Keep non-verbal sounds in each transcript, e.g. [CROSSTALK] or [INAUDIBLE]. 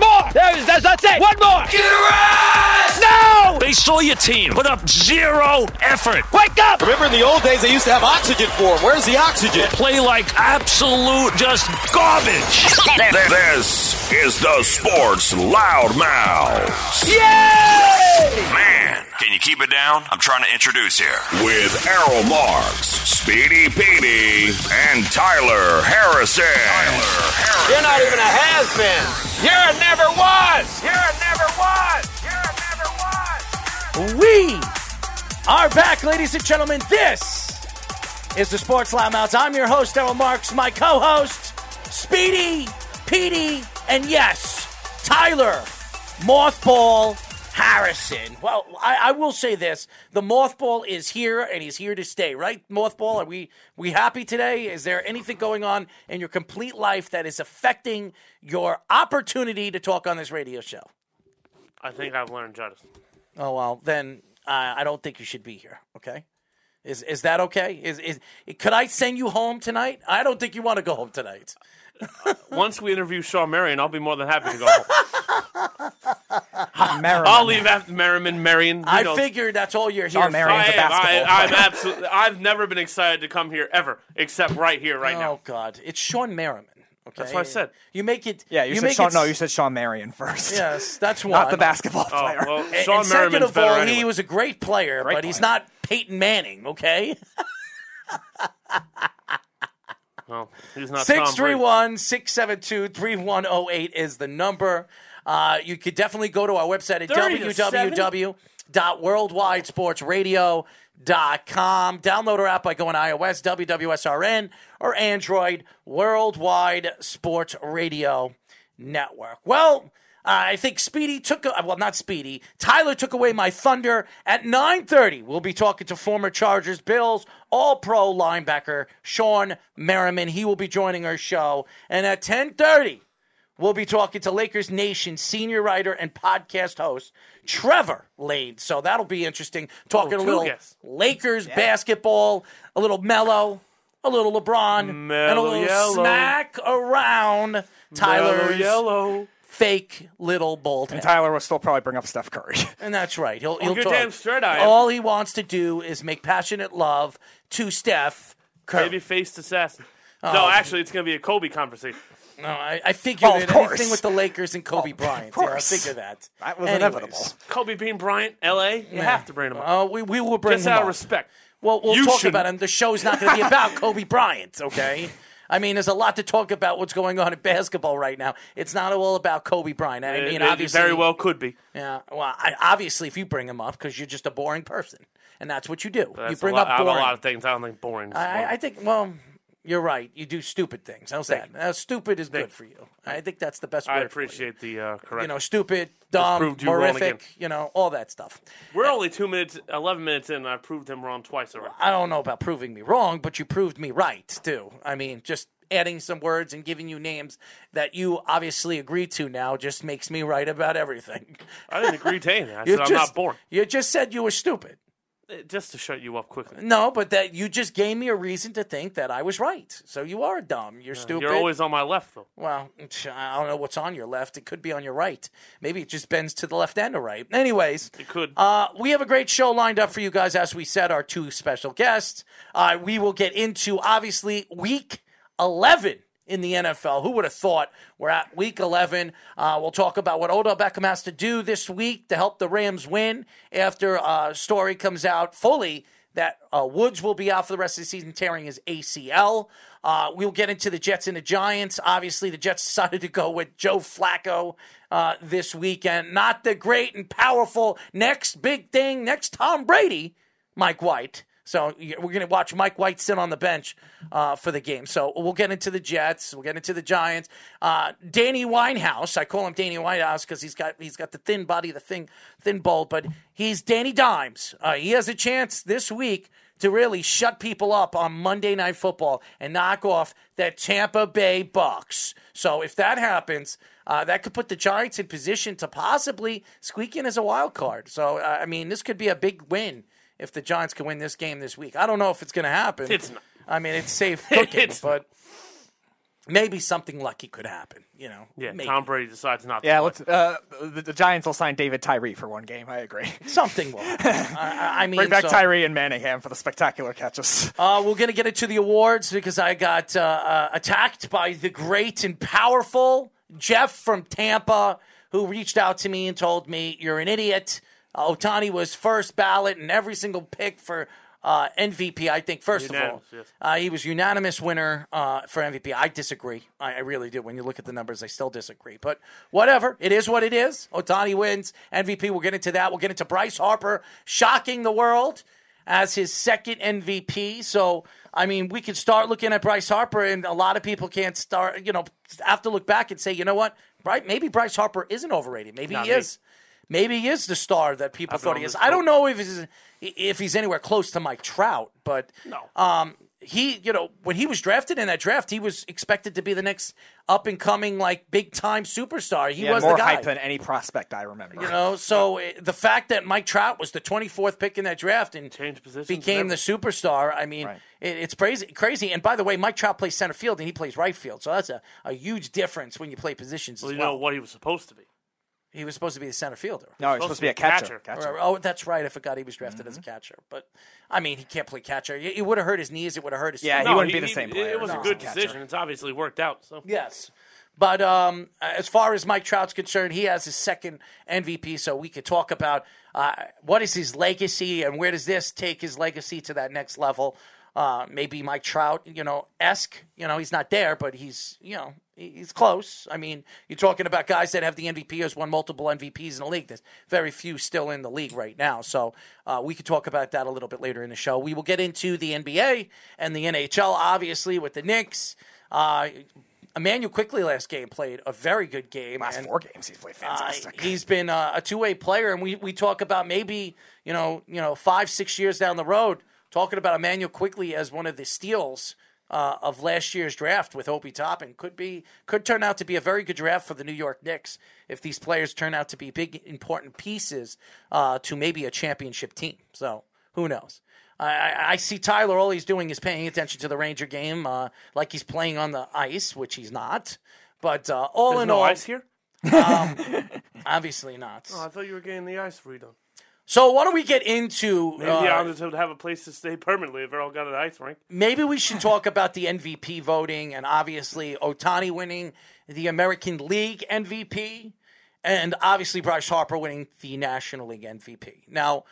more. There is, that's, that's it. One more. Get rest. No. They saw your team put up zero effort. Wake up. Remember in the old days they used to have oxygen for them. Where's the oxygen? Play like absolute just garbage. This is the Sports Loudmouths. Yay! Man, can you keep it down? I'm trying to introduce here. With Errol Marks, Speedy Petey, and Tyler Harrison. Tyler Harrison. You're not even a has-been. You're a never was. You're a never was. You're a never was. We are back, ladies and gentlemen. This is the Sports Loudmouths. I'm your host, Errol Marks. My co-host, Speedy, Petey, and yes, Tyler, Mothball Harrison. Well, I, I will say this: the mothball is here, and he's here to stay. Right, mothball? Are we we happy today? Is there anything going on in your complete life that is affecting your opportunity to talk on this radio show? I think I've learned just. Oh well, then uh, I don't think you should be here. Okay. Is is that okay? Is is could I send you home tonight? I don't think you want to go home tonight. Once we interview Sean Marion, I'll be more than happy to go home. [LAUGHS] Merriman. I'll leave after Merriman, Marion. I know. figured that's all you're here Sean for. I a basketball I, I'm player. absolutely. I've never been excited to come here ever, except right here, right oh now. Oh God, it's Shawne Merriman. Okay, That's what I said. You make it. Yeah, you, said make Sean. it, No, you said Sean Marion first. Yes, that's [LAUGHS] one. not the basketball Oh player. well, And- Sean and second of all, better he was a great player, Great but he's not Peyton Manning. Okay. [LAUGHS] Well, he's not Tom Brady. 631 672 3108 is the number. Uh, you could definitely go to our website at 30 to 7? www.worldwidesportsradio.com. Download our app by going to iOS, WWSRN, or Android, Worldwide Sports Radio Network. Well, I think Speedy took, well, not Speedy, Tyler took away my thunder. At 9.30, we'll be talking to former Chargers, Bills, All-Pro linebacker Shawne Merriman. He will be joining our show. And at 10.30, we'll be talking to Lakers Nation senior writer and podcast host Trevor Lane. So that'll be interesting. Talking Oh, a little guests. Lakers basketball, a little mellow, a little LeBron, and a little yellow. smack around Tyler's yellow. fake little bold And Tyler will still probably bring up Steph Curry. [LAUGHS] And that's right. He'll, oh, he'll good talk. damn straight I am. All he wants to do is make passionate love to Steph Curry. Baby faced assassin. Oh. No, actually, it's going to be a Kobe conversation. No, I, I figured Oh, of it. course. anything with the Lakers and Kobe oh, Bryant. Of Yeah, I course. figure that. That was Anyways. inevitable. Kobe Bean Bryant, L.A. You have to bring him up. Oh, we, we will bring him up. Just him out of respect. Well, we'll You talk shouldn't. about him. The show's not going to be [LAUGHS] about Kobe Bryant, okay? I mean, there's a lot to talk about what's going on in basketball right now. It's not all about Kobe Bryant. I It- mean, it obviously, very well could be. Yeah. Well, I, obviously, if you bring him up, because you're just a boring person, and that's what you do. That's you bring lot, up out of a lot of things. I don't think boring. I, I think. Well, you're right. You do stupid things. How's that? Uh, stupid is good for you. I think that's the best I word. for you. appreciate the uh, correction. You know, stupid, dumb, you horrific. You know, all that stuff. We're only two minutes, eleven minutes in. and I proved him wrong twice already. I don't know about proving me wrong, but you proved me right too. I mean, just adding some words and giving you names that you obviously agree to now just makes me right about everything. I didn't agree to anything. I [LAUGHS] said I'm just- not born. You just said you were stupid. Uh, Just to shut you up quickly. No, but that you just gave me a reason to think that I was right. So you are dumb. You're stupid. You're always on my left, though. Well, I don't know what's on your left. It could be on your right. Maybe it just bends to the left and the right. Anyways, It could. uh, we have a great show lined up for you guys. As we said, our two special guests. Uh, we will get into obviously week 11 in the NFL. Who would have thought we're at week 11? Uh, we'll talk about what Odell Beckham has to do this week to help the Rams win after a story comes out fully that uh, Woods will be out for the rest of the season, tearing his ACL. Uh, we'll get into the Jets and the Giants. Obviously, the Jets [LAUGHS] decided to go with Joe Flacco uh, this weekend. Not the great and powerful next big thing, next Tom Brady, Mike White. So we're going to watch Mike White sit on the bench uh, for the game. So we'll get into the Jets. We'll get into the Giants. Uh, Danny Winehouse. I call him Danny Winehouse because he's got he's got the thin body, the thin thin bulb, but he's Danny Dimes. Uh, he has a chance this week to really shut people up on Monday Night Football and knock off that Tampa Bay Bucks. So if that happens, uh, that could put the Giants in position to possibly squeak in as a wild card. So, uh, I mean, this could be a big win if the Giants can win this game this week. I don't know if it's going to happen. It's not. I mean, it's safe [LAUGHS] cooking, It's- but maybe something lucky could happen. You know, Yeah, maybe. Tom Brady decides not. Yeah, to let's. Uh, the, the Giants will sign David Tyree for one game. I agree. [LAUGHS] something will. I, I- I mean, Bring back so- Tyree and Manningham for the spectacular catches. Uh, we're going to get into the awards because I got uh, uh, attacked by the great and powerful Jeff from Tampa, who reached out to me and told me, You're an idiot. Ohtani was first ballot and every single pick for uh, MVP. I think, first of all, yes. uh, he was unanimous winner uh, for MVP. I disagree. I, I really do. When you look at the numbers, I still disagree. But whatever. It is what it is. Ohtani wins MVP. We'll get into that. We'll get into Bryce Harper shocking the world as his second MVP. So, I mean, we could start looking at Bryce Harper, and a lot of people can't start, you know, have to look back and say, you know what? Bry- Maybe Bryce Harper isn't overrated. Maybe Not he me. is. Maybe he is the star that people I've thought he is. I don't know if he's if he's anywhere close to Mike Trout, but No. um, he, you know, when he was drafted in that draft, he was expected to be the next up and coming, like big time superstar. He Yeah, was more the guy. hype than any prospect I remember. you know, so uh, the fact that Mike Trout was the 24th pick in that draft and Changed positions became the superstar, I mean, Right. it, it's crazy. Crazy. And by the way, Mike Trout plays center field and he plays right field, so that's a, a huge difference when you play positions Well, you well. know what he was supposed to be. He was supposed to be the center fielder. no, he's supposed to be a catcher. catcher. Or- oh, that's right. I forgot he was drafted Mm-hmm. as a catcher. But I mean, he can't play catcher. It, it would have hurt his knees. It would have hurt his. Yeah, feet. he wouldn't be the same player It was if a good a catcher. decision. It's obviously worked out. So Yes. But um, as far as Mike Trout's concerned, he has his second MVP, so we could talk about uh, what is his legacy and where does this take his legacy to that next level. Uh, maybe Mike Trout, you know, esque. You know, he's not there, but he's, you know, he- he's close. I mean, you're talking about guys that have the MVP who's won multiple MVPs in the league. There's very few still in the league right now. So uh, we could talk about that a little bit later in the show. We will get into the NBA and the NHL, obviously, with the Knicks. Uh, Immanuel Quickley last game played a very good game. Last and, four games, he's played uh, fantastic. he's been uh, a two way player, and we, we talk about maybe you know you know five six years down the road talking about Immanuel Quickley as one of the steals uh, of last year's draft with Obi Toppin could be could turn out to be a very good draft for the New York Knicks if these players turn out to be big important pieces uh, to maybe a championship team. So who knows? I, I- I see Tyler. All he's doing is paying attention to the Ranger game, uh, like he's playing on the ice, which he's not. But uh, all there's in no all, ice here. obviously not. Oh, I thought you were getting the ice redone. So why don't we get into Maybe uh, the Islanders would have a place to stay permanently if they all got an ice rink. maybe we should talk about the MVP voting and obviously Ohtani winning the American League MVP and obviously Bryce Harper winning the National League MVP. Now,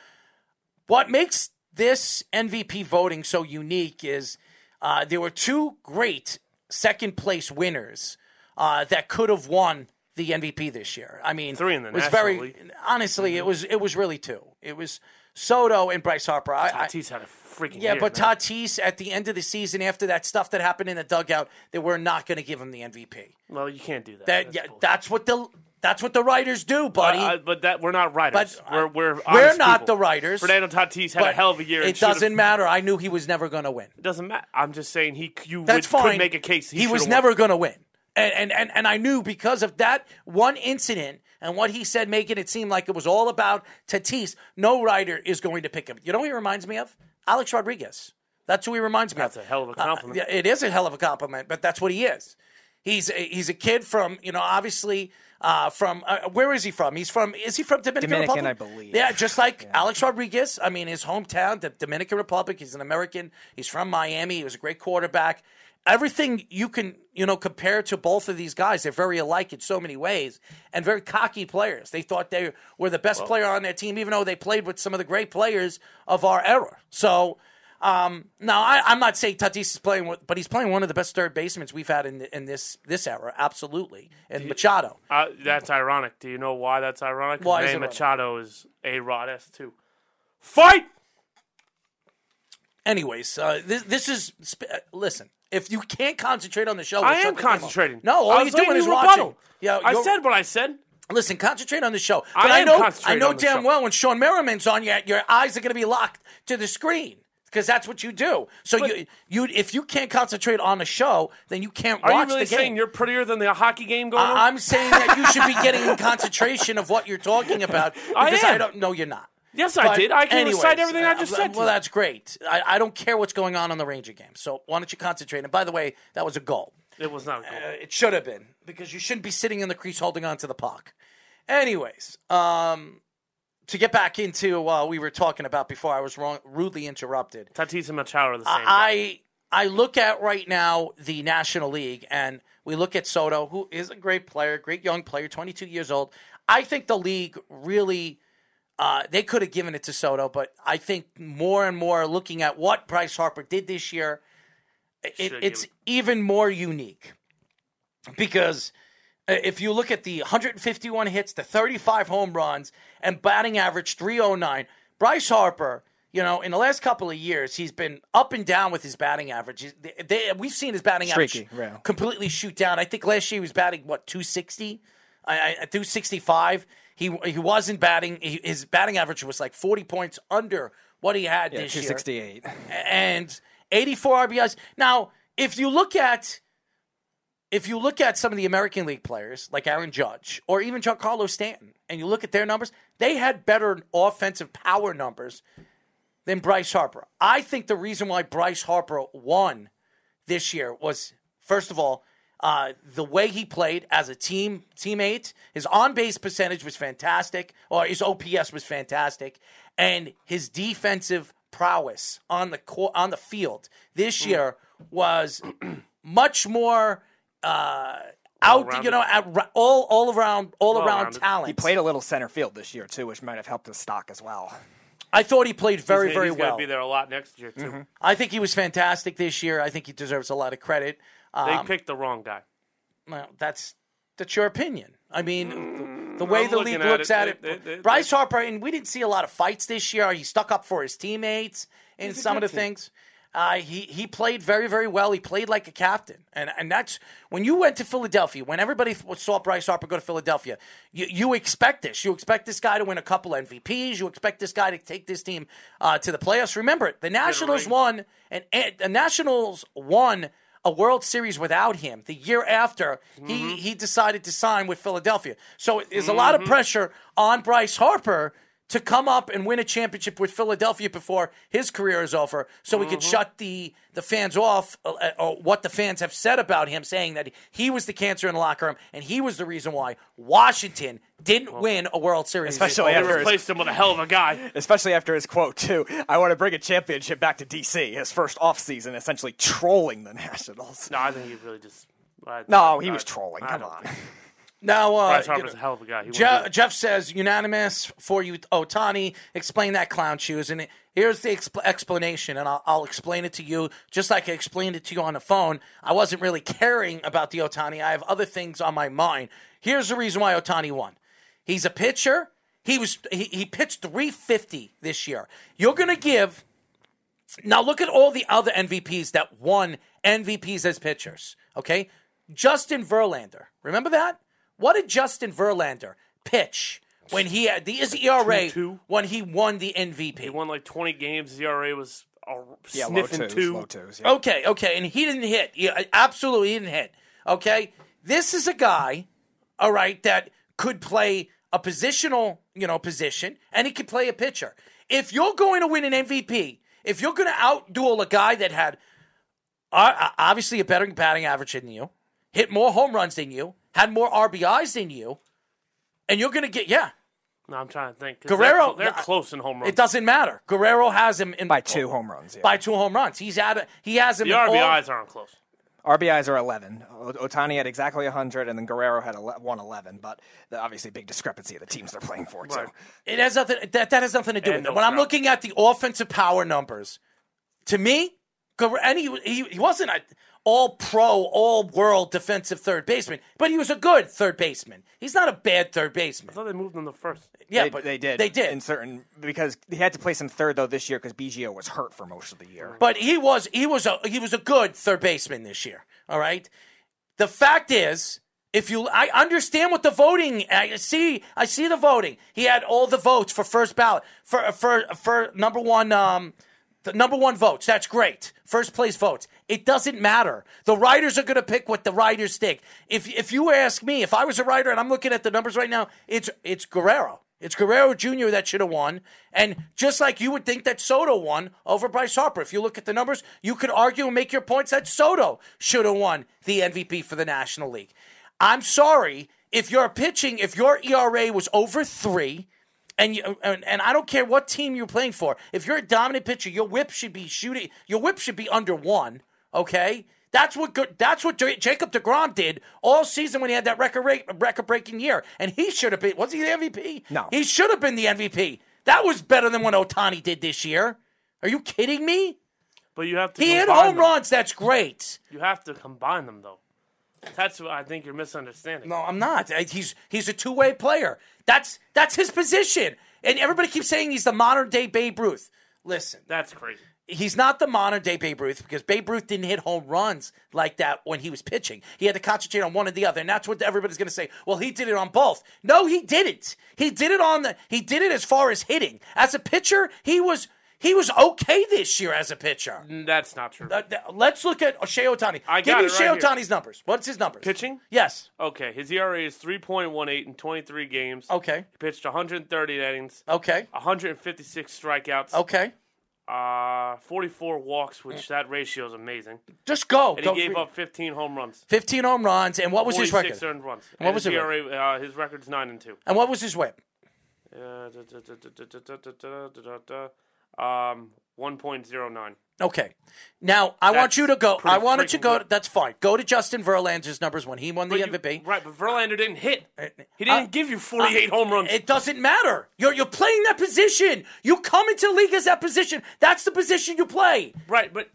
what makes this MVP voting so unique is uh, there were two great second place winners uh, that could have won the MVP this year. I mean, Three in the it was National very League. Mm-hmm. honestly, it was it was really two. It was Soto and Bryce Harper. I, Tatis had a freaking yeah, year, but man. Tatis at the end of the season, after that stuff that happened in the dugout, they were not going to give him the MVP. Well, you can't do that. That That's yeah, bullshit. that's what the that's what the writers do, buddy. Uh, but that we're not writers. But, uh, we're we're we're not people. the writers. Fernando Tatis had a hell of a year. It doesn't matter. I knew he was never going to win. It doesn't matter. I'm just saying he you That's would, fine. could make a case. He, He, was never going to win. And, and and and I knew because of that one incident and what he said, making it seem like it was all about Tatis. No writer is going to pick him. You know who he reminds me of? Alex Rodriguez. That's who he reminds me That's of. a hell of a Uh, compliment. yeah, it is a hell of a compliment, but that's what he is. He's a, he's a kid from you know obviously uh, from uh, where is he from? He's from is he from Dominican, Dominican, Republic? I believe. Yeah, just like Alex Rodriguez. I mean, his hometown, the Dominican Republic. He's an American. He's from Miami. He was a great quarterback. Everything you can you know compare to both of these guys. They're very alike in so many ways and very cocky players. They thought they were the best player on their team, even though they played with some of the great players of our era. So. Um, now I, I'm not saying Tatis is playing, with, but he's playing one of the best third basemen we've had in in this this era, absolutely. And Machado, Uh, that's ironic. Do you know why that's ironic? Why is it ironic? Machado is a Rod S two. Fight. anyways, uh, this this is sp- uh, listen. If you can't concentrate on the show, I we'll am the game off. concentrating. No, all I you're doing is you watching. Yeah, I said what I said. Listen, concentrate on the show. I But I, am know, I know damn well when Shawne Merriman's on, your your eyes are going to be locked to the screen. because that's what you do. So you you if you can't concentrate on the show, then you can't Are you watch really the game. saying you're prettier than the hockey game going on? I- I'm saying that you should be getting [LAUGHS] concentration of what you're talking about I because I, am. don't. No, you're not. Yes, I did. I can anyways, recite everything I uh, just uh, said. to Well, that's great. I, I don't care what's going on on the Ranger game. So why don't you concentrate? And by the way, that was a goal. it was not. a goal. Uh, it should have been because you shouldn't be sitting in the crease holding on to the puck. Anyways, um, to get back into what we were talking about before I was wrong, rudely interrupted. Tatis and Machado are the same. I I look at right now the National League, and we look at Soto, who is a great player, great young player, 22 years old. I think the league really. Uh, they could have given it to Soto, but I think more and more looking at what Bryce Harper did this year, it, it's even more unique because uh, if you look at the 151 hits, the 35 home runs, and batting average 309, Bryce Harper, you know, in the last couple of years, he's been up and down with his batting average. They, they- we've seen his batting Streaky, average yeah. completely shoot down. I think last year he was batting, what, 260? I, I, 265. He, he wasn't batting, he, his batting average was like 40 points under what he had Yeah, this year 268. and 84 RBIs. Now, if you look at if you look at some of the American League players like Aaron Judge or even Giancarlo Stanton, and you look at their numbers, they had better offensive power numbers than Bryce Harper. I think the reason why Bryce Harper won this year was first of all uh, the way he played as a team teammate. His on base percentage was fantastic, or his OPS was fantastic, and his defensive prowess on the court, on the field this year was [CLEARS THROAT] much more uh, out. You know, at, all all around all around Well-rounded. talent. He played a little center field this year too, which might have helped his stock as well. I thought he played very he's, very he's well. Gonna be there a lot next year too. Mm-hmm. I think he was fantastic this year. I think he deserves a lot of credit. They Um, picked the wrong guy. Well, that's that's your opinion. I mean, the, the way I'm the league at looks it. at it, They- they- they- Bryce Harper, and we didn't see a lot of fights this year. He stuck up for his teammates in some of the team. things. Uh, he he played very very well. He played like a captain, and and that's when you went to Philadelphia. When everybody saw Bryce Harper go to Philadelphia, you you expect this. You expect this guy to win a couple MVPs. You expect this guy to take this team uh, to the playoffs. Remember, the Nationals won, and, and the Nationals won a World Series without him. The year after, he mm-hmm. he decided to sign with Philadelphia. So there's a lot of mm-hmm. pressure on Bryce Harper to come up and win a championship with Philadelphia before his career is over, so we could shut the the fans off uh, uh, or what the fans have said about him, saying that he was the cancer in the locker room and he was the reason why Washington didn't win a World Series. Especially They after his- replaced him with a hell of a guy. Especially after his quote too. I want to bring a championship back to DC. His first offseason, essentially trolling the Nationals. No, I think he really just. I- No, he was trolling. I Come don't on. Now, uh, Bryce you Harper's know, a hell of a guy. He Je- wouldn't Jeff says unanimous for you, Ohtani. Explain that clown shoes, and here's the expl- explanation, and I'll, I'll explain it to you just like I explained it to you on the phone. I wasn't really caring about the Ohtani. I have other things on my mind. Here's the reason why Ohtani won. He's a pitcher. He was he, he pitched 350 this year. You're gonna give now look at all the other MVPs that won MVPs as pitchers. Okay, Justin Verlander. Remember that? What did Justin Verlander pitch when he had the his ERA Two-two. when he won the MVP? He won like 20 games. His ERA was uh, Yeah, low sniffing twos, two. low twos. Yeah. Okay, okay, and he didn't hit. Yeah, absolutely he didn't hit. Okay, this is a guy, all right, that could play a positional, you know, position, and he could play a pitcher. If you're going to win an MVP, if you're going to outduel a guy that had uh, obviously a better batting average than you, hit more home runs than you, had more RBIs than you, and you're going to get yeah. No, I'm trying to think. Guerrero- they're, they're close in home runs. It doesn't matter. Guerrero has him in By two home runs. Yeah. by two home runs. He's at a, he has him The in all- RBIs aren't close. RBIs are 11. Otani had exactly 100, and then Guerrero had ele- 111. But the, obviously, big discrepancy of the teams they're playing for, too. Right. It has nothing. That that has nothing to do And with no it. When I'm looking at the offensive power numbers, to me, Guer- and he he, he wasn't a all pro, all world defensive third baseman, but he was a good third baseman. He's not a bad third baseman. I baseman. thought they moved him to first. Yeah, they, but they did. They did. in certain because he had to play some third though this year because Biggio was hurt for most of the year. But he was he was a he was a good third baseman this year. All right. The fact is, if you I understand what the voting I see I see the voting. He had all the votes for first ballot for for for number one um The number one votes. That's great. First place votes. It doesn't matter. The writers are going to pick what the writers think. If if you ask me, if I was a writer and I'm looking at the numbers right now, it's it's Guerrero. It's Guerrero Jr. that should have won. And just like you would think that Soto won over Bryce Harper, if you look at the numbers, you could argue and make your points that Soto should have won the MVP for the National League. I'm sorry if you're pitching, if your ERA was over three, and you, and, and I don't care what team you're playing for. If you're a dominant pitcher, your whip should be shooting. Your whip should be under one. Okay, that's what good. That's what Jacob Degrom did all season when he had that record rate, record breaking year, and he should have been. Was he the MVP? No. he should have been the MVP. That was better than what Otani did this year. Are you kidding me? But you have to. He hit home them. runs. That's great. You have to combine them though. That's what I think you're misunderstanding. No, I'm not. I- He's he's a two way player. That's that's his position. And everybody keeps saying he's the modern day Babe Ruth. Listen, That's crazy. he's not the modern day Babe Ruth because Babe Ruth didn't hit home runs like that when he was pitching. He had to concentrate on one or the other, and that's what everybody's going to say. Well, he did it on both. No, he didn't. He did it on the. He did it as far as hitting. As a pitcher, he was he was okay this year as a pitcher. That's not true. Uh, th- let's look at Shohei Ohtani. I Give got me it Shea right here. Ohtani's numbers. What's his numbers? Pitching? Yes. Okay, his ERA is 3.18 in 23 games. Okay. He pitched 130 innings, Okay. 156 strikeouts, Okay. uh, 44 walks, which that ratio is amazing. Just go. And go. he gave up 15 home runs. 15 home runs, and what was his 46 record? earned runs. And what was his it? ERA? Uh, his record's nine and two. And what was his whip? Uh, da- da- da- da- da- da- da- da- da- da- da. Um, 1.09. Okay. Now I want you to go. I wanted to go. good. That's fine. Go to Justin Verlander's numbers when he won the But you- MVP. right, but Verlander didn't hit. He Uh, didn't give you 48 home runs. It doesn't matter. You're you're playing that position. You come into the league as that position. That's the position you play. right, but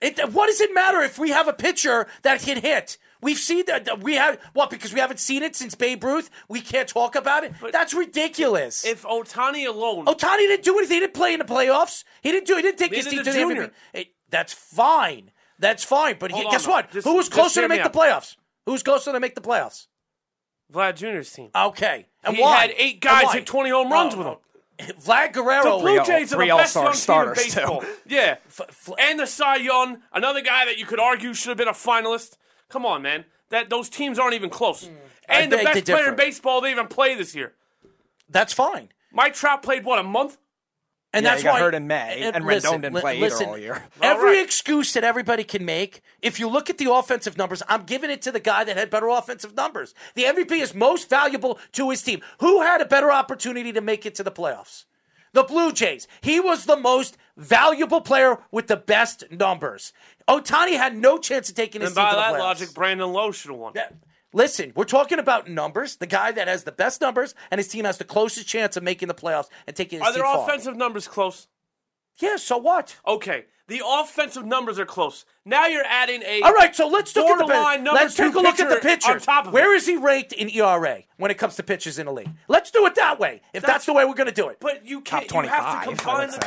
It, what does it matter if we have a pitcher that can hit? We've seen that we have what because we haven't seen it since Babe Ruth. We can't talk about it. That's ridiculous. if Ohtani alone, Ohtani didn't do anything. He didn't play in the playoffs. He didn't do. He didn't take his team to the Junior. It- that's fine. That's fine. But he, Hold on, guess what? Just- Who was closer to make the playoffs? Who was closer to make the playoffs? Vlad Jr.'s team. Okay. And He why? had eight guys hit 20 home runs Oh, with oh, him. Vlad Guerrero. The Blue Jays are the best young team in starters, too. baseball. [LAUGHS] Yeah, fl- and the Cy Young, another guy that you could argue should have been a finalist. Come on, man. That those teams aren't even close. Hmm. I And the best player in baseball they even play this year. That's fine. Mike Trout played what a month. And Yeah, that's he got why hurt in May, and Rendon didn't play either all year. [LAUGHS] Every right. excuse that everybody can make, if you look at the offensive numbers, I'm giving it to the guy that had better offensive numbers. The MVP is most valuable to his team. Who had a better opportunity to make it to the playoffs? The Blue Jays. He was the most valuable player with the best numbers. Ohtani had no chance of taking his And team by to the that playoffs. logic, Brandon Lowe should have won. Yeah. Listen, we're talking about numbers. The guy that has the best numbers and his team has the closest chance of making the playoffs and taking his Are their team far. offensive numbers close? Yeah, so what? Okay, the offensive numbers are close. Now you're adding a All right, so let's look at the Borderline number let's take a look at the pitcher on pitchers. top of Where it. is he ranked in ERA when it comes to pitchers in the league? Let's do it that way. If that's, the way we're going to do it. But you can't. Top You have 25, to combine the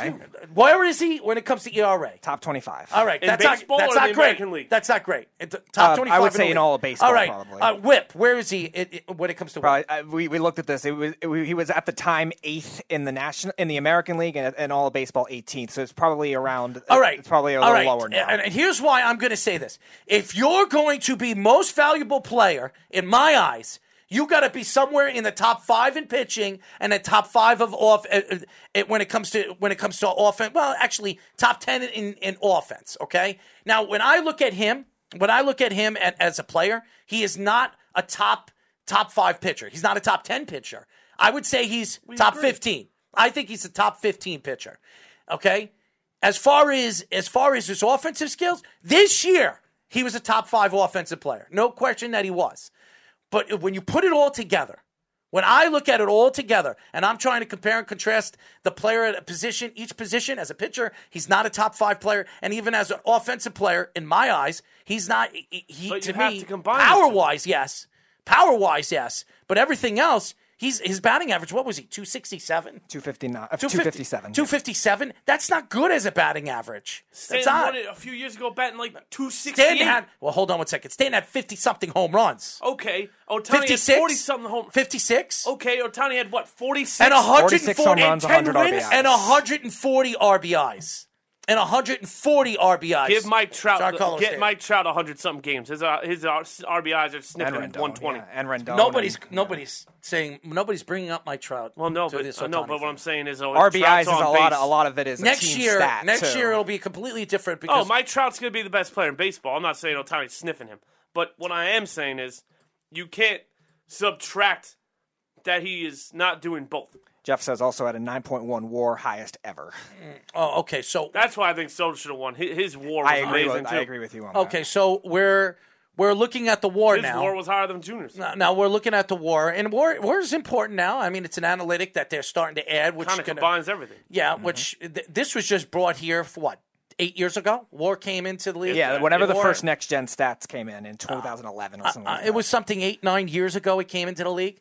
two. Where is he when it comes to ERA? Top 25. All right, In that's baseball not, that's or not the great. League? That's not great. In top Uh, twenty-five. I would say the in all of baseball, All right, probably. uh, Whip. Where is he it, it- when it comes to Whip? Probably, uh, we, we looked at this. It was it, he was at the time eighth in the national in the American League and, and all of baseball 18th. So it's probably around. All right. It's probably a little right. lower now. And, and here's why I'm going to say this: if you're going to be most valuable player in my eyes, you got to be somewhere in the top five in pitching and the top five of off uh, uh, uh, when it comes to when it comes to offense. Well, actually, top ten in, in offense. Okay. Now, when I look at him, when I look at him at, as a player, he is not a top top five pitcher. He's not a top ten pitcher. I would say he's top agree. fifteen. I think he's a top fifteen pitcher. Okay. As far as as far as his offensive skills, this year he was a top five offensive player. No question that he was. But when you put it all together, when I look at it all together, and I'm trying to compare and contrast the player at a position, each position as a pitcher, he's not a top five player, and even as an offensive player, in my eyes, he's not. He, to me, to combine power wise, yes, power wise, yes, but everything else, he's his batting average. What was he? Two sixty seven. 259, uh, 257. 257. That's not good as a batting average. That's Stanton not. a few years ago, batting like two sixty. Stanton had, well, hold on one second. Stanton had 50 something home runs. Okay, Ohtani had forty something home. 56? Okay, Ohtani had what forty six And 46 140 home runs, and 10 100 wins, RBIs. and 140 RBIs. And 140 RBIs. Give Mike Trout Sorry, Carlos get Mike Trout 100 something games. His uh, his uh, RBIs are And sniffing Rendon, 120. yeah, and Rendon. Nobody's and- nobody's saying nobody's bringing up Mike Trout. Well, no, but uh, no, Ohtani but what. I'm saying is, oh, RBIs Trout's is a on lot. Of, a lot of it is a next team year. stat, next too. year it'll be completely different Because Oh, because Mike Trout's going to be the best player in baseball. I'm not saying Ohtani's sniffing him, but what I am saying is, you can't subtract that he is not doing both. Jeff says also at a 9.1 WAR, highest ever. oh, okay, so That's why I think Soto should have won. His, his WAR was I agree. amazing With, too. I agree with you on that. okay, so we're we're looking at the war His now. WAR was higher than Junior's. Now- Now we're looking at the war, and war war is important now. I mean, it's an analytic that they're starting to add, which Kind of combines everything. yeah, which th- this was just brought here for what eight years ago. War came into the league. Yeah, whenever the War- first next gen stats came in in 2011 or something. Uh, like it that. was something eight nine years ago. It came into the league.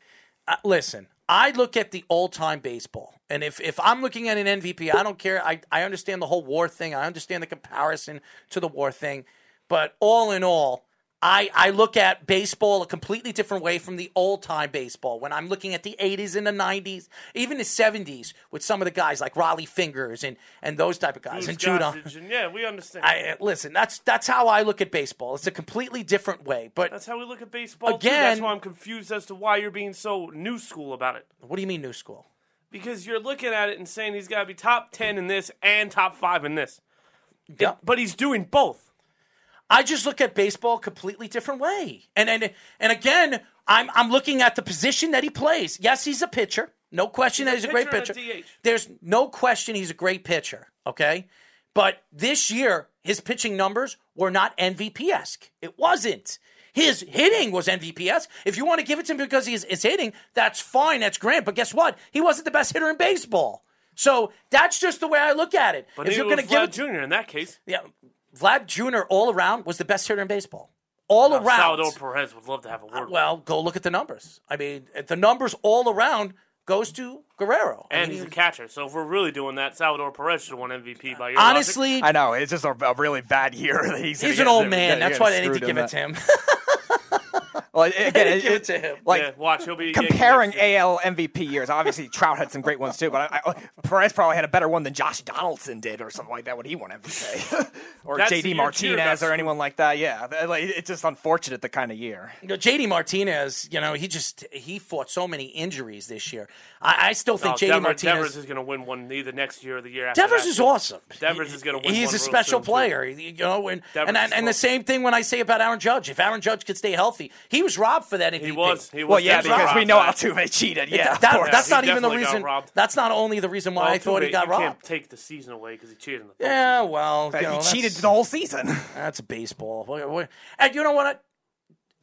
Uh, listen, I look at the all time baseball, and if if I'm looking at an MVP, I don't care. I I understand the whole war thing. I understand the comparison to the war thing, but all in all. I, I look at baseball a completely different way from the old time baseball. When I'm looking at the 80s and the 90s, even the 70s, with some of the guys like Rollie Fingers and, and those type of guys, Bruce and Judah. And yeah, we understand. I, uh, listen, that's that's how I look at baseball. It's a completely different way. But That's how we look at baseball. too. That's why I'm confused as to why you're being so new school about it. what do you mean new school? Because you're looking at it and saying he's got to be top 10 in this and top 5 in this. Yeah. But he's doing both. I just look at baseball a completely different way. And and and again, I'm I'm looking at the position that he plays. Yes, he's a pitcher. No question that he's a great pitcher a. There's no question he's a great pitcher, okay? But this year, his pitching numbers were not MVP esque. It wasn't. His hitting was MVP-esque. If you want to give it to him because he's, he's hitting, that's fine. That's great. But guess what? He wasn't the best hitter in baseball. So that's just the way I look at it. But if you're going to give it, Jr. in that case. yeah, Vlad Jr. all around was the best hitter in baseball. All around. Salvador Perez would love to have a word. with Well, go look at the numbers. I mean, the numbers all around goes to Guerrero. I and mean, he's a catcher. So if we're really doing that, Salvador Perez should have won MVP by your logic. honestly, I know it's just a, a really bad year. that He's, he's an old man. That's why I need to give in it to him. [LAUGHS] Well, again, it, [LAUGHS] give it to him. Like yeah, watch he'll be comparing AL MVP years. Obviously, Trout had some great ones too, but I, I, Perez probably had a better one than Josh Donaldson did, or something like that when he won MVP, [LAUGHS] or That's- JD Martinez or anyone like that. Yeah, like, it's just unfortunate the kind of year. You know, JD Martinez, you know, he just he fought so many injuries this year. I, I still think Oh, JD Devers, Martinez. Devers is going to win one either next year or the year after. Devers that. is awesome. Devers is gonna win He's one a real special soon, too. player, you know, and Devers and, and, and the same thing when I say about Aaron Judge. If Aaron Judge could stay healthy, he was robbed for that MVP. He was. He was. Well, yeah, he was because we know that. Altuve cheated. Yeah, of that- course. that's not even the reason. That's not only the reason why Well, I thought he got you robbed. can't take the season away because he cheated in the Yeah, well, you know, he cheated the whole season. That's baseball. What- what- And you know what?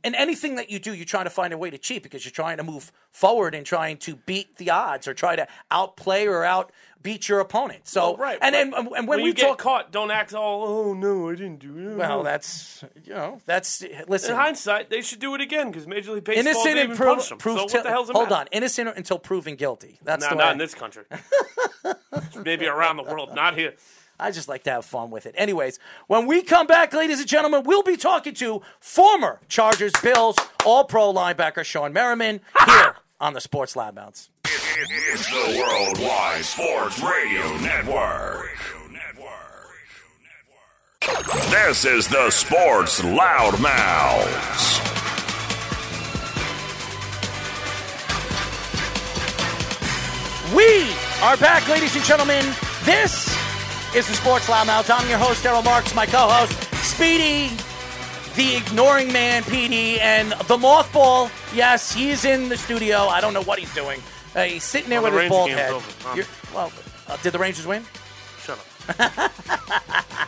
In anything that you do, you're trying to find a way to cheat because you're trying to move forward and trying to beat the odds or try to outplay or outbeat your opponent. So, Well, right. and then and when, when we talk, get caught, don't act all. Oh no, I didn't do it. well, that's you know, that's listen. in hindsight, they should do it again because Major League Baseball Innocent and prove, punish them. prove so what the hell's hold matter? on, innocent until proven guilty. That's No, not in this country. [LAUGHS] Maybe around the world, not here. I just like to have fun with it. Anyways, when we come back, ladies and gentlemen, we'll be talking to former Chargers, Bills, All Pro linebacker Shawne Merriman here [LAUGHS] on the Sports Loudmouths. It's the Worldwide Sports Radio Network. This is the Sports Loudmouths. We are back, ladies and gentlemen. This is the Sports Loudmouths. I'm your host, Daryl Marks, my co-host, Speedy, the ignoring man, Petey, and the mothball. Yes, he's in the studio. I don't know what he's doing. Uh, he's sitting there Well, with the his Rangers bald head. over. Well, uh, did the Rangers win? Shut up.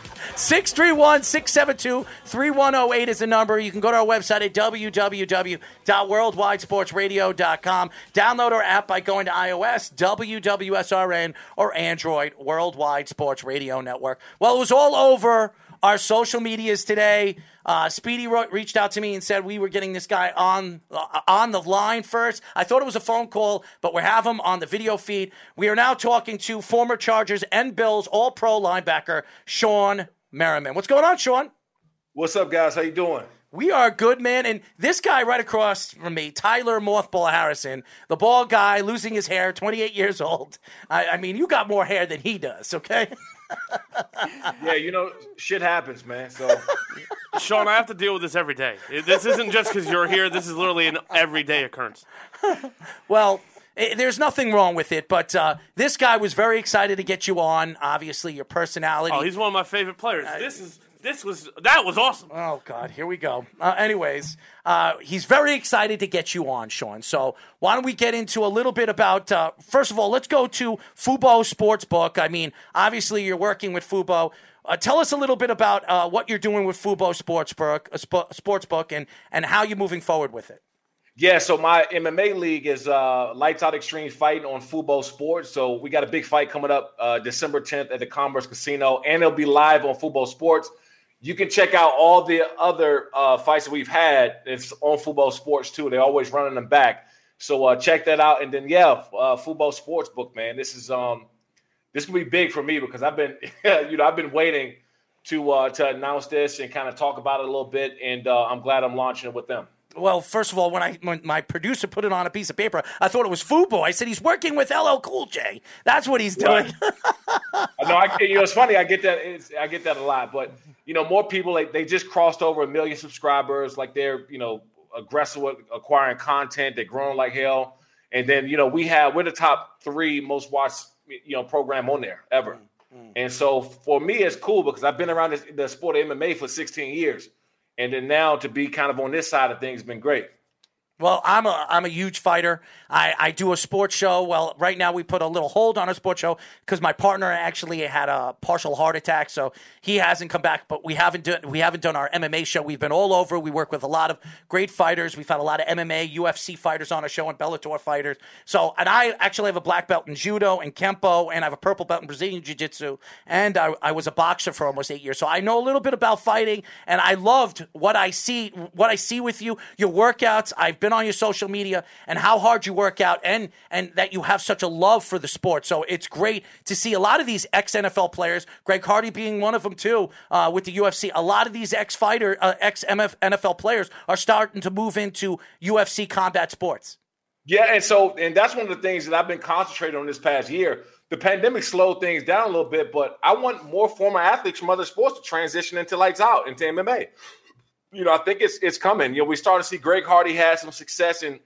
[LAUGHS] 631 672 3108 is the number. You can go to our website at www.worldwidesportsradio.com. Download our app by going to iOS, WWSRN, or Android, Worldwide Sports Radio Network. Well, it was all over our social medias today. Uh, Speedy ro- reached out to me and said we were getting this guy on uh, on the line first. I thought it was a phone call, but we have him on the video feed. We are now talking to former Chargers and Bills All Pro linebacker Shawne Merriman. What's going on, Sean? What's up, guys? How you doing? We are good, man. And this guy right across from me, Tyler Mothball Harrison, the bald guy losing his hair, 28 years old. I, I mean, you got more hair than he does, okay? [LAUGHS] Yeah, you know, shit happens, man. So [LAUGHS] Sean, I have to deal with this every day. This isn't just because you're here. This is literally an everyday occurrence. [LAUGHS] Well, eh, there's nothing wrong with it, but uh, this guy was very excited to get you on. Obviously, your personality. Oh, he's one of my favorite players. This is this was that was awesome. Oh God, here we go. Uh, anyways, uh, he's very excited to get you on, Sean. So why don't we get into a little bit about? Uh, first of all, let's go to Fubo Sportsbook. I mean, obviously you're working with Fubo. Uh, tell us a little bit about uh, what you're doing with Fubo Sportsbook, uh, Sp- Sportsbook, and and how you're moving forward with it. Yeah, so my MMA league is uh, Lights Out Extreme Fighting on Fubo Sports. So we got a big fight coming up uh, December 10th at the Commerce Casino, and it'll be live on Fubo Sports. You can check out all the other uh, fights that we've had. It's on Fubo Sports too. They're always running them back. So uh, check that out. And then yeah, uh, Fubo Sportsbook, man. This is um, this can be big for me because I've been, [LAUGHS] you know, I've been waiting to uh, to announce this and kind of talk about it a little bit. And uh, I'm glad I'm launching it with them. Well, first of all, when I when my producer put it on a piece of paper, I thought it was FUBU. I said he's working with LL Cool J. That's what he's doing. Right. I know. I, you know, it's funny. I get that. It's, I get that a lot. But you know, more people like they just crossed over a million subscribers. Like they're you know aggressive with acquiring content. They're growing like hell. And then you know we have we're the top three most watched you know program on there ever. Mm, mm. And so for me, it's cool because I've been around this, the sport of MMA for 16 years, and then now to be kind of on this side of things has been great. Well, I'm a I'm a huge fighter. I, I do a sports show. Well, right now we put a little hold on a sports show because my partner actually had a partial heart attack, so he hasn't come back. But we haven't done we haven't done our MMA show. We've been all over. We work with a lot of great fighters. We've had a lot of MMA, UFC fighters on our show and Bellator fighters. So, and I actually have a black belt in judo and kempo, and I have a purple belt in Brazilian jiu jitsu, and I, I was a boxer for almost eight years. So I know a little bit about fighting, and I loved what I see what I see with you, your workouts. I've been on your social media and how hard you work out and and that you have such a love for the sport. So it's great to see a lot of these ex NFL players, Greg Hardy being one of them too, uh, with the UFC. A lot of these ex fighter, uh, ex NFL players are starting to move into UFC combat sports. Yeah, and so and that's one of the things that I've been concentrating on this past year. The pandemic slowed things down a little bit, but I want more former athletes from other sports to transition into lights out into MMA. You know, I think it's it's coming. You know, we started to see Greg Hardy had some success, and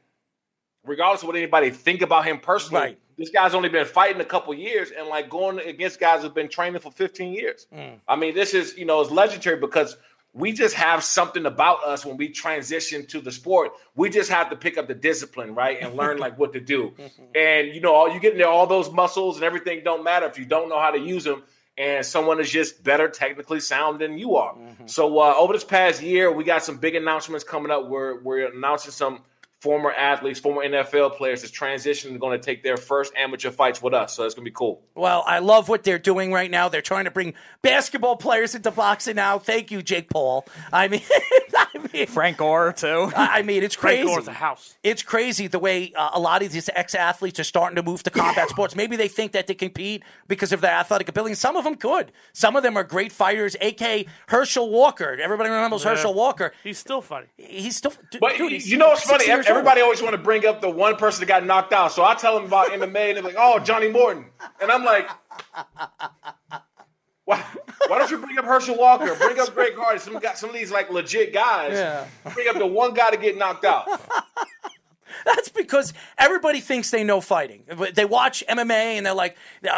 regardless of what anybody think about him personally, Right. this guy's only been fighting a couple years and like going against guys who've been training for 15 years. Mm. I mean, this is you know it's legendary because we just have something about us when we transition to the sport. We just have to pick up the discipline, right, and learn like what to do. [LAUGHS] And you know, all you get in there, all those muscles and everything don't matter if you don't know how to use them. And someone is just better technically sound than you are. So uh, over this past year, we got some big announcements coming up. We're we're announcing some former athletes, former NFL players that's transitioning, going to take their first amateur fights with us. So that's going to be cool. Well, I love what they're doing right now. They're trying to bring basketball players into boxing now. Thank you, Jake Paul. I mean, [LAUGHS] I mean, Frank Gore too. I mean, it's Frank crazy. Gore's a house. It's crazy the way uh, a lot of these ex athletes are starting to move to combat sports. Maybe they think that they compete because of their athletic ability. And some of them could. Some of them are great fighters. AK Herschel Walker. Everybody remembers Herschel Walker. He's still funny. He's still. d- But dude, he's you know what's funny? years old. Everybody always want to bring up the one person that got knocked out. So I tell them about MMA, and they're like, "Oh, Johnny Morton," and I'm like, "Why? Why don't you bring up Herschel Walker? Bring up Greg Hardy? Some got some of these like legit guys. Yeah. Bring up the one guy to get knocked out. [LAUGHS] That's because everybody thinks they know fighting. They watch MMA and they're like,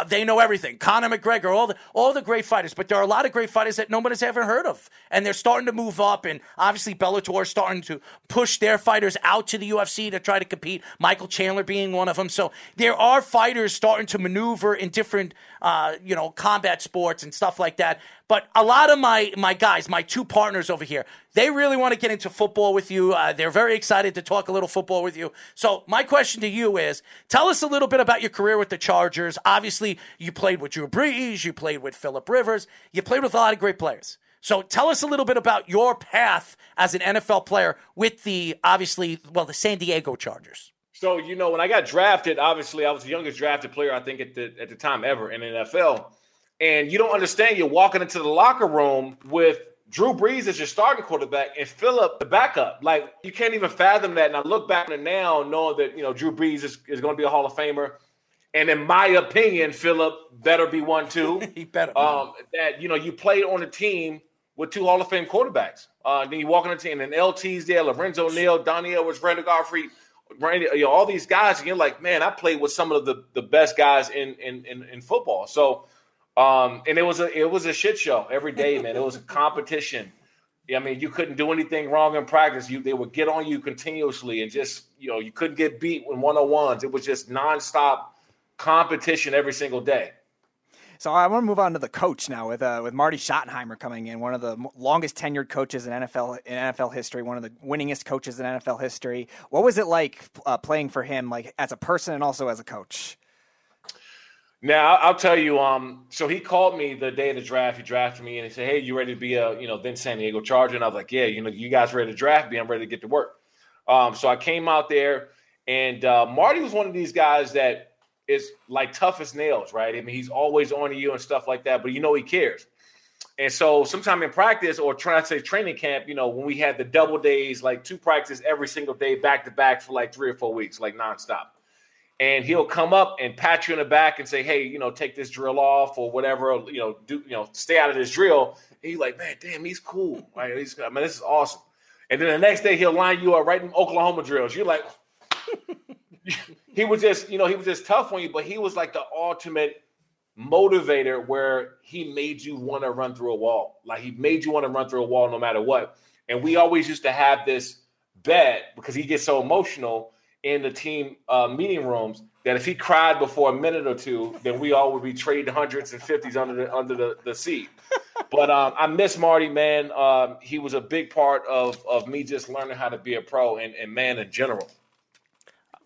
they know everything. Conor McGregor, all the all the great fighters. But there are a lot of great fighters that nobody's ever heard of, and they're starting to move up. And obviously, Bellator is starting to push their fighters out to the UFC to try to compete. Michael Chandler being one of them. So there are fighters starting to maneuver in different, uh, you know, combat sports and stuff like that. But a lot of my my guys, my two partners over here, they really want to get into football with you. Uh, they're very excited to talk a little football with you. So my question to you is: Tell us a little bit about your career with the Chargers. Obviously, you played with Drew Brees, you played with Philip Rivers, you played with a lot of great players. So tell us a little bit about your path as an NFL player with the obviously well the San Diego Chargers. So you know, when I got drafted, obviously I was the youngest drafted player I think at the at the time ever in the NFL. And you don't understand. You're walking into the locker room with Drew Brees as your starting quarterback and Philip the backup. Like you can't even fathom that. And I look back on it now, knowing that you know Drew Brees is, is going to be a Hall of Famer. and in my opinion, Philip better be one too. [LAUGHS] he better. be. Um, that you know you played on a team with two Hall of Fame quarterbacks. Uh, then you walk on the team, and LT's there, Lorenzo Neal, Donnie Edwards, Brandon Godfrey, Randy, you know all these guys, and you're like, man, I played with some of the the best guys in in in, in football. So, um, and it was a it was a shit show every day, man. It was a competition. I mean, you couldn't do anything wrong in practice. You they would get on you continuously, and just you know you couldn't get beat in one on ones. It was just nonstop competition every single day. So I want to move on to the coach now with uh, with Marty Schottenheimer coming in, one of the longest tenured coaches in NFL in NFL history, one of the winningest coaches in NFL history. What was it like uh, playing for him, like as a person and also as a coach? Now I'll tell you. Um, so he called me the day of the draft. He drafted me, and he said, "Hey, you ready to be a you know then San Diego Charger?" And I was like, "Yeah, you know, you guys ready to draft me? I'm ready to get to work." Um, so I came out there, and uh, Marty was one of these guys that is like tough as nails, right? I mean, he's always on to you and stuff like that, but you know he cares. And so, sometime in practice or trying to say training camp, you know, when we had the double days, like two practice every single day, back to back for like three or four weeks, like nonstop and he'll come up and pat you in the back and say, "Hey, you know, take this drill off or whatever. You know, do you know, stay out of this drill." And you're like, "Man, damn, he's cool. [LAUGHS] Right? He's, I mean, this is awesome." And then the next day he'll line you up right in Oklahoma drills. You're like, [LAUGHS] he was just, you know, he was just tough on you, but he was like the ultimate motivator where he made you want to run through a wall. Like he made you want to run through a wall no matter what. And we always used to have this bet because he gets so emotional in the team uh, meeting rooms that if he cried before a minute or two, then we all would be trading hundreds and fifties under the under the, the seat. [LAUGHS] but um, I miss Marty, man. Um, he was a big part of of me just learning how to be a pro and, and man in general.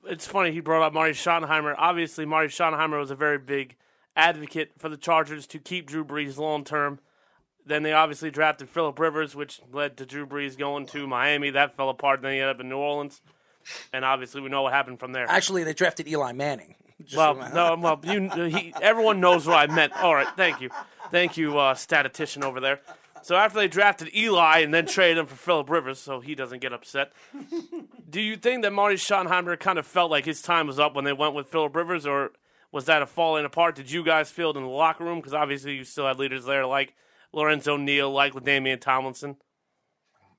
It's funny he brought up Marty Schottenheimer. Obviously, Marty Schottenheimer was a very big advocate for the Chargers to keep Drew Brees long term. Then they obviously drafted Philip Rivers, which led to Drew Brees going to Miami. That fell apart. Then he ended up in New Orleans, and obviously we know what happened from there. Actually, they drafted Eli Manning. [LAUGHS] Just Well, no, well, you, he, everyone knows what I meant. All right, thank you, thank you, uh, statistician over there. So after they drafted Eli and then traded him for Philip Rivers, so he doesn't get upset. Do you think that Marty Schottenheimer kind of felt like his time was up when they went with Philip Rivers, or was that a falling apart? Did you guys feel it in the locker room? Because obviously you still had leaders there like Lorenzo Neal, like with LaDainian Tomlinson.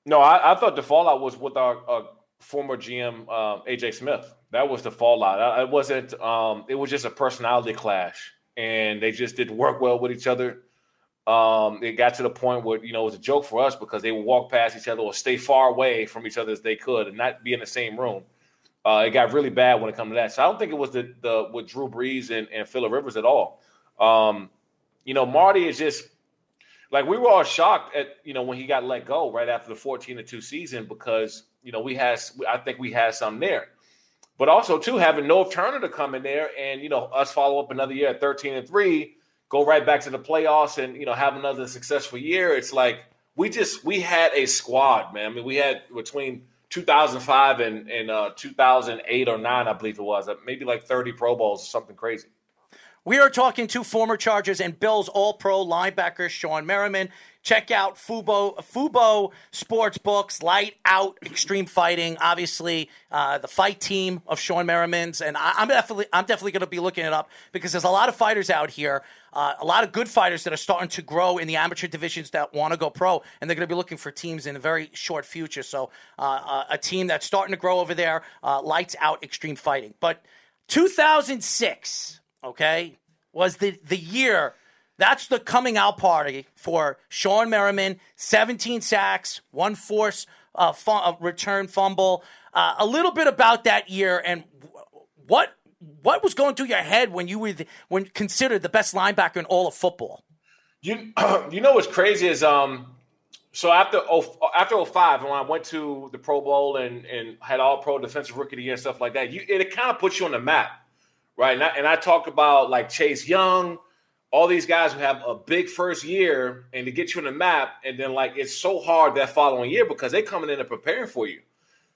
No, I, I thought the fallout was with our uh, former GM uh, AJ Smith. That was the fallout. I, it wasn't. Um, it was just a personality clash, and they just didn't work well with each other. Um, it got to the point where you know it was a joke for us because they would walk past each other or stay far away from each other as they could and not be in the same room. Uh, it got really bad when it comes to that. So I don't think it was the the with Drew Brees and, and Philip Rivers at all. Um, you know, Marty is just like we were all shocked at you know when he got let go right after the 14 to 2 season because you know we had I think we had some there. But also too having Norv Turner to come in there and you know us follow up another year at 13 and 3, go right back to the playoffs and you know have another successful year. It's like we just we had a squad, man. I mean, we had between 2005 and, and uh, 2008 or 9, I believe it was, uh, maybe like 30 Pro Bowls or something crazy. We are talking to former Chargers and Bills All Pro linebacker Shawne Merriman. Check out Fubo Fubo Sports Books, Light Out Extreme Fighting. Obviously, uh, the fight team of Shawne Merriman's, and I, I'm definitely I'm definitely going to be looking it up because there's a lot of fighters out here, uh, a lot of good fighters that are starting to grow in the amateur divisions that want to go pro, and they're going to be looking for teams in a very short future. So, uh, uh, a team that's starting to grow over there, uh, Lights Out Extreme Fighting, but 2006 okay, was the, the year. That's the coming out party for Shawne Merriman. 17 sacks, one force uh, uh, return fumble. Uh, a little bit about that year and what what was going through your head when you were the, when considered the best linebacker in all of football. You [CLEARS THROAT] you know what's crazy is um so after oh, after 05 when I went to the Pro Bowl and and had all pro defensive rookie of the year and stuff like that, you it kind of puts you on the map, right? And I, and I talk about like Chase Young, all these guys who have a big first year and to get you on the map, and then like it's so hard that following year because they coming in and preparing for you.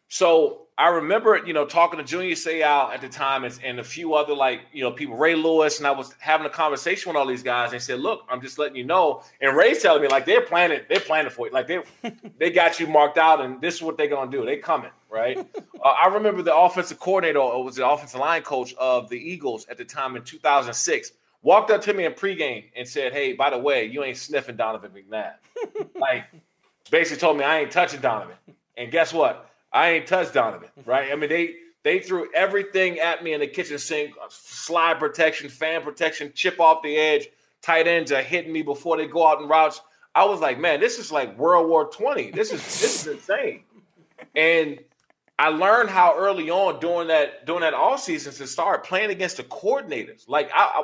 So I remember, you know, talking to Junior Seau at the time and, and a few other like, you know, people, Ray Lewis, and I was having a conversation with all these guys. And they said, "Look, I'm just letting you know." And Ray's telling me like they're planning, they're planning for it, like they [LAUGHS] they got you marked out, and this is what they're gonna do. They coming. right? [LAUGHS] uh, I remember the offensive coordinator, or was the offensive line coach of the Eagles at the time in 2006, walked up to me in pregame and said, "Hey, by the way, you ain't sniffing Donovan McNabb." [LAUGHS] like, basically told me I ain't touching Donovan. And guess what? I ain't touched Donovan, right? I mean, they they threw everything at me in the kitchen sink: uh, slide protection, fan protection, chip off the edge. Tight ends are hitting me before they go out in routes. I was like, man, this is like World War Twenty. This is this is insane. And I learned how early on during that during that all season to start playing against the coordinators. Like I, I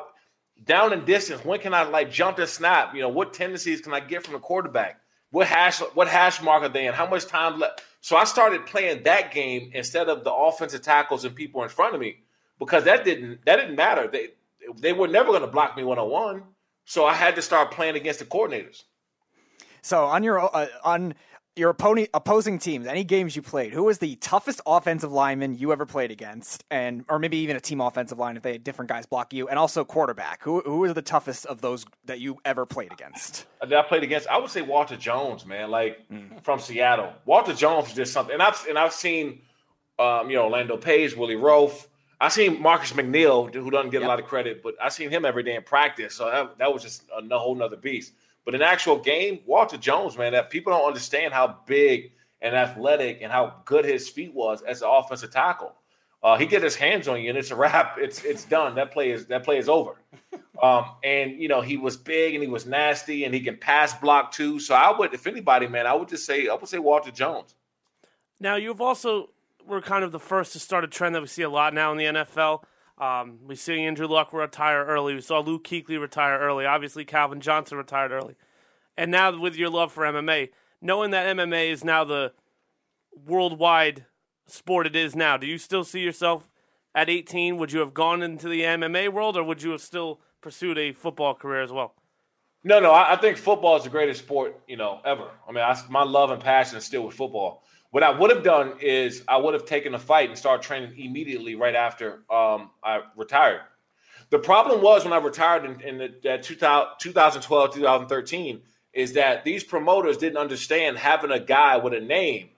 down in distance, when can I like jump and snap? You know, what tendencies can I get from the quarterback? What hash what hash mark are they in? How much time left? So I started playing that game instead of the offensive tackles and people in front of me because that didn't that didn't matter. They they were never going to block me one on one. So I had to start playing against the coordinators. So on your uh, on your opponent opposing teams, any games you played, who was the toughest offensive lineman you ever played against, and or maybe even a team offensive line if they had different guys block you, and also quarterback. Who who was the toughest of those that you ever played against? That I played against, I would say Walter Jones, man, like mm. from Seattle. Walter Jones just something, and I've and I've seen, um, you know, Orlando Pace, Willie Roaf. I seen Marcus McNeill, who doesn't get yep. a lot of credit, but I seen him every day in practice. So that, that was just a whole nother beast. But in actual game, Walter Jones, man, that people don't understand how big and athletic and how good his feet was as an offensive tackle. Uh, he get his hands on you and it's a wrap. [LAUGHS] It's it's done. That play is that play is over. [LAUGHS] Um, and you know he was big and he was nasty and he can pass block too. So I would, if anybody, man, I would just say I would say Walter Jones. Now you've also were kind of the first to start a trend that we see a lot now in the NFL um, we see Andrew Luck retire early. We saw Luke Kuechly retire early. Obviously, Calvin Johnson retired early. And now, with your love for MMA, knowing that MMA is now the worldwide sport it is now, do you still see yourself at 18? Would you have gone into the MMA world, or would you have still pursued a football career as well? No, no. I, I think football is the greatest sport you know ever. I mean, I, my love and passion is still with football. What I would have done is I would have taken a fight and started training immediately right after um, I retired. The problem was when I retired in, in the, 2012, 2013, is that these promoters didn't understand having a guy with a name.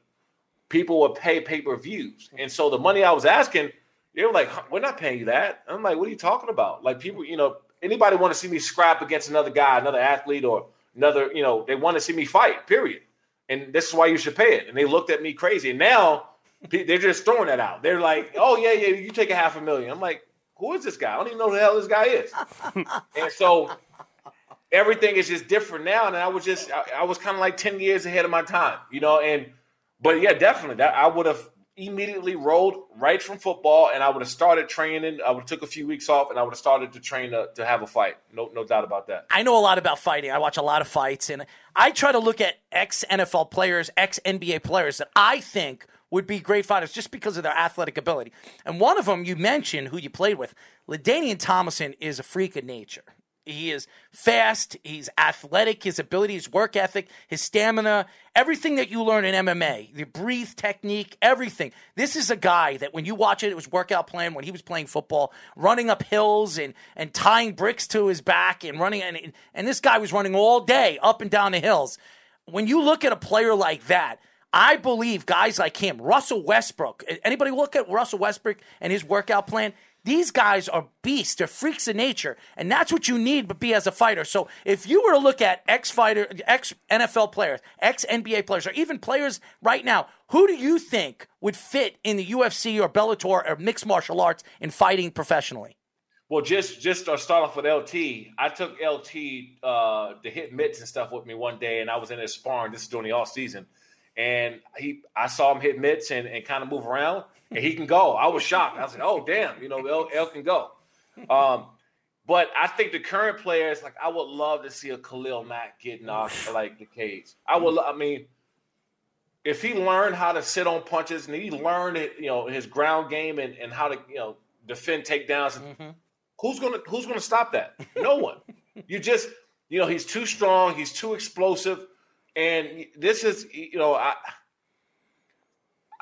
People would pay pay per views, and so the money I was asking, they were like, "We're not paying you that." I'm like, "What are you talking about?" Like people, you know, anybody want to see me scrap against another guy, another athlete, or another, you know, they want to see me fight. Period and this is why you should pay it. And they looked at me crazy. And now they're just throwing that out. They're like, oh, yeah, yeah, you take a half a million. I'm like, who is this guy? I don't even know who the hell this guy is. [LAUGHS] and so everything is just different now. And I was just, I, I was kind of like 10 years ahead of my time, you know? And, but yeah, definitely that I would have immediately rolled right from football and I would have started training. I would have took a few weeks off and I would have started to train to, to have a fight. No, no doubt about that. I know a lot about fighting. I watch a lot of fights and I try to look at ex NFL players, ex NBA players that I think would be great fighters just because of their athletic ability. And one of them you mentioned who you played with, LaDainian Tomlinson is a freak of nature. He is fast. He's athletic. His ability, his work ethic, his stamina, everything that you learn in MMA, the breathe technique, everything. This is a guy that when you watch it, it was workout plan when he was playing football, running up hills and and tying bricks to his back and running. And, and this guy was running all day up and down the hills. When you look at a player like that, I believe guys like him, Russell Westbrook. Anybody look at Russell Westbrook and his workout plan? These guys are beasts. They're freaks of nature. And that's what you need to be as a fighter. So if you were to look at ex fighter, ex NFL players, ex NBA players, or even players right now, who do you think would fit in the UFC or Bellator or mixed martial arts in fighting professionally? Well, just just to start off with LT, I took LT uh, to hit mitts and stuff with me one day, and I was in his sparring. This is during the off season, and he I saw him hit mitts and, and kind of move around and he can go. I was shocked. I was like, oh damn, you know, El, El can go. Um, but I think the current players, like, I would love to see a Khalil Mack get knocked like the cage. I would. I mean, if he learned how to sit on punches and he learned, you know, his ground game and, and how to, you know, defend takedowns, mm-hmm. who's gonna who's gonna stop that? No one. you just, you know, he's too strong. He's too explosive, and this is, you know, I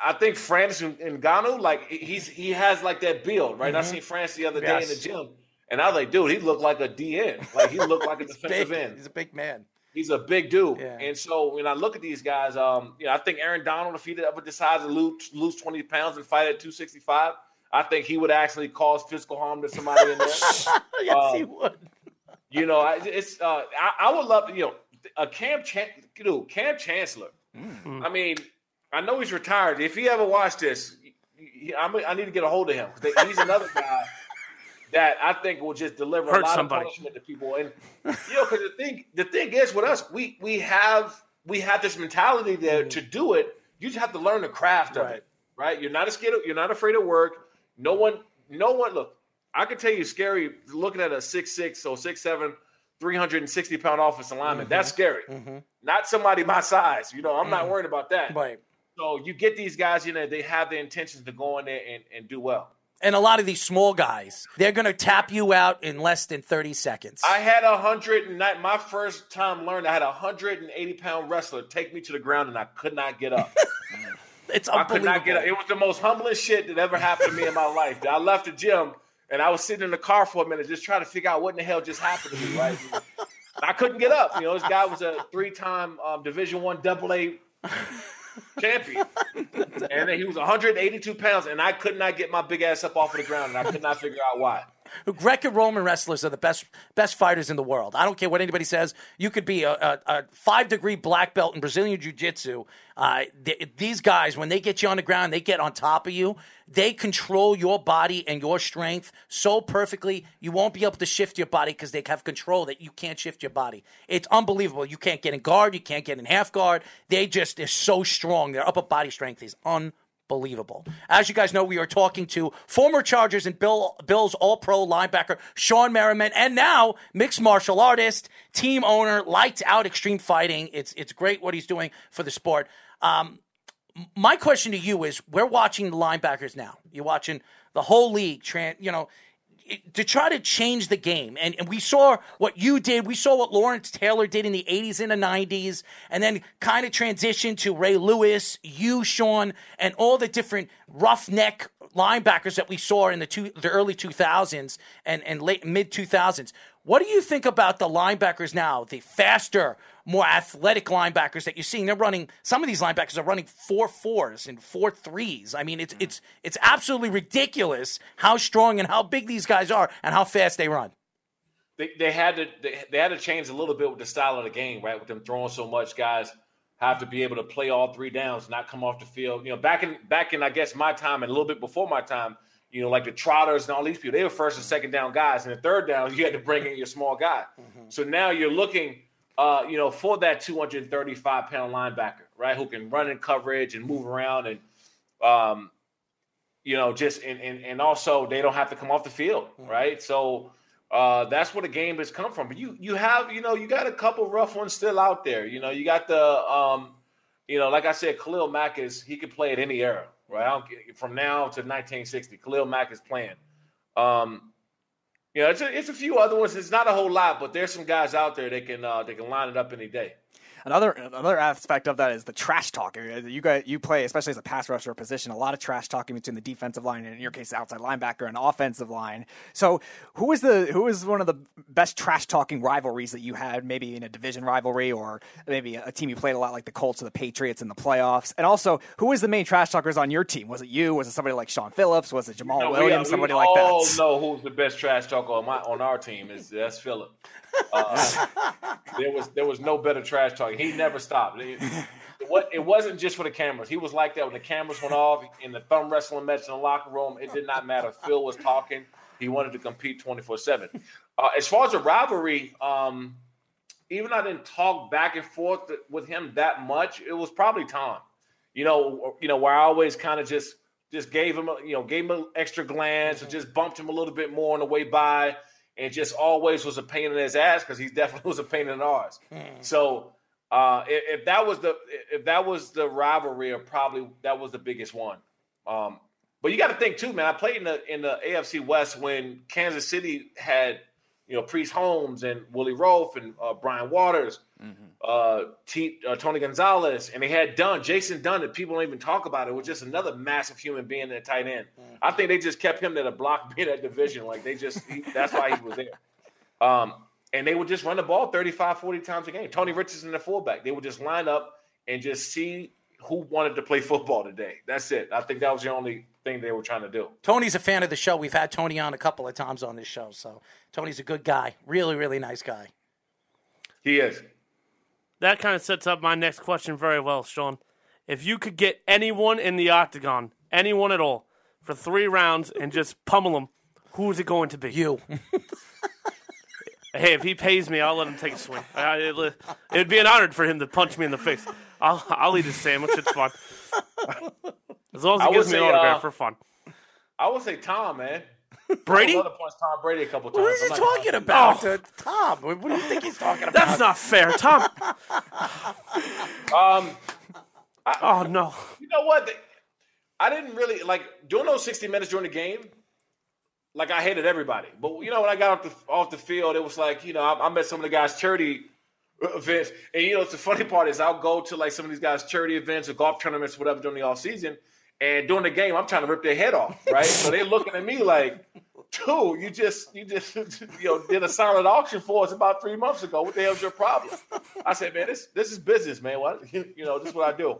I think Francis Ngannou, like he's he has like that build, right? Mm-hmm. I seen France the other day yes. in the gym, and I was like, dude, he looked like a DN, like he looked like a [LAUGHS] defensive big. end. He's a big man. He's a big dude, Yeah. and so when I look at these guys, um, you know, I think Aaron Donald, if he ever decides to lose lose twenty pounds and fight at two sixty five, I think he would actually cause physical harm to somebody in there. [LAUGHS] yes, Um, he would. you know, I, it's uh, I, I would love you know, a Kam Chan- dude, Kam Chancellor. I mean, I know he's retired. If he ever watched this, I'm, I need to get a hold of him. He's another [LAUGHS] guy that I think will just deliver Hurt a lot somebody. of punishment to people. And you know, because the thing, the thing is with us, we we have we have this mentality there mm. to do it. You just have to learn the craft of Right. it, right? You're not scared. Of, you're not afraid of work. No one, no one. Look, I can tell you, scary looking at a six six, so six seven. 360 pound offensive lineman. Mm-hmm. That's scary. Mm-hmm. Not somebody my size. You know, I'm not mm. worried about that. Right. So you get these guys, you know, they have the intentions to go in there and, and do well. And a lot of these small guys, they're going to tap you out in less than 30 seconds. I had a hundred and nine- my first time learned. I had a hundred and eighty pound wrestler take me to the ground, and I could not get up. [LAUGHS] it's unbelievable. I could not get up. It was the most humbling shit that ever happened to me in my life. I left the gym and I was sitting in the car for a minute, just trying to figure out what in the hell just happened to me. Right? [LAUGHS] I couldn't get up. You know, this guy was a three time um, Division One Double A champion, [LAUGHS] and he was 182 pounds, and I could not get my big ass up off of the ground, and I could not figure out why. Greco-Roman wrestlers are the best best fighters in the world. I don't care what anybody says. You could be a, a, a five degree black belt in Brazilian Jiu-Jitsu. Uh, th- these guys, when they get you on the ground, they get on top of you. They control your body and your strength so perfectly. You won't be able to shift your body because they have control that you can't shift your body. It's unbelievable. You can't get in guard. You can't get in half guard. They just are so strong. Their upper body strength is unbelievable As you guys know, we are talking to former Chargers and Bill Bills All Pro linebacker Shawne Merriman, and now mixed martial artist, team owner, lights out extreme fighting. It's it's great what he's doing for the sport. Um, my question to you is: We're watching the linebackers now. You're watching the whole league. Tran, you know. To try to change the game, and, and we saw what you did. We saw what Lawrence Taylor did in the '80s and the '90s, and then kind of transition to Ray Lewis, you, Shawne, and all the different roughneck linebackers that we saw in the two, the early 2000s and, and late mid 2000s. What do you think about the linebackers now? The faster, more athletic linebackers that you're seeing. They're running. Some of these linebackers are running four fours and four threes. I mean, it's hmm. it's it's absolutely ridiculous how strong and how big these guys are and how fast they run. they, they had to they, they had to change a little bit with the style of the game, right? With them throwing so much, guys have to be able to play all three downs, not come off the field. You know, back in back in I guess my time and a little bit before my time, you know, like the trotters and all these people, they were first and second down guys, and the third down you had to bring in your small guy. Mm-hmm. So now you're looking, uh, you know, for that 235 pound linebacker, right, who can run in coverage and move around and. Um, you know, just and, and and also they don't have to come off the field, right? So uh, that's where the game has come from. But you you have you know you got a couple rough ones still out there. You know you got the um, you know like I said, Khalil Mack is he can play at any era, right? I don't, from now to 1960, Khalil Mack is playing. Um, you know, it's a, it's a few other ones. It's not a whole lot, but there's some guys out there that can uh, that can line it up any day. Another another aspect of that is the trash talk. You guys, you play, especially as a pass rusher position, a lot of trash talking between the defensive line and in your case, the outside linebacker and offensive line. So, who is the who is one of the best trash talking rivalries that you had? Maybe in a division rivalry, or maybe a team you played a lot, like the Colts or the Patriots in the playoffs. And also, who is the main trash talkers on your team? Was it you? Was it somebody like Shaun Phillips? Was it Jamal we- Williams? we somebody like that? all know who's the best trash talker on my on our team is that's Philip. Uh, [LAUGHS] there was there was no better trash He never stopped. It, it, it wasn't just for the cameras. He was like that when the cameras went off in the thumb wrestling match in the locker room. It did not matter. Phil was talking. He wanted to compete twenty four seven. As far as a rivalry, um, even though I didn't talk back and forth with him that much, it was probably Tom. You know, you know where I always kind of just just gave him, a, you know, gave him an extra glance and just bumped him a little bit more on the way by, and just always was a pain in his ass because he definitely [LAUGHS] was a pain in ours. So uh, if, if that was the if that was the rivalry, or probably that was the biggest one. Um, but you got to think too, man. I played in the in the AFC West when Kansas City had you know Priest Holmes and Willie Roaf and uh, Brian Waters, uh, T, uh, Tony Gonzalez, and they had Dunn, Jason Dunn, that people don't even talk about. It was just another massive human being at tight end. I think they just kept him to the block [LAUGHS] being that division. Like they just he, that's why he was there. Um, and they would just run the ball 35, 40 times a game. Tony Richardson, the fullback, they would just line up and just see who wanted to play football today. That's it. I think that was the only thing they were trying to do. Tony's a fan of the show. We've had Tony on a couple of times on this show, so Tony's a good guy. Really, really nice guy. He is. That kind of sets up my next question very well, Shawne. If you could get anyone in the octagon, anyone at all, for three rounds and just pummel them, who is it going to be? You. [LAUGHS] Hey, if he pays me, I'll let him take a swing. It, it'd be an honor for him to punch me in the face. I'll I'll eat his sandwich. It's fun. As long as he would gives me an say, autograph uh, for fun. I would say Tom, man. Brady? I would love to punch Tom Brady a couple times. What is he I'm talking gonna- about, Oh. Tom? What do you think he's talking about? That's not fair, Tom. [LAUGHS] Um, Oh no. you know what? I didn't really like doing those 60 minutes during the game. Like I hated everybody, but you know when I got off the off the field, it was like you know I, I met some of the guys' charity uh, events, and you know it's the funny part is I'll go to like some of these guys' charity events or golf tournaments, whatever, during the off season, and during the game I'm trying to rip their head off, right? so they're looking at me like, dude, you just you just [LAUGHS] you know did a silent auction for us about three months ago. What the hell's your problem? I said, man, this this is business, man. What [LAUGHS] you know, this is what I do.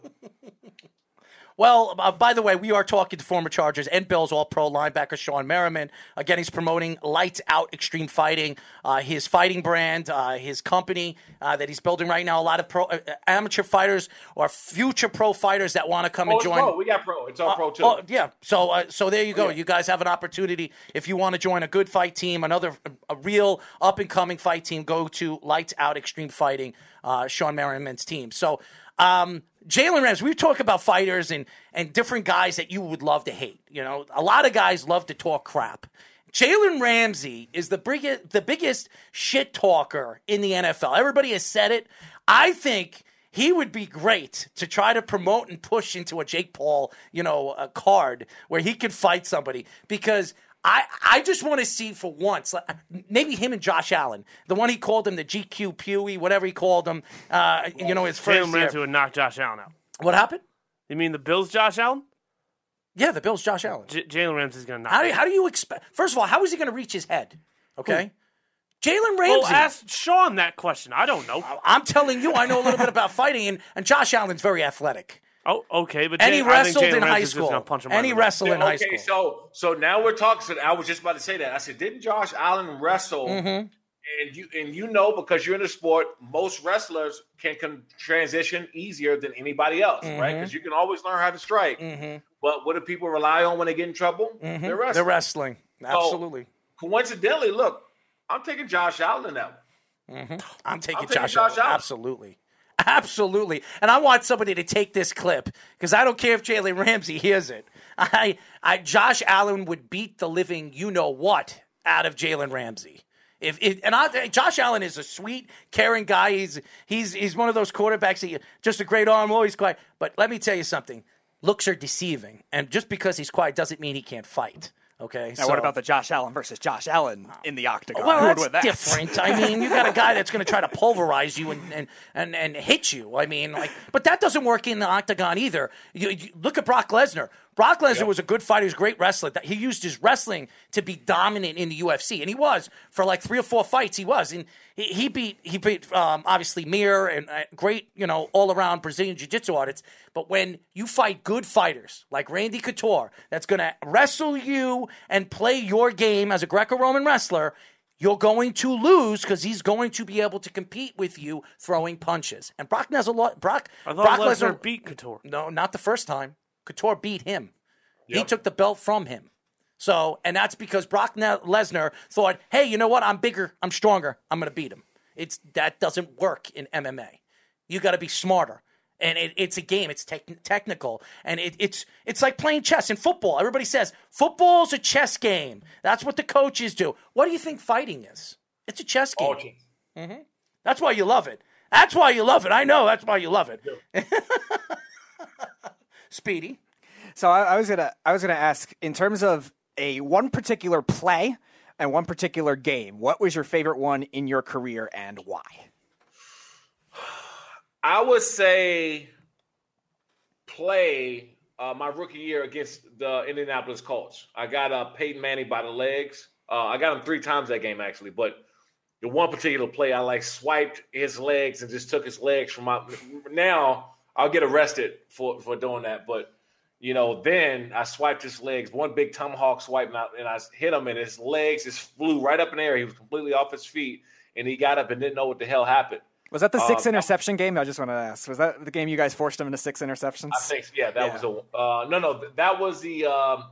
Well, uh, by the way, we are talking to former Chargers and Bills All Pro linebacker Shawne Merriman. Again, he's promoting Lights Out Extreme Fighting, uh, his fighting brand, uh, his company uh, that he's building right now. A lot of pro uh, amateur fighters or future pro fighters that want to come Oh, and join. pro. We got pro. It's all pro too. Oh yeah, so uh, so there you go. You guys have an opportunity if you want to join a good fight team, another a real up and coming fight team. Go to Lights Out Extreme Fighting, uh, Shawne Merriman's team. So um, Jalen Ramsey, we talk about fighters and and different guys that you would love to hate. You know, a lot of guys love to talk crap. Jalen Ramsey is the biggest, the biggest shit talker in the NFL. Everybody has said it. I think he would be great to try to promote and push into a Jake Paul, you know, a card where he could fight somebody because I I just want to see for once, like, maybe him and Josh Allen, the one he called him the GQ Pewee, whatever he called him, uh, you know, his first Jalen Ramsey would knock Josh Allen out. What happened? You mean the Bills, Josh Allen? Yeah, the Bills, Josh Allen. J- Jalen Ramsey's gonna knock. How do, how do you expect? First of all, how is he going to reach his head? Okay, Jalen. Ramsey. Well, ask Shawne that question. I don't know. I'm telling you, I know a little bit about fighting, and, and Josh Allen's very athletic. Oh, okay, but And he Jalen- I think wrestled in high Ramsey's just gonna school. punch him And he in wrestled in high okay, school. so so now we're talking. So I was just about to say that. I said, didn't Josh Allen wrestle? Mm-hmm. And you and you know because you're in the sport, most wrestlers can, can transition easier than anybody else, Mm-hmm. right? Because you can always learn how to strike. But what do people rely on when they get in trouble? They're wrestling. They're wrestling. Absolutely. Coincidentally, look, I'm taking Josh Allen in that one. I'm taking I'm taking Josh, Josh Allen. Allen. Absolutely. [LAUGHS] Absolutely. And I want somebody to take this clip because I don't care if Jalen Ramsey hears it. [LAUGHS] I, I, Josh Allen would beat the living you know what out of Jalen Ramsey. If and I, Josh Allen is a sweet, caring guy. He's he's he's one of those quarterbacks. That you, just a great arm, always quiet. But let me tell you something: looks are deceiving, and just because he's quiet doesn't mean he can't fight. Okay. Now, what about the Josh Allen versus Josh Allen in the octagon? Well, that's that? different. I mean, you got a guy that's going to try to pulverize you and, and, and, and hit you. I mean, like, but that doesn't work in the octagon either. You, you look at Brock Lesnar. Brock Lesnar was a good fighter. He was a great wrestler. He used his wrestling to be dominant in the UFC, and he was for like three or four fights. He was, and he, he beat he beat um, obviously Mir and uh, great you know all around Brazilian jiu jitsu artists. But when you fight good fighters like Randy Couture, that's going to wrestle you and play your game as a Greco-Roman wrestler, you're going to lose because he's going to be able to compete with you throwing punches. And Brock Lesnar, Brock, I thought Brock Lesnar beat Couture. no, not the first time. Couture beat him. He took the belt from him. So, and that's because Brock Lesnar thought, "Hey, you know what? I'm bigger. I'm stronger. I'm going to beat him." It's that doesn't work in MMA. You got to be smarter. And it, it's a game. It's tech technical, and it, it's it's like playing chess in football. Everybody says football's a chess game. That's what the coaches do. What do you think fighting is? It's a chess game. Teams. Mm-hmm. That's why you love it. That's why you love it. I know. That's why you love it. [LAUGHS] Speedy. So I, I was gonna I was gonna ask in terms of a one particular play and one particular game. What was your favorite one in your career and why? I would say play uh, my rookie year against the Indianapolis Colts. I got uh, Peyton Manning by the legs. Uh, I got him three times that game actually, but the one particular play, I like swiped his legs and just took his legs from my. Now I'll get arrested for for doing that, but you know, then I swiped his legs, one big tomahawk swipe, and I, and I hit him, and his legs just flew right up in the air. He was completely off his feet, and he got up and didn't know what the hell happened. Was that the six Um, interception game? I just want to ask. Was that the game you guys forced him into six interceptions? I think, yeah, that Yeah. was a uh, no, no, that was the um,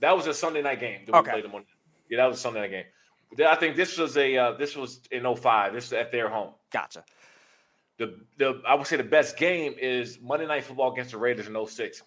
that was a Sunday night game. That we Okay. played them on. Yeah, that was a Sunday night game. I think this was a uh, this was in 05. This is at their home. Gotcha. The the I would say the best game is Monday Night Football against the Raiders in 06.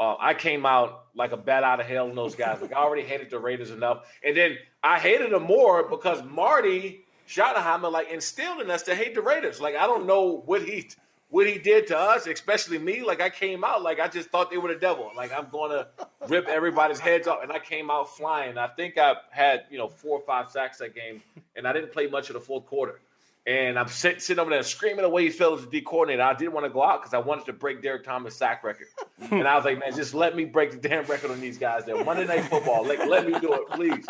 Uh, I came out like a bat out of hell in those guys. Like I already hated the Raiders enough, and then I hated them more because Marty Schottenheimer like instilled in us to hate the Raiders. Like I don't know what he what he did to us, especially me. Like I came out like I just thought they were the devil. Like I'm going to rip everybody's heads off, and I came out flying. I think I had you know four or five sacks that game, and I didn't play much of the fourth quarter. And I'm sit, sitting over there screaming away he felt as a D coordinator. I didn't want to go out because I wanted to break Derrick Thomas' sack record. [LAUGHS] and I was like, man, just let me break the damn record on these guys. There, Monday Night Football, like, let me do it, please.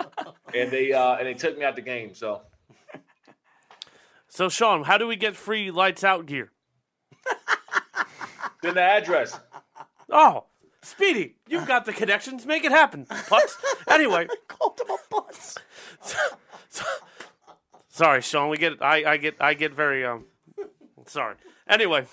And they uh, and they took me out the game. So So, Shawne, how do we get free lights out gear? [LAUGHS] then the address. Oh, Speedy, you've got the connections. Make it happen, putz. [LAUGHS] anyway, Called him a butts. Sorry, Shawne. We get. I, I get. I get very. Um. Sorry. Anyway,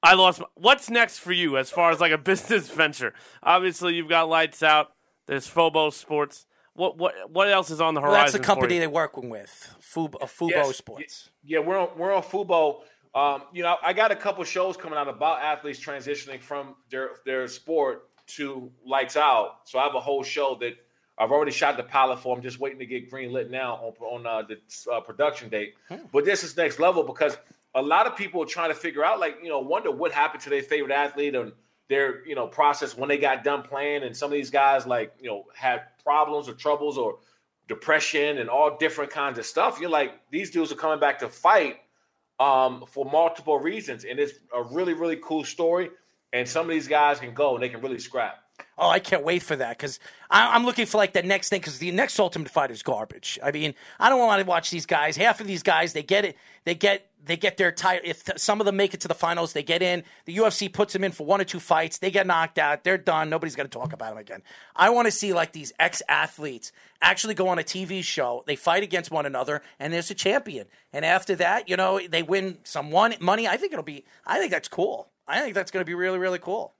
I lost. My, what's next for you as far as like a business [LAUGHS] venture? Obviously, you've got lights out. There's Fubo Sports. What what what else is on the Well, horizon? that's the company they're working with, Fubo, uh, Fubo Yes. Sports. Yeah, we're on, we're on Fubo. Um, you know, I got a couple shows coming out about athletes transitioning from their their sport to lights out. So I have a whole show that I've already shot the pilot for. I'm just waiting to get green lit now on on uh, the uh, production date. But this is next level because a lot of people are trying to figure out, like, you know, wonder what happened to their favorite athlete and their you know process when they got done playing. And some of these guys, like, you know, had problems or troubles or depression and all different kinds of stuff. You're like, these dudes are coming back to fight um, for multiple reasons, and it's a really, really cool story. And some of these guys can go and they can really scrap. Oh, I can't wait for that because I'm looking for like the next thing because the next Ultimate Fighter is garbage. I mean, I don't want to watch these guys. Half of these guys, they get it, they get they get their title. If th- some of them make it to the finals, they get in. The UFC puts them in for one or two fights. They get knocked out. They're done. Nobody's going to talk about them again. I want to see like these ex athletes actually go on a TV show. They fight against one another, and there's a champion. And after that, you know, they win some one money. I think it'll be. I think that's cool. I think that's going to be really, really cool.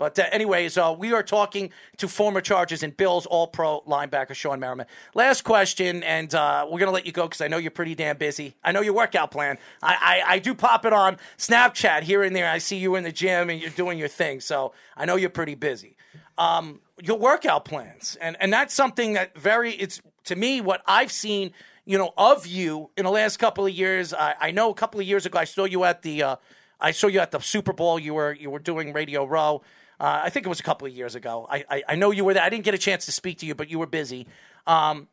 But uh, anyways, uh, we are talking to former Chargers and Bills All-Pro linebacker Shawne Merriman. Last question, and uh, we're gonna let you go because I know you're pretty damn busy. I know your workout plan. I, I I do pop it on Snapchat here and there. I see you in the gym and you're doing your thing, so I know you're pretty busy. Um, your workout plans, and and that's something that very it's to me what I've seen. You know of you in the last couple of years. I, I know a couple of years ago I saw you at the. Uh, I saw you at the Super Bowl. You were you were doing Radio Row. Uh, I think it was a couple of years ago. I, I I know you were there. I didn't get a chance to speak to you, but you were busy. Um,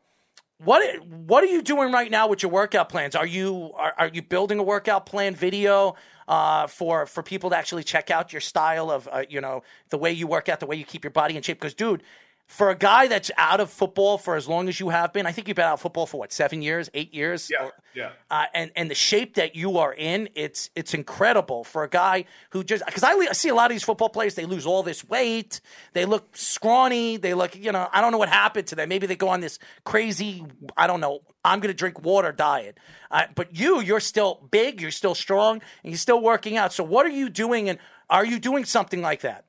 what what are you doing right now with your workout plans? Are you are, are you building a workout plan video uh, for for people to actually check out your style of uh, you know the way you work out, the way you keep your body in shape? Because dude, for a guy that's out of football for as long as you have been, I think you've been out of football for what seven years, eight years, Yeah, yeah. uh, and and the shape that you are in, it's it's incredible for a guy who just because I, I see a lot of these football players, they lose all this weight, they look scrawny, they look you know I don't know what happened to them. Maybe they go on this crazy I don't know I'm going to drink water diet, uh, but you you're still big, you're still strong, and you're still working out. So what are you doing, and are you doing something like that?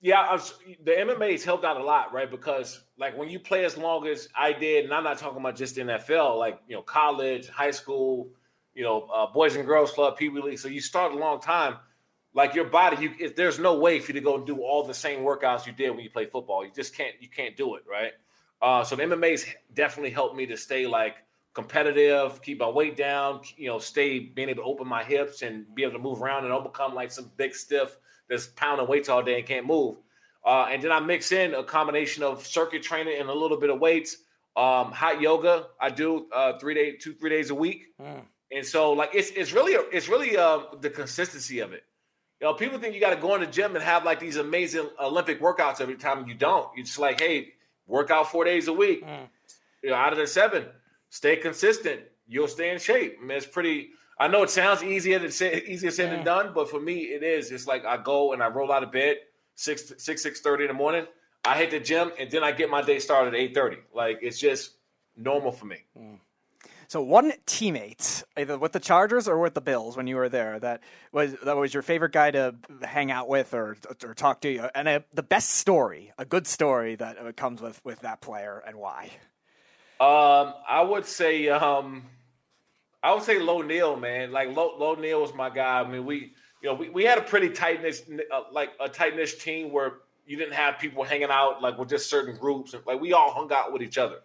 Yeah, was, the MMA's helped out a lot, right? Because like when you play as long as I did, and I'm not talking about just NFL, like you know, college, high school, you know, uh, boys and girls club, Pee Wee League. So you start a long time. Like your body, you if there's no way for you to go and do all the same workouts you did when you play football. You just can't. You can't do it, right? Uh, so the MMA's definitely helped me to stay like competitive, keep my weight down, you know, stay being able to open my hips and be able to move around and don't become like some big stiff that's pounding weights all day and can't move. Uh, and then I mix in a combination of circuit training and a little bit of weights. Um, hot yoga I do uh, three day, two three days a week, and so like it's it's really it's really uh, the consistency of it. You know, people think you got to go in the gym and have like these amazing Olympic workouts every time. You don't. You're just like, hey, work out four days a week. You know, out of the seven, stay consistent. You'll stay in shape. I mean, it's pretty. I know it sounds easier to say easier said than done, but for me, it is. It's like I go and I roll out of bed six six six thirty in the morning. I hit the gym and then I get my day started at eight thirty. Like it's just normal for me. So one teammate, either with the Chargers or with the Bills, when you were there, that was that was your favorite guy to hang out with or or talk to you, and a, the best story, a good story that uh, comes with with that player, and why. Um, I would say, um, I would say Low Neal, man. Like Low, Low Neal was my guy. I mean, we, you know, we, we had a pretty tight uh, like a tight knit team where you didn't have people hanging out like with just certain groups. Like we all hung out with each other.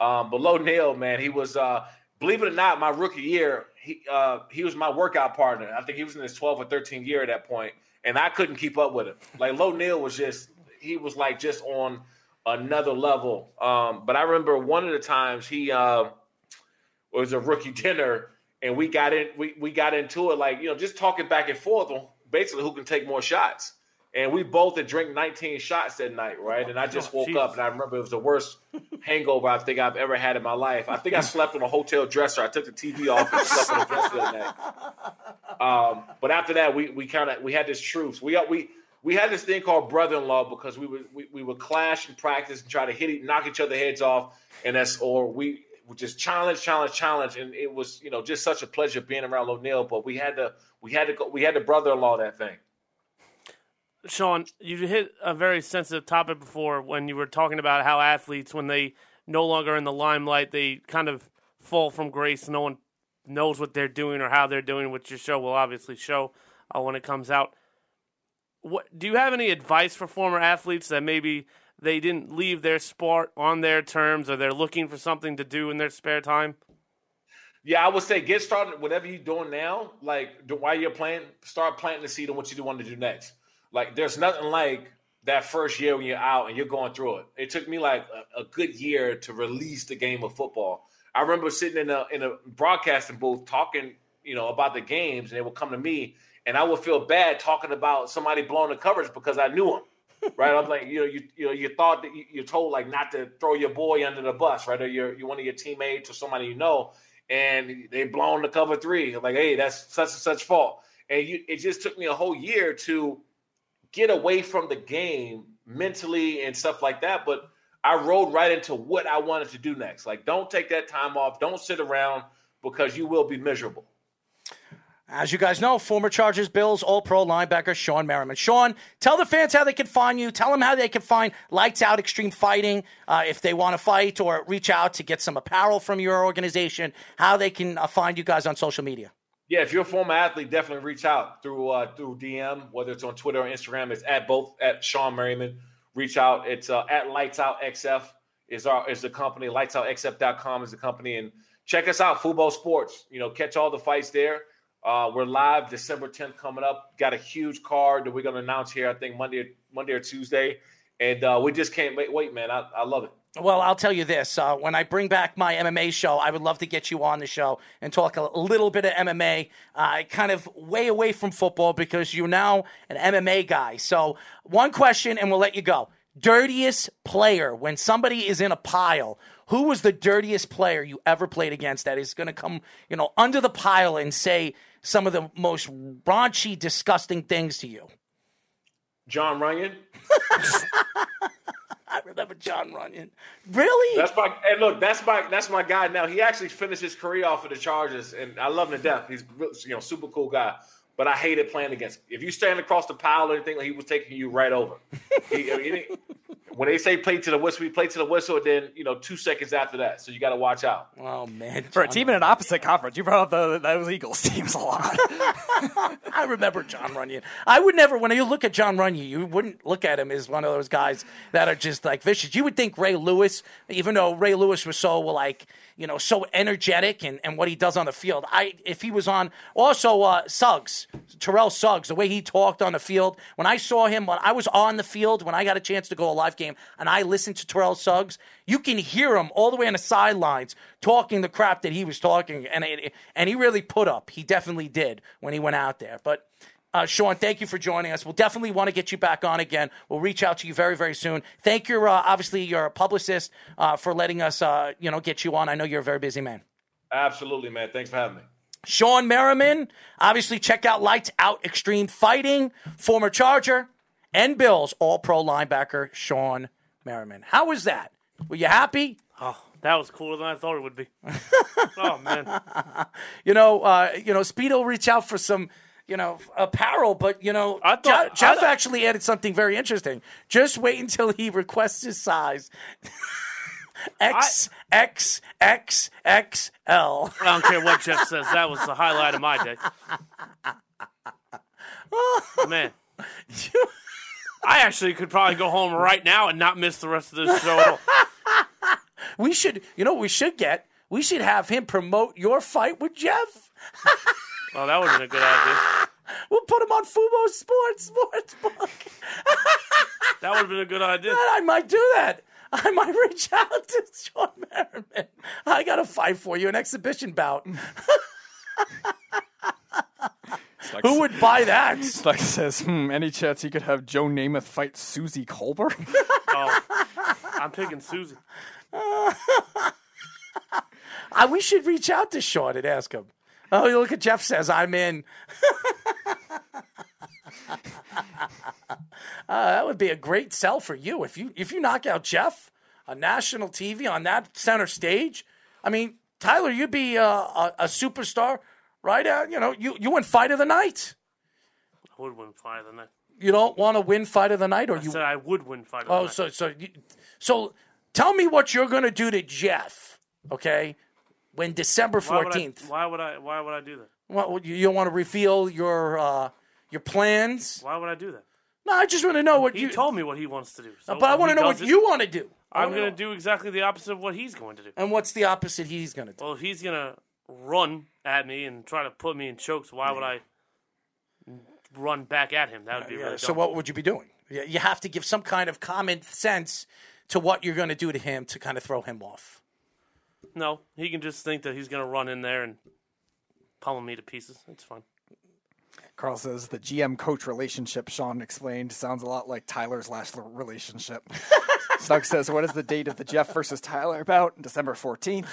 Um, but Low Neal, man, he was, uh, believe it or not, my rookie year, he uh, he was my workout partner. I think he was in his 12 or 13 year at that point, and I couldn't keep up with him. Like Low Neal was just, he was like just on another level. Um, but I remember one of the times he uh, was a rookie [LAUGHS] dinner, and we got in, we we got into it like you know just talking back and forth on basically who can take more shots. And we both had drank 19 shots that night, right? And I just woke up and I remember it was the worst [LAUGHS] hangover I think I've ever had in my life. I think I slept on a hotel dresser. I took the TV off and slept on a dresser that night. Um, but after that, we we kind of we had this truce. We we we had this thing called brother-in-law because we would we, we would clash and practice and try to hit knock each other heads off, and that's or we just challenge, challenge, challenge, and it was you know just such a pleasure being around O'Neal. But we had to we had to go we had to brother-in-law that thing. Shawne, you hit a very sensitive topic before when you were talking about how athletes, when they no longer in the limelight, they kind of fall from grace. No one knows what they're doing or how they're doing, which your show will obviously show uh, when it comes out. What do you have any advice for former athletes that maybe they didn't leave their sport on their terms or they're looking for something to do in their spare time? Yeah, I would say get started. Whatever you're doing now, like while you're playing, start planting the seed on what you do want to do next. Like, there's nothing like that first year when you're out and you're going through it. It took me like a, a good year to release the game of football. I remember sitting in a in a broadcasting booth talking, you know, about the games, and they would come to me, and I would feel bad talking about somebody blowing the coverage because I knew him. Right, I'm like, you know, you you know, you thought that you, you're told like not to throw your boy under the bus, right, or you're, you're one of your teammates or somebody you know, and they blown the cover three. I'm like, hey, that's such and such fault, and you, it just took me a whole year to get away from the game mentally and stuff like that. But I rode right into what I wanted to do next. Like, don't take that time off. Don't sit around because you will be miserable. As you guys know, former Chargers, Bills, All Pro linebacker Shawne Merriman. Shawne, tell the fans how they can find you. Tell them how they can find Lights Out Extreme Fighting uh, if they want to fight or reach out to get some apparel from your organization. How they can uh, find you guys on social media. Yeah, if you're a former athlete, definitely reach out through uh, through DM, whether it's on Twitter or Instagram. It's at both at Shawne Merriman. Reach out. It's uh, at Lights Out XF is our is the company. LightsOutXF.com is the company, and check us out. Fubo Sports. You know, catch all the fights there. Uh, we're live December 10th coming up. Got a huge card that we're going to announce here. I think Monday, Monday or Tuesday, and uh, we just can't wait. Wait, man, I, I love it. Well, I'll tell you this. Uh, when I bring back my MMA show, I would love to get you on the show and talk a little bit of MMA, uh, kind of way away from football because you're now an MMA guy. So, one question and we'll let you go. Dirtiest player, when somebody is in a pile, who was the dirtiest player you ever played against that is going to come, you know, under the pile and say some of the most raunchy, disgusting things to you? Jon Runyan. [LAUGHS] I remember Jon Runyan. Really? That's my and look, that's my that's my guy now. He actually finished his career off for the Chargers, and I love him to death. He's you know super cool guy. But I hated playing against him. If you stand across the pile or anything, he was taking you right over. he, I mean, [LAUGHS] when they say play to the whistle, we play to the whistle. Then you know, two seconds after that, so you got to watch out. Oh man, for a team in an opposite conference, you brought up the, those Eagles [LAUGHS] teams a lot. [LAUGHS] I remember Jon Runyan. I would never, when you look at Jon Runyan, you wouldn't look at him as one of those guys that are just like vicious. You would think Ray Lewis, even though Ray Lewis was so like you know, so energetic and, and what he does on the field. I if he was on also uh, Suggs, Terrell Suggs, the way he talked on the field. When I saw him when I was on the field, when I got a chance to go a live game and I listened to Terrell Suggs, you can hear him all the way on the sidelines talking the crap that he was talking, and it, and he really put up. He definitely did when he went out there. But Uh, Shawne, thank you for joining us. We'll definitely want to get you back on again. We'll reach out to you very, very soon. Thank you, uh, obviously, your publicist uh, for letting us, uh, you know, get you on. I know you're a very busy man. Absolutely, man. Thanks for having me. Shawne Merriman, obviously, check out Lights Out Extreme Fighting, former Charger and Bills All Pro linebacker Shawne Merriman. How was that? Were you happy? Oh, that was cooler than I thought it would be. [LAUGHS] oh man, You know, uh, you know, Speedo reached out for some, you know, apparel, but you know, I thought- Jeff I- actually added something very interesting. Just wait until he requests his size. [LAUGHS] X X X X L. I don't care what Jeff says. That was the highlight of my day. [LAUGHS] Man, I actually could probably go home right now and not miss the rest of this show. We should, you know, what we should get. We should have him promote your fight with Jeff. [LAUGHS] Oh, that would have been a good idea. We'll put him on Fubo Sports Sportsbook. [LAUGHS] That would have been a good idea. I might do that. I might reach out to Shawne Merriman. I got a fight for you, an exhibition bout. Who would buy that? Like says, hmm, any chance he could have Joe Namath fight Suzy Kolber? [LAUGHS] Oh, I'm picking Suzy. [LAUGHS] Uh, we should reach out to Shawne and ask him. Oh, look at Jeff says I'm in. uh, [LAUGHS] that would be a great sell for you if you if you knock out Jeff on national TV on that center stage. I mean, Tyler, you'd be uh, a, a superstar, right? Uh, you know, you you win fight of the night. I would win fight of the night. You don't want to win fight of the night, or I you? said I would win fight of the night. Oh, night. so so you, so tell me what you're going to do to Jeff, okay? When December why would, I, fourteenth, why would I? Why would I do that? what you, don't want to reveal your uh, your plans? Why would I do that? No, I just want to know what He you. told me what he wants to do. So but I want to know what it, you want to do. I'm going to do exactly the opposite of what he's going to do. And what's the opposite he's going to do? Well, if he's going to run at me and try to put me in chokes, why would I run back at him? That would be Yeah, really so dumb. what would you be doing? You have to give some kind of common sense to what you're going to do to him to kind of throw him off. No, he can just think that he's going to run in there and pummel me to pieces. It's fine. Carl says the GM coach relationship Shawne explained sounds a lot like Tyler's last relationship. [LAUGHS] Snug says, What is the date of the Jeff versus Tyler about? December 14th.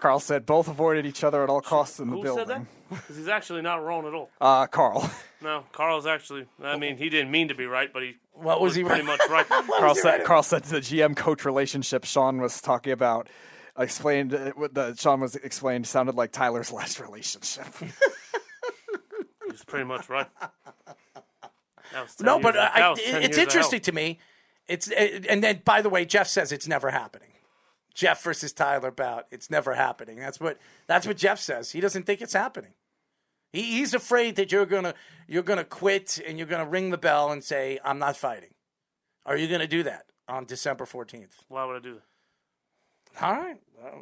Carl said both avoided each other at all costs in the Who building. said that? Because he's actually not wrong at all. Uh, Carl. No, Carl's actually. I mean, he didn't mean to be right, but he What was he pretty right? much right. [LAUGHS] Carl said, Carl said the GM coach relationship Shawne was talking about explained uh, what the Shawne was explained sounded like Tyler's last relationship. [LAUGHS] He's pretty much right. That was 10 No, years but I, I, it's interesting hell. to me. It's it, and then by the way, Jeff says it's never happening. Jeff versus Tyler bout, it's never happening. That's what that's what Jeff says. He doesn't think it's happening. He, he's afraid that you're gonna you're gonna quit and you're gonna ring the bell and say I'm not fighting. Are you gonna do that on December 14th? Why would I do that? All right.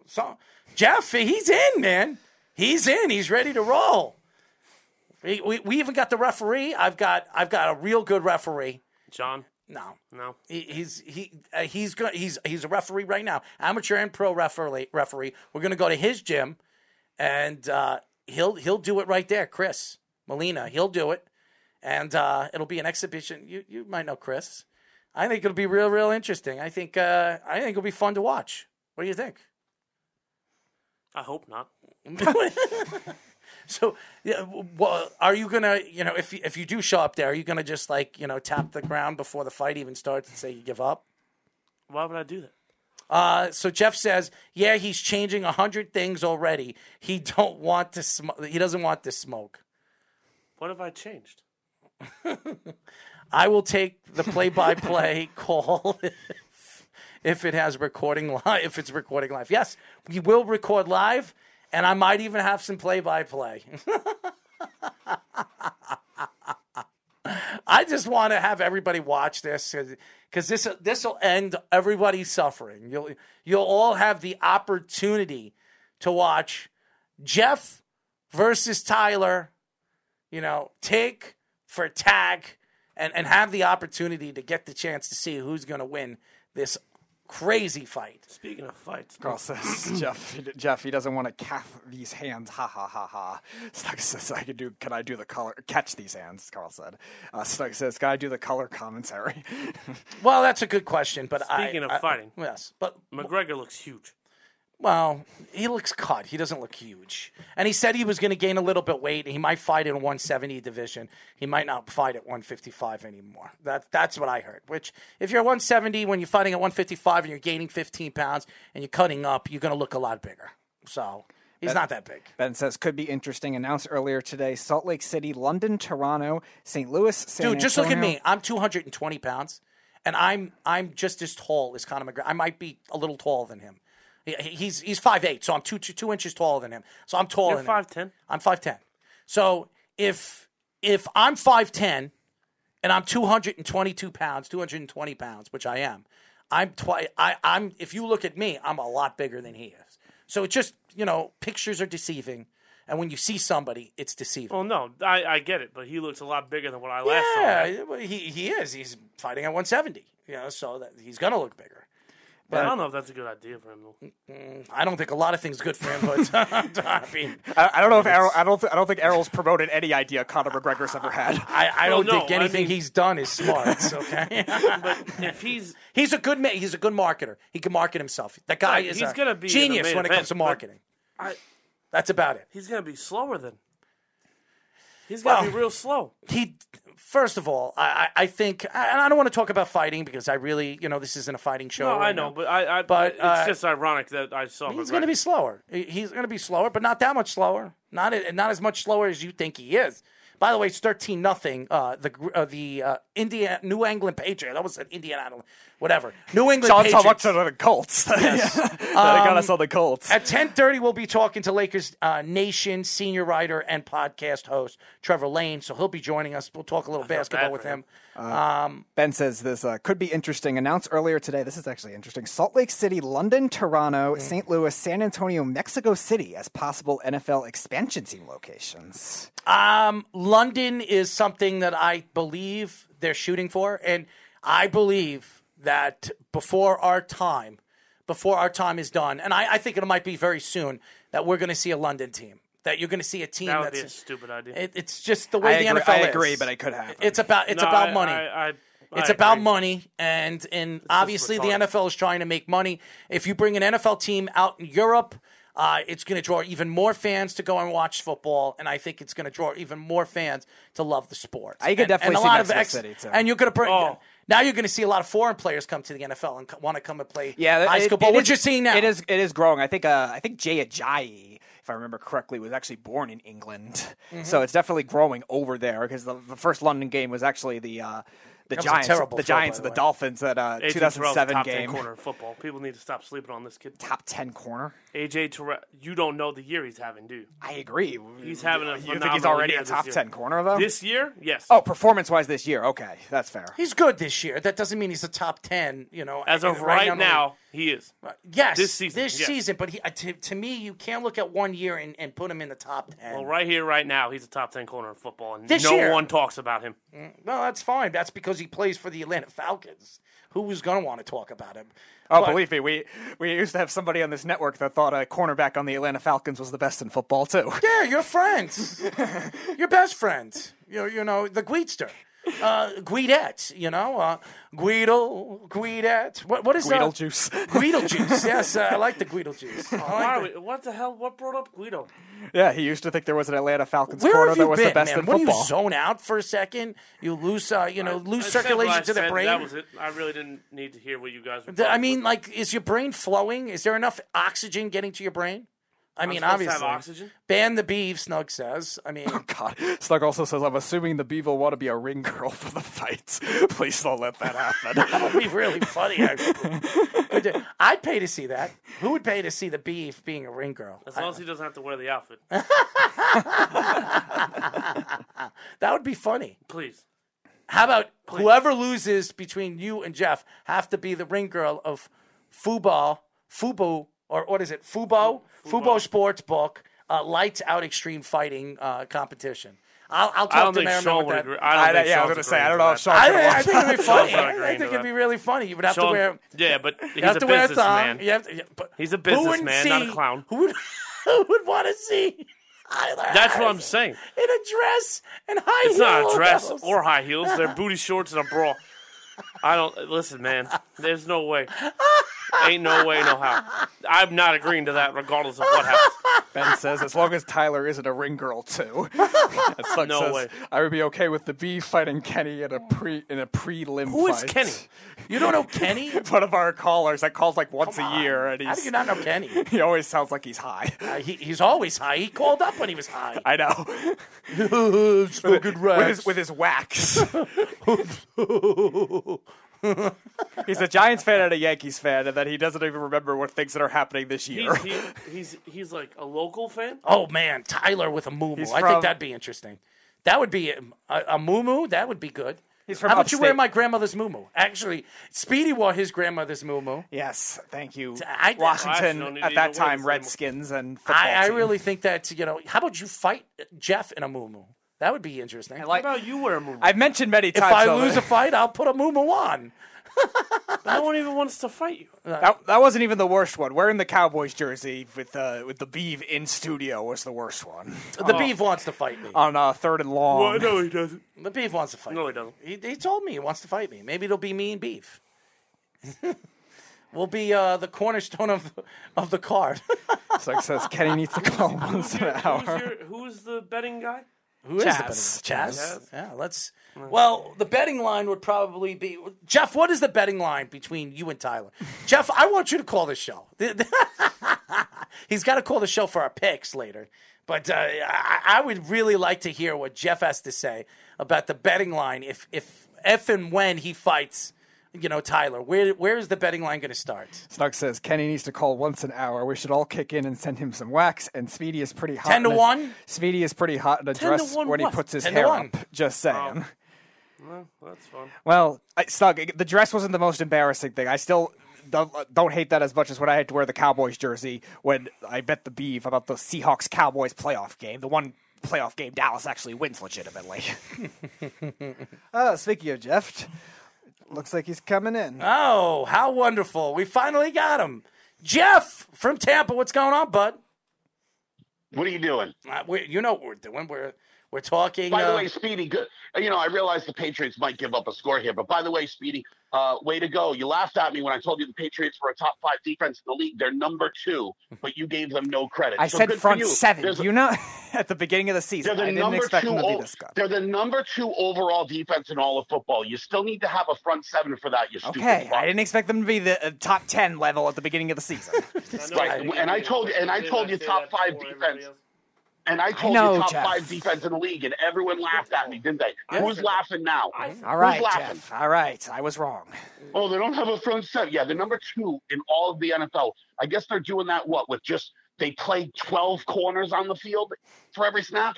So Jeff, he's in, man. He's in. He's ready to roll. We, we, we even got the referee. I've got I've got a real good referee. John? No, No. he, he's he uh, he's good. He's he's a referee right now, amateur and pro referee. Referee. We're gonna go to his gym, and uh, he'll he'll do it right there. Chris Molina, he'll do it, and uh, it'll be an exhibition. You you might know Chris. I think it'll be real real interesting. I think uh, I think it'll be fun to watch. What do you think? I hope not. [LAUGHS] So, yeah, well, are you gonna, you know, if you, if you do show up there, are you gonna just like, you know, tap the ground before the fight even starts and say you give up? Why would I do that? Uh, so Jeff says, yeah, he's changing a hundred things already. He don't want to smoke. He doesn't want to smoke. What have I changed? [LAUGHS] I will take the play-by-play [LAUGHS] call if, it has recording [LAUGHS] live. If it's recording live, yes, we will record live, and I might even have some play-by-play. [LAUGHS] I just want to have everybody watch this because this this will end everybody's suffering. You'll you'll all have the opportunity to watch Jeff versus Tyler. You know, take for tag and and have the opportunity to get the chance to see who's going to win this Crazy fight. Speaking of fights, Carl says, [CLEARS THROAT] Jeff, Jeff, he doesn't want to calf these hands. Ha ha ha ha. Snug says, I can do. Can I do the color? Catch these hands. Carl said. Uh, Snug says, Can I do the color commentary? [LAUGHS] Well, that's a good question, but I- Speaking of I- fighting. yes, but McGregor looks huge. Well, he looks cut. He doesn't look huge. And he said he was going to gain a little bit weight. He might fight in 170 division. He might not fight at 155 anymore. That that's what I heard. Which, if you're 170 when you're fighting at 155 and you're gaining 15 pounds and you're cutting up, you're going to look a lot bigger. So he's not that big. ben says, Could be interesting. Announced earlier today: Salt Lake City, London, Toronto, St. Louis, San Dude, just look at me. I'm 220 pounds, and I'm I'm just as tall as Conor McGregor. I might be a little taller than him. He- He's he's five eight, so I'm two, two two inches taller than him. So I'm taller. You're 5'10"? I'm five ten. So if if I'm five ten and I'm 222 pounds, 220 pounds, which I am, I'm twi- I, I'm if you look at me, I'm a lot bigger than he is. So it's just you know pictures are deceiving, and when you see somebody, it's deceiving. Well, no, I, I get it, but he looks a lot bigger than what I last saw. Yeah, he he is. He's fighting at 170. You know, so that he's gonna look bigger. But I don't know if that's a good idea for him. Though. I don't think a lot of things good for him, but [LAUGHS] [LAUGHS] I mean, I, I don't know if Errol. I don't. Th- I don't think Errol's promoted any idea Conor McGregor's ever had. [LAUGHS] I, I Well, don't think no, I anything mean- he's done is smart. Okay, But if he's he's a good ma- he's a good marketer. He can market himself. That guy Right, is he's a gonna be in the genius main when it event, comes to but- marketing. I, That's about it. he's gonna be slower than. He's gonna Well, be real slow. He first of all, I I I think, and I don't want to talk about fighting because I really, you know, this isn't a fighting show. No, I know, now. but I, I But, it's uh, just ironic that I saw. He's going to be slower. He's going to be slower, but not that much slower. Not not as much slower as you think he is. By the way, it's thirteen nothing. Uh, the uh, the uh, India New England Patriot. That was an Indiana, whatever. New England Sean saw Patriots. much of the Colts. [LAUGHS] Yes. that got us on the Colts. At ten thirty, we'll be talking to Lakers uh, Nation senior writer and podcast host Trevor Lane. So he'll be joining us. We'll talk a little basketball with for him. him. Ben says this uh, could be interesting. Announced earlier today. This is actually interesting. Salt Lake City, London, Toronto, Mm. St. Louis, San Antonio, Mexico City as possible NFL expansion team locations. Um, London is something that I believe they're shooting for, and I believe that before our time, before our time is done, and I, I think it might be very soon that we're going to see a London team. That you're going to see a team That would that's be a stupid idea. it, it's just the way I the agree- NFL I is. agree, but I could have. It's about it's No, about I- money. I, I, It's I about agree. money, and and obviously the. NFL is trying to make money. If you bring an NFL team out in Europe, uh, it's going to draw even more fans to go and watch football, and I think it's going to draw even more fans to love the sport. I could And- definitely and a see lot of Mexico ex- City, too. And you're going to bring. Oh. Now you're going to see a lot of foreign players come to the NFL and want to come and play Yeah, high school ball, it you're seeing now. It is. It is growing. I think. Uh, I think Jay Ajayi, if I remember correctly, was actually born in England. Mm-hmm. So it's definitely growing over there because the, the first London game was actually the. Uh, the That Giants, terrible the throw, Giants, and the the. Dolphins at uh, AJ Terrell's 2007 top game. 10 corner of football. People need to stop sleeping on this kid. Top ten corner. AJ Terrell, you don't know the year he's having, do you? I agree. He's having a You think he's already a top ten corner though? This year, yes. oh, performance wise this year. Okay, that's fair. He's good this year. That doesn't mean he's a top ten. You know, As of right now, he is. Yes, This season, This yes. season, but he, uh, to, to me, you can't look at one year and, and put him in the top ten. Well, right here, right now, he's a top 10 corner in football, and This no year. one talks about him. Well, that's fine. That's because he plays for the Atlanta Falcons. Who was going to want to talk about him? Oh, But- believe me, we we used to have somebody on this network that thought a cornerback on the Atlanta Falcons was the best in football too. Yeah, you're friends. [LAUGHS] you're best friends. You you know the Guidster. Uh, Guidette, you know, uh, Guido, Guidette. What, what is Guido uh, juice. [LAUGHS] Guido juice. Yes, uh, I like the Guido juice. [LAUGHS] I like Why are the- we- what the hell? What brought up Guido? yeah, he used to think there was an Atlanta Falcons Where corner have that you was been, the best man? in What do football. you zone out for a second? You lose, uh, you know, lose I said what circulation I to the said, brain. That was it. I really didn't need to hear what you guys were. The- I talking mean, about. like, is your brain flowing? Is there enough oxygen getting to your brain? I mean, supposed to have obviously. oxygen? Ban the beef, Snug says. I mean, [LAUGHS] Oh God, Slug also says, "I'm assuming the beef will want to be a ring girl for the fights. [LAUGHS] Please don't let that happen." [LAUGHS] that would be really funny. actually. I'd pay to see that. Who would pay to see the beef being a ring girl? as long as he doesn't have to wear the outfit, That would be funny. please. How about whoever loses between you and Jeff have to be the ring girl of Fubo, Fubo, or what is it? Fubo, Fubo Sports Book, uh, Lights Out Extreme Fighting uh, competition. I'll, I'll I talk don't to think Merriman Shawne with would that. agree. I don't I- think yeah, I was gonna say, I don't know if that. Shawne- I, I think it'd be [LAUGHS] funny. Shawne's I think it'd be really funny. You would have to wear. yeah, but he's have a to wear a thong. businessman. You have to, yeah, but He's a businessman, not a clown. Who would, [LAUGHS] who would want to see Tyler That's what I'm saying. in a dress and high heels. It's not a dress or high heels. They're [LAUGHS] booty shorts and a bra. I don't listen, man. There's no way. Ain't no way, no how. I'm not agreeing to that, regardless of what happens. Ben says, as long as Tyler isn't a ring girl too. [LAUGHS] And Slug No says, way. I would be okay with the B fighting Kenny in a pre in a prelim Who is fight. Kenny? [LAUGHS] You don't know Kenny? [LAUGHS] One of our callers that calls like once a year, and How do he's you not know Kenny? he always sounds like he's high. Uh, he, he's always high. He called up when he was high. I know. Smoking with his with his wax. [LAUGHS] he's a Giants fan and a Yankees fan, and then he doesn't even remember what things that are happening this year. He's, he, he's he's like a local fan. Oh man, Tyler with a moo He's I from- think that'd be interesting. That would be a, a moo That would be good. He's from How about you wear my grandmother's moo Actually, Speedy wore his grandmother's moo yes, thank you, I- Washington. Well, actually, no need at to that even time, this Redskins and football I, I team. really think that you know. How about you fight Jeff in a moo That would be interesting. What about you wear a movie? I've mentioned many times. if times. I lose a fight, I'll put a moo on. [LAUGHS] no one even wants to fight you. that, that wasn't even the worst one. Wearing the Cowboys jersey with uh, with the Beeve in studio was the worst one. The beef wants to fight me. On uh, third and long. Well, no, he doesn't. The beef wants to fight. No, me. he doesn't. He, he told me he wants to fight me. Maybe it'll be me and beef. [LAUGHS] we'll be uh, the cornerstone of of the card. [LAUGHS] It's like says Kenny needs to call once an Who's, hour. your, who's the betting guy? Who is Chaz. the betting line? Chaz? Yeah, let's. Well, the betting line would probably be Jeff. What is the betting line between you and Tyler? Jeff, I want you to call this show. [LAUGHS] He's got to call the show for our picks later. But uh, I, I would really like to hear what Jeff has to say about the betting line. If if if and when he fights, you know, Tyler, where where is the betting line going to start? Snug says Kenny needs to call once an hour. We should all kick in and send him some wax. And Speedy is pretty hot. 10 to in a- 1? Speedy is pretty hot in a dress 1 when he puts his hair up. Just saying. [LAUGHS] Well, that's fun. Well, I, Snug, the dress wasn't the most embarrassing thing. I still don't, don't hate that as much as when I had to wear the Cowboys jersey when I bet the beef about the Seahawks Cowboys playoff game. The one playoff game Dallas actually wins legitimately. [LAUGHS] [LAUGHS] uh, speaking of Jeff, looks like he's coming in. Oh, how wonderful! We finally got him, Jeff from Tampa. What's going on, bud? What are you doing? Uh, we, you know what we're doing. We're we're talking. By the uh, way, Speedy, good. You know, I realize the Patriots might give up a score here, but by the way, Speedy, uh, way to go. You laughed at me when I told you the Patriots were a top five defense in the league. They're number two, but you gave them no credit. I So said good front you. seven. There's a- you know, [LAUGHS] at the beginning of the season, They're I didn't expect two. them to be o- this good. they're the number two overall defense in all of football. You still need to have a front seven for that. You stupid Okay, fuck. I didn't expect them to be the uh, top ten level at the beginning of the season. [LAUGHS] Right, and I told you, and I told you top five defense. And I told know, you top Jeff. five defense in the league, and everyone laughed at me, didn't they? Who's laughing now? All right, Who's laughing? Jeff. All right, I was wrong. Oh, they don't have a front seven. Yeah, they're number two in all of the NFL. I guess they're doing that what with just they play twelve corners on the field for every snap.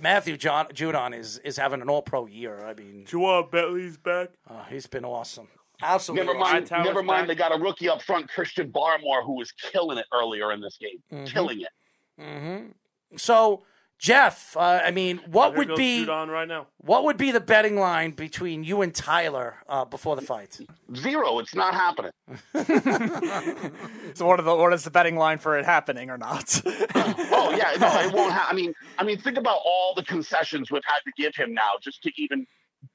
Matthew John, Judon is is having an All Pro year. I mean, Ja'Whaun Bentley's back. uh, he's been awesome. Absolutely. Never mind. Hightower's Never mind. back. They got a rookie up front, Christian Barmore, who was killing it earlier in this game, Mm-hmm. killing it. So, Jeff, uh, I mean, what would be Judon right now. what would be the betting line between you and Tyler uh, before the fight? Zero. It's not happening. [LAUGHS] So, what, are the, what is the betting line for it happening or not? [LAUGHS] Oh yeah, no, it won't. Ha- I mean, I mean, think about all the concessions we've had to give him now just to even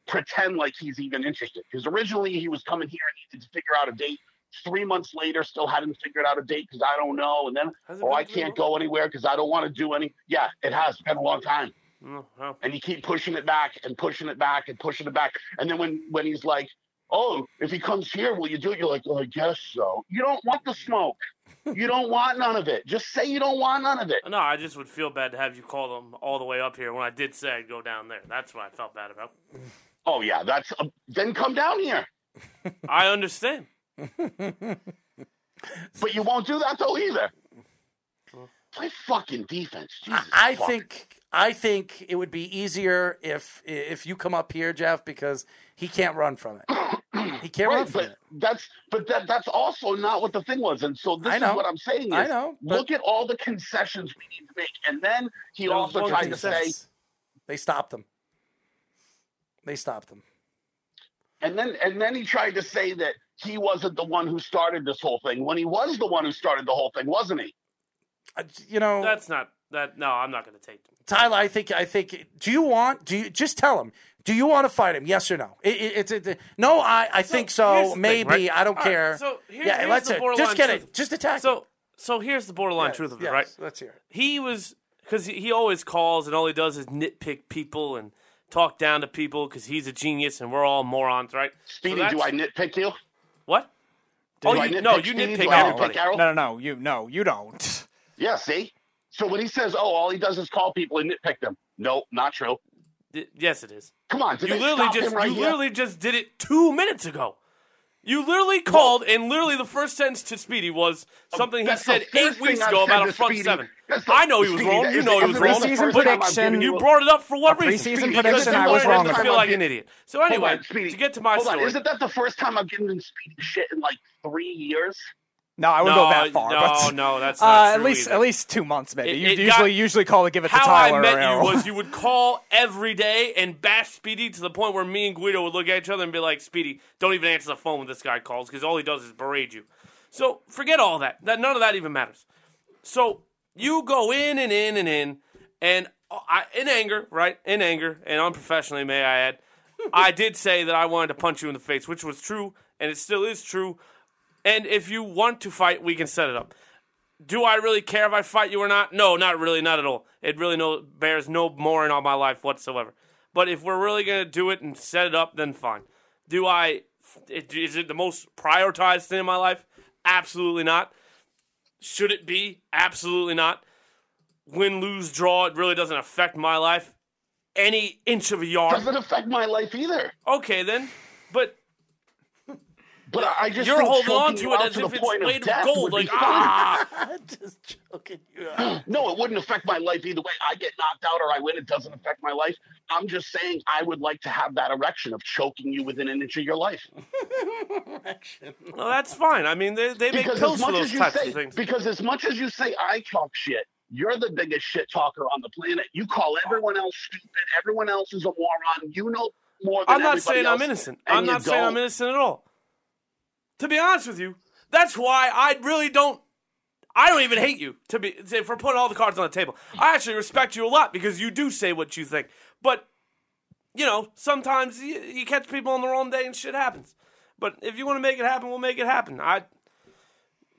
pretend like he's even interested. Because originally he was coming here and needed to figure out a date. Three months later, still hadn't figured out a date because I don't know. And then, oh, I can't go anywhere because I don't want to do any. Yeah, it has been a long time. Oh. And you keep pushing it back and pushing it back and pushing it back. And then when when he's like, "Oh, if he comes here, will you do it?" You're like, "Oh, I guess so." You don't want the smoke. You don't want none of it. Just say you don't want none of it. No, I just would feel bad to have you call them all the way up here when I did say I'd go down there. That's what I felt bad about. Oh yeah, that's uh, then come down here. I understand. [LAUGHS] But you won't do that though either. Play fucking defense. Jesus I fuck. think I think it would be easier if if you come up here, Jeff, because he can't run from it. [CLEARS THROAT] He can't run from but it. that's but that that's also not what the thing was. And so this I know. is what I'm saying is I know, look at all the concessions we need to make. And then he also tried to say. They stopped him. They stopped him. And then and then he tried to say that he wasn't the one who started this whole thing when he was the one who started the whole thing, wasn't he? Uh, you know, That's not that. No, I'm not going to take. Tyler, I think I think. Do you want? Do you just tell him? Do you want to fight him? Yes or no? It, it, it's it, no. I I think so. the thing, Maybe right? I don't All right, care. so here's- yeah, here's let's the borderline just get truth. it. Just attack. him. So so here's the borderline Yes, truth of it, yes, right? Let's hear it. He was because he, he always calls and all he does is nitpick people and talk down to people because he's a genius and we're all morons, right? Speedy, that's- do I nitpick you? What? Oh, Do I you, nitpick no, you Speedy? nitpick Do everybody. No, no, no. You no, you don't. Yeah, see? So when he says, oh, all he does is call people and nitpick them. No, not true. D- Yes, it is. Come on, did You they literally stop just him right you here? literally just did it two minutes ago. You literally called, and literally the first sentence to Speedy was oh, something he said eight weeks ago about a front Speedy. seven. The- I know he was wrong. You know he was wrong. preseason But prediction- You brought it up for what reason? preseason Because prediction, I was wrong about feel like an idiot. So anyway, on, to get to my story. Isn't that the first time I'm getting in Speedy shit in like three years? No, I wouldn't no, go that far. no, but, no, that's uh, not at least either. at least two months maybe. It- you it usually got- usually call to give it to Tyler. How I met you was [LAUGHS] you would call every day and bash Speedy to the point where me and Guido would look at each other and be like, "Speedy, don't even answer the phone when this guy calls because all he does is berate you." So forget all that. That none of that even matters. So you go in and in and in, and I, in anger, right? In anger and unprofessionally, may I add, [LAUGHS] I did say that I wanted to punch you in the face, which was true, and it still is true. And if you want to fight, we can set it up. Do I really care if I fight you or not? No, not really, not at all. It really no bears no more in all my life whatsoever. But if we're really gonna do it and set it up, then fine. Do I? Is it the most prioritized thing in my life? Absolutely not. Should it be? Absolutely not. Win, lose, draw. It really doesn't affect my life any inch of a yard. Doesn't affect my life either. Okay, then. But But I I just you're holding on to it as to if it's point made of of gold. would be Like fun. ah. [LAUGHS] just joking. you. [LAUGHS] No, it wouldn't affect my life either way. I get knocked out or I win, it doesn't affect my life. I'm just saying I would like to have that erection of choking you within an inch of your life. [LAUGHS] erection. Well, that's fine. I mean, they, they make Because pills for much those as you types say, of things. because as much as you say I talk shit, you're the biggest shit talker on the planet. You call everyone else stupid. Everyone else is a moron. You know more than I'm not saying else, I'm innocent. and I'm not saying I'm innocent at all. To be honest with you, that's why I really don't. I don't even hate you. To be for putting all the cards on the table, I actually respect you a lot because you do say what you think. But you know, sometimes you, you catch people on the wrong day and shit happens. But if you want to make it happen, we'll make it happen. I,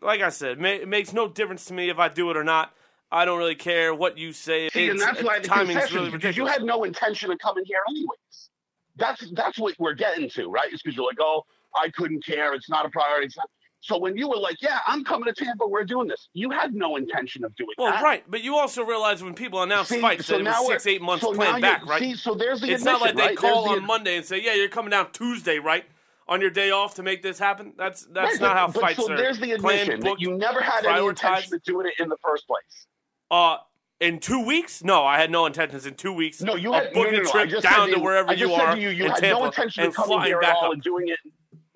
like I said, ma- it makes no difference to me if I do it or not. I don't really care what you say. See, and that's why the timing's really because you had no intention of coming here anyways. That's that's what we're getting to, right? It's because you're like, oh, I couldn't care. It's not a priority. Not. So when you were like, yeah, I'm coming to Tampa, we're doing this. You had no intention of doing that. Well, that. right, but you also realize when people announce See, fights so that it was six, eight months so planned back, right? see, so there's the It's not like they right? call There's on the- Monday and say, "Yeah, you're coming down Tuesday, right?" On your day off to make this happen. That's that's Right, not but- how but fights so are there's the admission planned, that you never had any intention of doing it in the first place. Uh, in two weeks? No, I had no intentions in two weeks. No, you had no, booking no, a no, trip down to you, wherever you are you, you in had Tampa no intention of coming flying here at back all and doing it.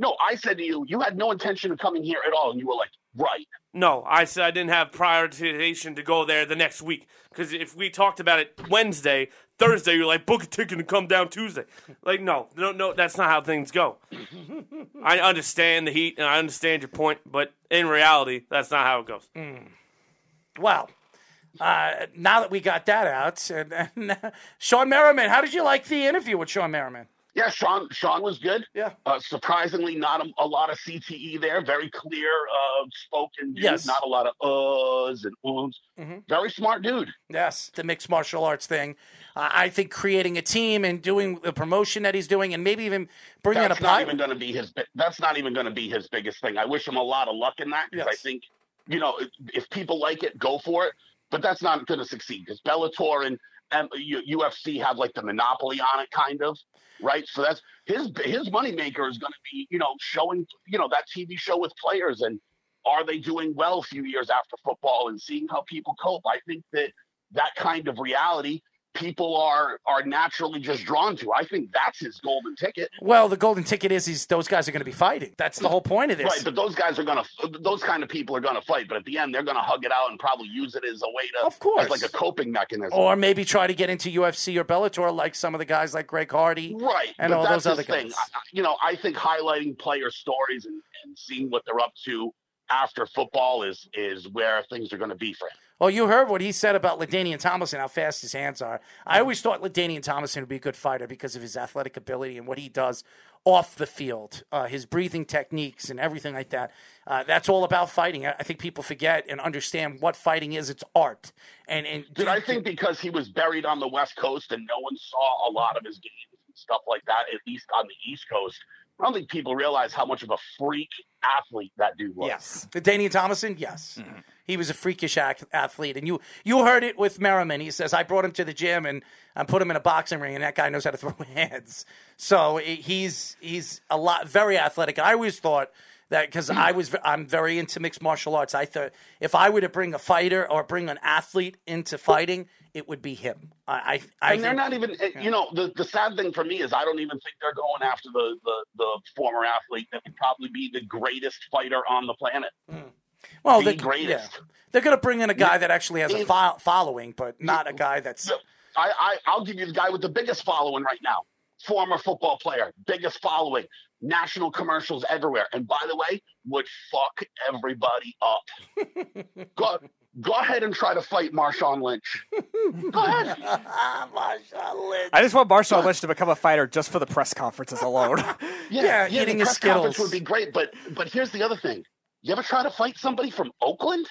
No, I said to you, you had no intention of coming here at all, and you were like, right. No, I said I didn't have prioritization to go there the next week because if we talked about it Wednesday, Thursday, you're like book a ticket and come down Tuesday. Like no, no, no, that's not how things go. I understand the heat and I understand your point, but in reality, that's not how it goes. Well, uh, now that we got that out, and, and Shawne Merriman, how did you like the interview with Shawne Merriman? Yeah, Shawne. Shawne was good. Yeah. Uh, surprisingly, not a, a lot of CTE there. Very clear uh, spoken. Dude. Yes. Not a lot of uhs and ums. Mhm. Very smart dude. Yes, the mixed martial arts thing. Uh, I think creating a team and doing the promotion that he's doing, and maybe even bringing That's a not pilot. even going to be his. That's not even going to be his biggest thing. I wish him a lot of luck in that because I think you know if, if people like it, go for it. But that's not going to succeed because Bellator and, and UFC have like the monopoly on it, kind of, right? So that's his his moneymaker is going to be you know showing you know that TV show with players and are they doing well a few years after football and seeing how people cope. I think that that kind of reality people are are naturally just drawn to. I think that's his golden ticket. Well, the golden ticket is he's, those guys are going to be fighting. That's the whole point of this. Right, but those guys are gonna, those kind of people are gonna fight. But at the end, they're gonna hug it out and probably use it as a way to, Of course. as like a coping mechanism. or maybe try to get into UFC or Bellator like some of the guys like Greg Hardy. Right, And all those other his thing. guys. I, I- you know, I think highlighting player stories and, and seeing what they're up to after football is is where things are going to be for him. Well, you heard what he said about LaDainian Tomlinson, how fast his hands are. I always thought LaDainian Tomlinson would be a good fighter because of his athletic ability and what he does off the field, uh, his breathing techniques and everything like that. Uh, that's all about fighting. I I think people forget and understand what fighting is. It's art. And, and Did I think because he was buried on the West Coast and no one saw a lot of his games and stuff like that, at least on the East Coast, I don't think people realize how much of a freak athlete that dude was. Yes. LaDainian Tomlinson, yes. He was a freakish athlete. And you you heard it with Merriman. He says, I brought him to the gym and I put him in a boxing ring, and that guy knows how to throw [LAUGHS] hands. So he- he's he's a lot very athletic. I always thought that because I was I'm very into mixed martial arts. I thought if I were to bring a fighter or bring an athlete into fighting, it would be him. I I, I and they're think- not even eh, you know the, the sad thing for me is i don't even think they're going after the, the the former athlete that would probably be the greatest fighter on the planet well, the they- greatest. yeah. They're going to bring in a guy that actually has a fo- following, but not a guy that's. I, I i'll give you the guy with the biggest following right now former football player biggest following national commercials everywhere and by the way would fuck everybody up [LAUGHS] go, go ahead and try to fight marshawn lynch [LAUGHS] go ahead Marshawn Lynch. I just want Marshawn Lynch to become a fighter just for the press conferences alone. [LAUGHS] Yeah, yeah, eating the his press conference would be great, but but here's the other thing. You ever try to fight somebody from Oakland?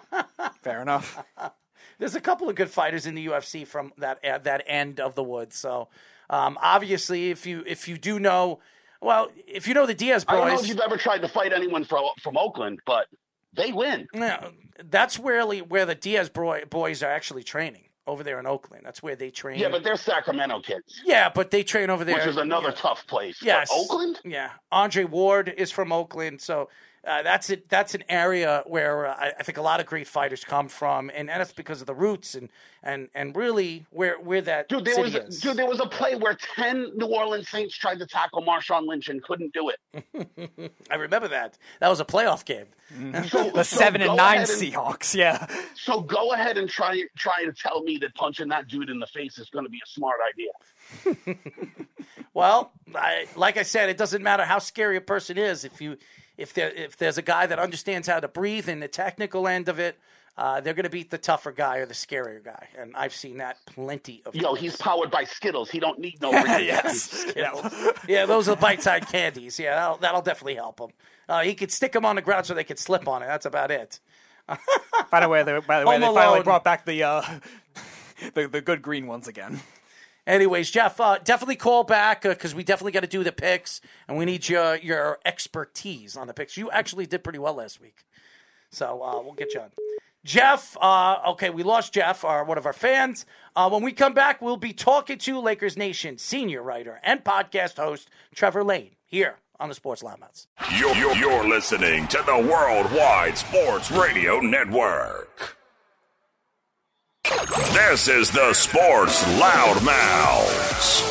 [LAUGHS] Fair enough. [LAUGHS] There's a couple of good fighters in the UFC from that uh, that end of the woods. So um, obviously, if you if you do know, well, if you know the Diaz boys, I don't know if you've ever tried to fight anyone from from Oakland, but they win. yeah, that's really where the Diaz boy, boys are actually training over there in Oakland. That's where they train. Yeah, but they're Sacramento kids, yeah, but they train over there, which is another yeah. tough place. But Yes, Oakland. Yeah, Andre Ward is from Oakland, so uh, that's it. That's an area where uh, I, I think a lot of great fighters come from, and, and that's because of the roots and and and really where where that Dude, there city was is. dude, there was a play where ten New Orleans Saints tried to tackle Marshawn Lynch and couldn't do it. [LAUGHS] I remember that. That was a playoff game. So, The so seven and nine and- Seahawks. Yeah. So go ahead and try try to tell me that punching that dude in the face is going to be a smart idea. [LAUGHS] Well, I, like I said, it doesn't matter how scary a person is. If you if there if there's a guy that understands how to breathe in the technical end of it, uh, they're going to beat the tougher guy or the scarier guy. And I've seen that plenty of Yo, times. he's powered by Skittles. He don't need no. [LAUGHS] reason. yes. yeah, those are the bite-sized candies. Yeah, that'll, that'll definitely help him. Uh, he could stick them on the ground so they could slip on it. That's about it. By the way, they, by the [LAUGHS] way, Home they finally Alone. brought back the uh, [LAUGHS] the the good green ones again. Anyways, Jeff, uh, definitely call back because we definitely got to do the picks, and we need your your expertise on the picks. You actually did pretty well last week, so uh, we'll get you on. Jeff, uh, okay, we lost Jeff, our one of our fans. Uh, when we come back, we'll be talking to Lakers Nation senior writer and podcast host Trevor Lane here on the Sports Loudmouths. You're, you're, you're listening to the Worldwide Sports Radio Network. This is the Sports Loudmouths.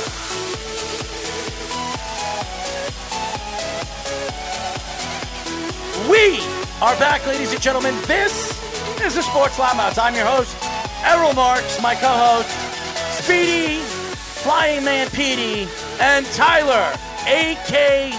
We are back, ladies and gentlemen. This is the Sports Loudmouths. I'm your host, Errol Marks, my co-host, Speedy, Flying Man Petey, and Tyler, AK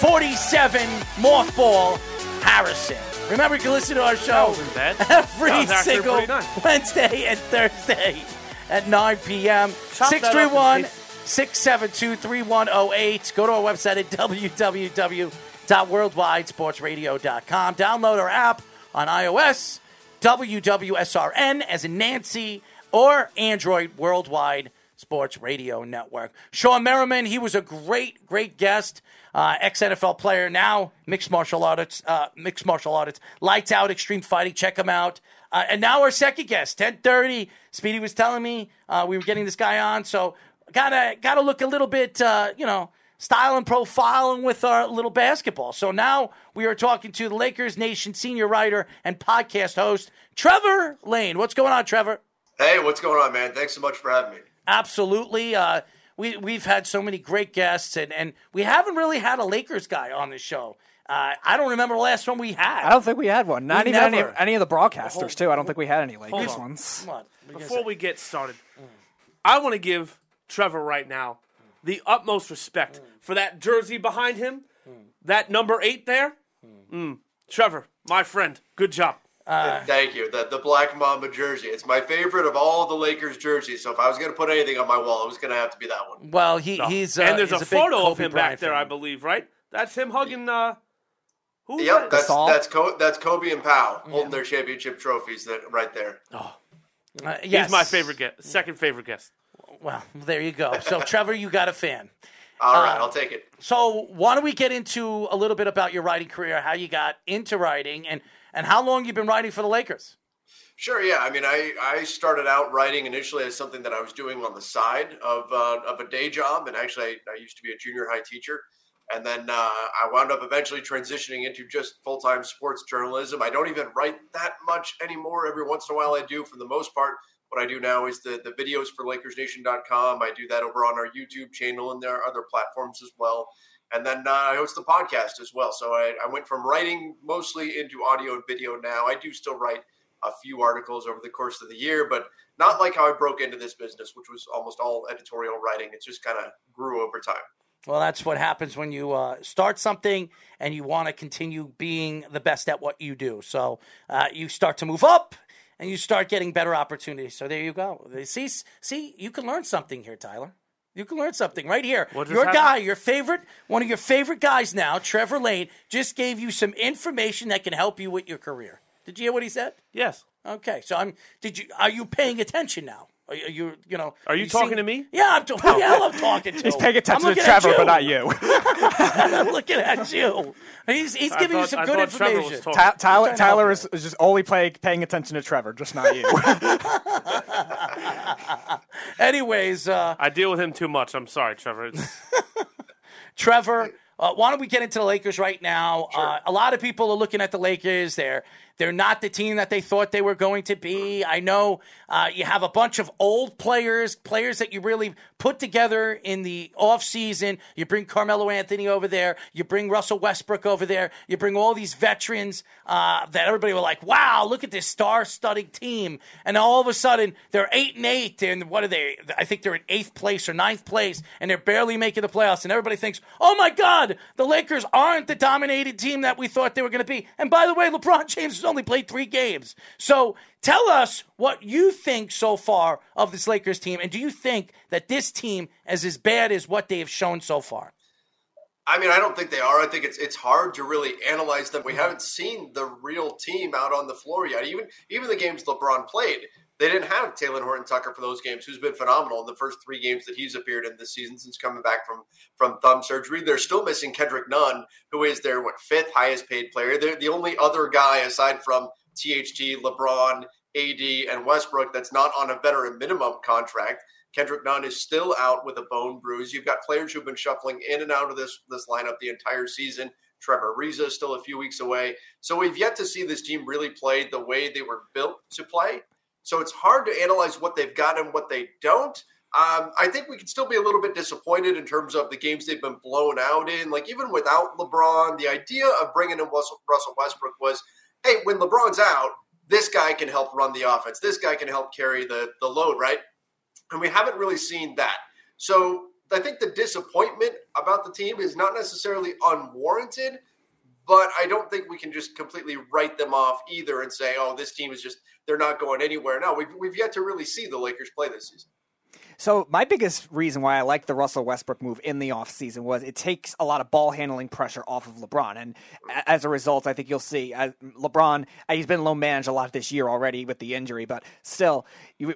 47 Mothball Harrison. Remember, you can listen to our show [LAUGHS] every That was actually single nice. Wednesday and Thursday at 9 p.m. Chop that up 631 and 672 3108. Go to our website at www.worldwidesportsradio.com. Download our app on iOS, WWSRN as in Nancy, or Android Worldwide Sports Radio Network. Shawne Merriman, he was a great, great guest. Uh, Ex NFL player, now mixed martial arts, uh, mixed martial arts, lights out, extreme fighting. Check him out. Uh, and now our second guest, ten thirty. Speedy was telling me uh, we were getting this guy on, so gotta gotta look a little bit, uh, you know, style and profiling with our little basketball. So now we are talking to the Lakers Nation senior writer and podcast host Trevor Lane. What's going on, Trevor? Hey, what's going on, man? Thanks so much for having me. Absolutely. Uh, we we've had so many great guests, and and we haven't really had a Lakers guy on the show. Uh, I don't remember the last one we had. I don't think we had one. Not We even any, any of the broadcasters too. I don't think we had any Lakers on. ones. What? Before we get started, I want to give Trevor right now the utmost respect for that jersey behind him, that number eight there. Mm. Trevor, my friend, good job. Thank you. The the Black Mamba jersey. It's my favorite of all the Lakers jerseys. So if I was going to put anything on my wall, it was going to have to be that one. Well, he he's uh, and there's he's a, big photo of him Bryant back there, I believe, right? That's him hugging. Uh, who? Yep, that's Gasol? that's Co- that's Kobe and Pau holding their championship trophies that right there. Uh, He's my favorite guest, second favorite guest. Well, there you go. So, [LAUGHS] Trevor, you got a fan. All right, Uh, I'll take it. So, why don't we get into a little bit about your writing career, how you got into writing, and and how long you've been writing for the Lakers? Sure, yeah. I mean, I, I started out writing initially as something that I was doing on the side of, uh, of a day job. And actually, I, I used to be a junior high teacher. And then uh, I wound up eventually transitioning into just full time sports journalism. I don't even write that much anymore. Every once in a while, I do. For the most part, what I do now is the, the videos for LakersNation.com. I do that over on our YouTube channel and there are other platforms as well. And then uh, I host the podcast as well. So I, I went from writing mostly into audio and video now. I do still write a few articles over the course of the year, but not like how I broke into this business, which was almost all editorial writing. It just kind of grew over time. Well, that's what happens when you uh, start something and you want to continue being the best at what you do. So uh, you start to move up and you start getting better opportunities. So there you go. See, see, you can learn something here, Tyler. You can learn something right here. Your happened? guy, your favorite, one of your favorite guys now, Trevor Lane, just gave you some information that can help you with your career. Did you hear what he said? Yes. Okay, so I'm. Did you? Are you paying attention now? Are you? you, you know? Are you talking to me? Yeah, I'm. Who the hell I'm talking to? He's paying I'm attention to looking at Trevor, but not you. [LAUGHS] I'm looking at you. He's he's I giving you some I good thought Trevor was information. talking. Ty- Tyler, trying to help Tyler is, is just only pay, paying attention to Trevor, just not you. [LAUGHS] Anyways, uh, I deal with him too much. I'm sorry, Trevor. [LAUGHS] Trevor, uh, why don't we get into the Lakers right now? Uh, a lot of people are looking at the Lakers. They're they're not the team that they thought they were going to be. I know uh, you have a bunch of old players, players that you really put together in the offseason. You bring Carmelo Anthony over there. You bring Russell Westbrook over there. You bring all these veterans uh, that everybody were like, wow, look at this star-studded team. And all of a sudden, they're 8 and 8. And what are they? I think they're in eighth place or ninth place, and they're barely making the playoffs. And everybody thinks, oh my God, the Lakers aren't the dominated team that we thought they were going to be. And by the way, LeBron James has only played three games. So tell us what you think so far of this Lakers team. And do you think that this team is as bad as what they have shown so far? I mean, I don't think they are. I think it's it's hard to really analyze them. We haven't seen the real team out on the floor yet. Even even the games LeBron played, they didn't have Talen Horton-Tucker for those games, who's been phenomenal in the first three games that he's appeared in this season since coming back from from thumb surgery. They're still missing Kendrick Nunn, who is their what fifth highest paid player. They're the only other guy aside from THT, LeBron, AD, and Westbrook that's not on a veteran minimum contract. Kendrick Nunn is still out with a bone bruise. You've got players who've been shuffling in and out of this this lineup the entire season. Trevor Ariza is still a few weeks away. So we've yet to see this team really play the way they were built to play. So it's hard to analyze what they've got and what they don't. Um, I think we can still be a little bit disappointed in terms of the games they've been blown out in. Like even without LeBron, the idea of bringing in Russell, Russell Westbrook was, hey, when LeBron's out, this guy can help run the offense. This guy can help carry the the load, right? And we haven't really seen that. So I think the disappointment about the team is not necessarily unwarranted, but I don't think we can just completely write them off either and say, oh, this team is just, they're not going anywhere. Now we've, we've yet to really see the Lakers play this season. So my biggest reason why I like the Russell Westbrook move in the offseason was it takes a lot of ball handling pressure off of LeBron. And as a result, I think you'll see uh, LeBron, uh, he's been low managed a lot this year already with the injury, but still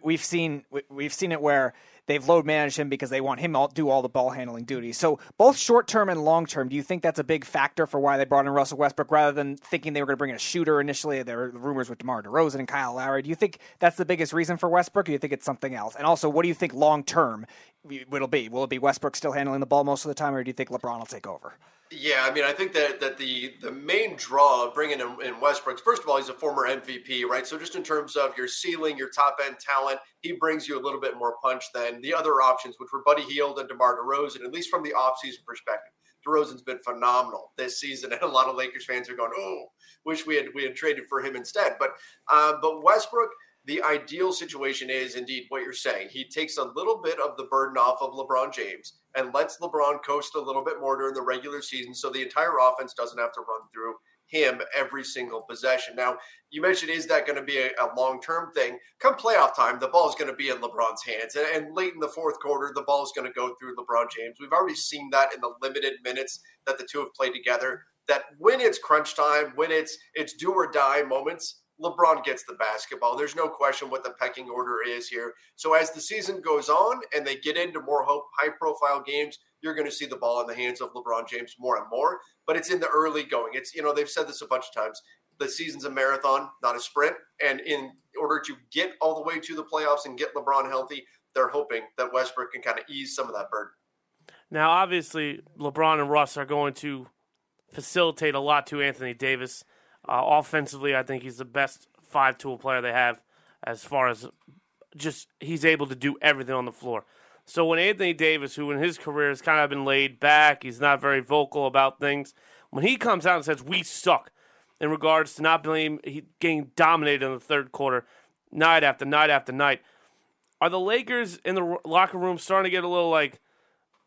we've seen we've seen it where they've load managed him because they want him to do all the ball handling duties. So both short term and long term, do you think that's a big factor for why they brought in Russell Westbrook rather than thinking they were going to bring in a shooter initially? There were rumors with DeMar DeRozan and Kyle Lowry. Do you think that's the biggest reason for Westbrook? Or do you think it's something else? And also, what do you think long term it'll be? Will it be Westbrook still handling the ball most of the time, or do you think LeBron will take over? Yeah, I mean, I think that that the the main draw of bringing in, in Westbrook, first of all, he's a former MVP, right? So just in terms of your ceiling, your top end talent, he brings you a little bit more punch than the other options, which were Buddy Hield and DeMar DeRozan, at least from the offseason perspective. DeRozan's been phenomenal this season, [LAUGHS] and a lot of Lakers fans are going, "Oh, wish we had we had traded for him instead." But uh, but Westbrook the ideal situation is indeed what you're saying. He takes a little bit of the burden off of LeBron James and lets LeBron coast a little bit more during the regular season so the entire offense doesn't have to run through him every single possession. Now, you mentioned, is that going to be a, a long term thing? Come playoff time, the ball is going to be in LeBron's hands. And, and late in the fourth quarter, the ball is going to go through LeBron James. We've already seen that in the limited minutes that the two have played together. That when it's crunch time, when it's it's do or die moments, LeBron gets the basketball. There's no question what the pecking order is here. So as the season goes on and they get into more high profile games, you're going to see the ball in the hands of LeBron James more and more. But it's in the early going. It's, you know, they've said this a bunch of times. The season's a marathon, not a sprint. And in order to get all the way to the playoffs and get LeBron healthy, they're hoping that Westbrook can kind of ease some of that burden. Now, obviously, LeBron and Russ are going to facilitate a lot to Anthony Davis. Uh, offensively, I think he's the best five tool player they have as far as just he's able to do everything on the floor. So when Anthony Davis, who in his career has kind of been laid back, he's not very vocal about things, when he comes out and says, We suck, in regards to not being he, getting dominated in the third quarter, night after night after night, are the Lakers in the locker room starting to get a little like,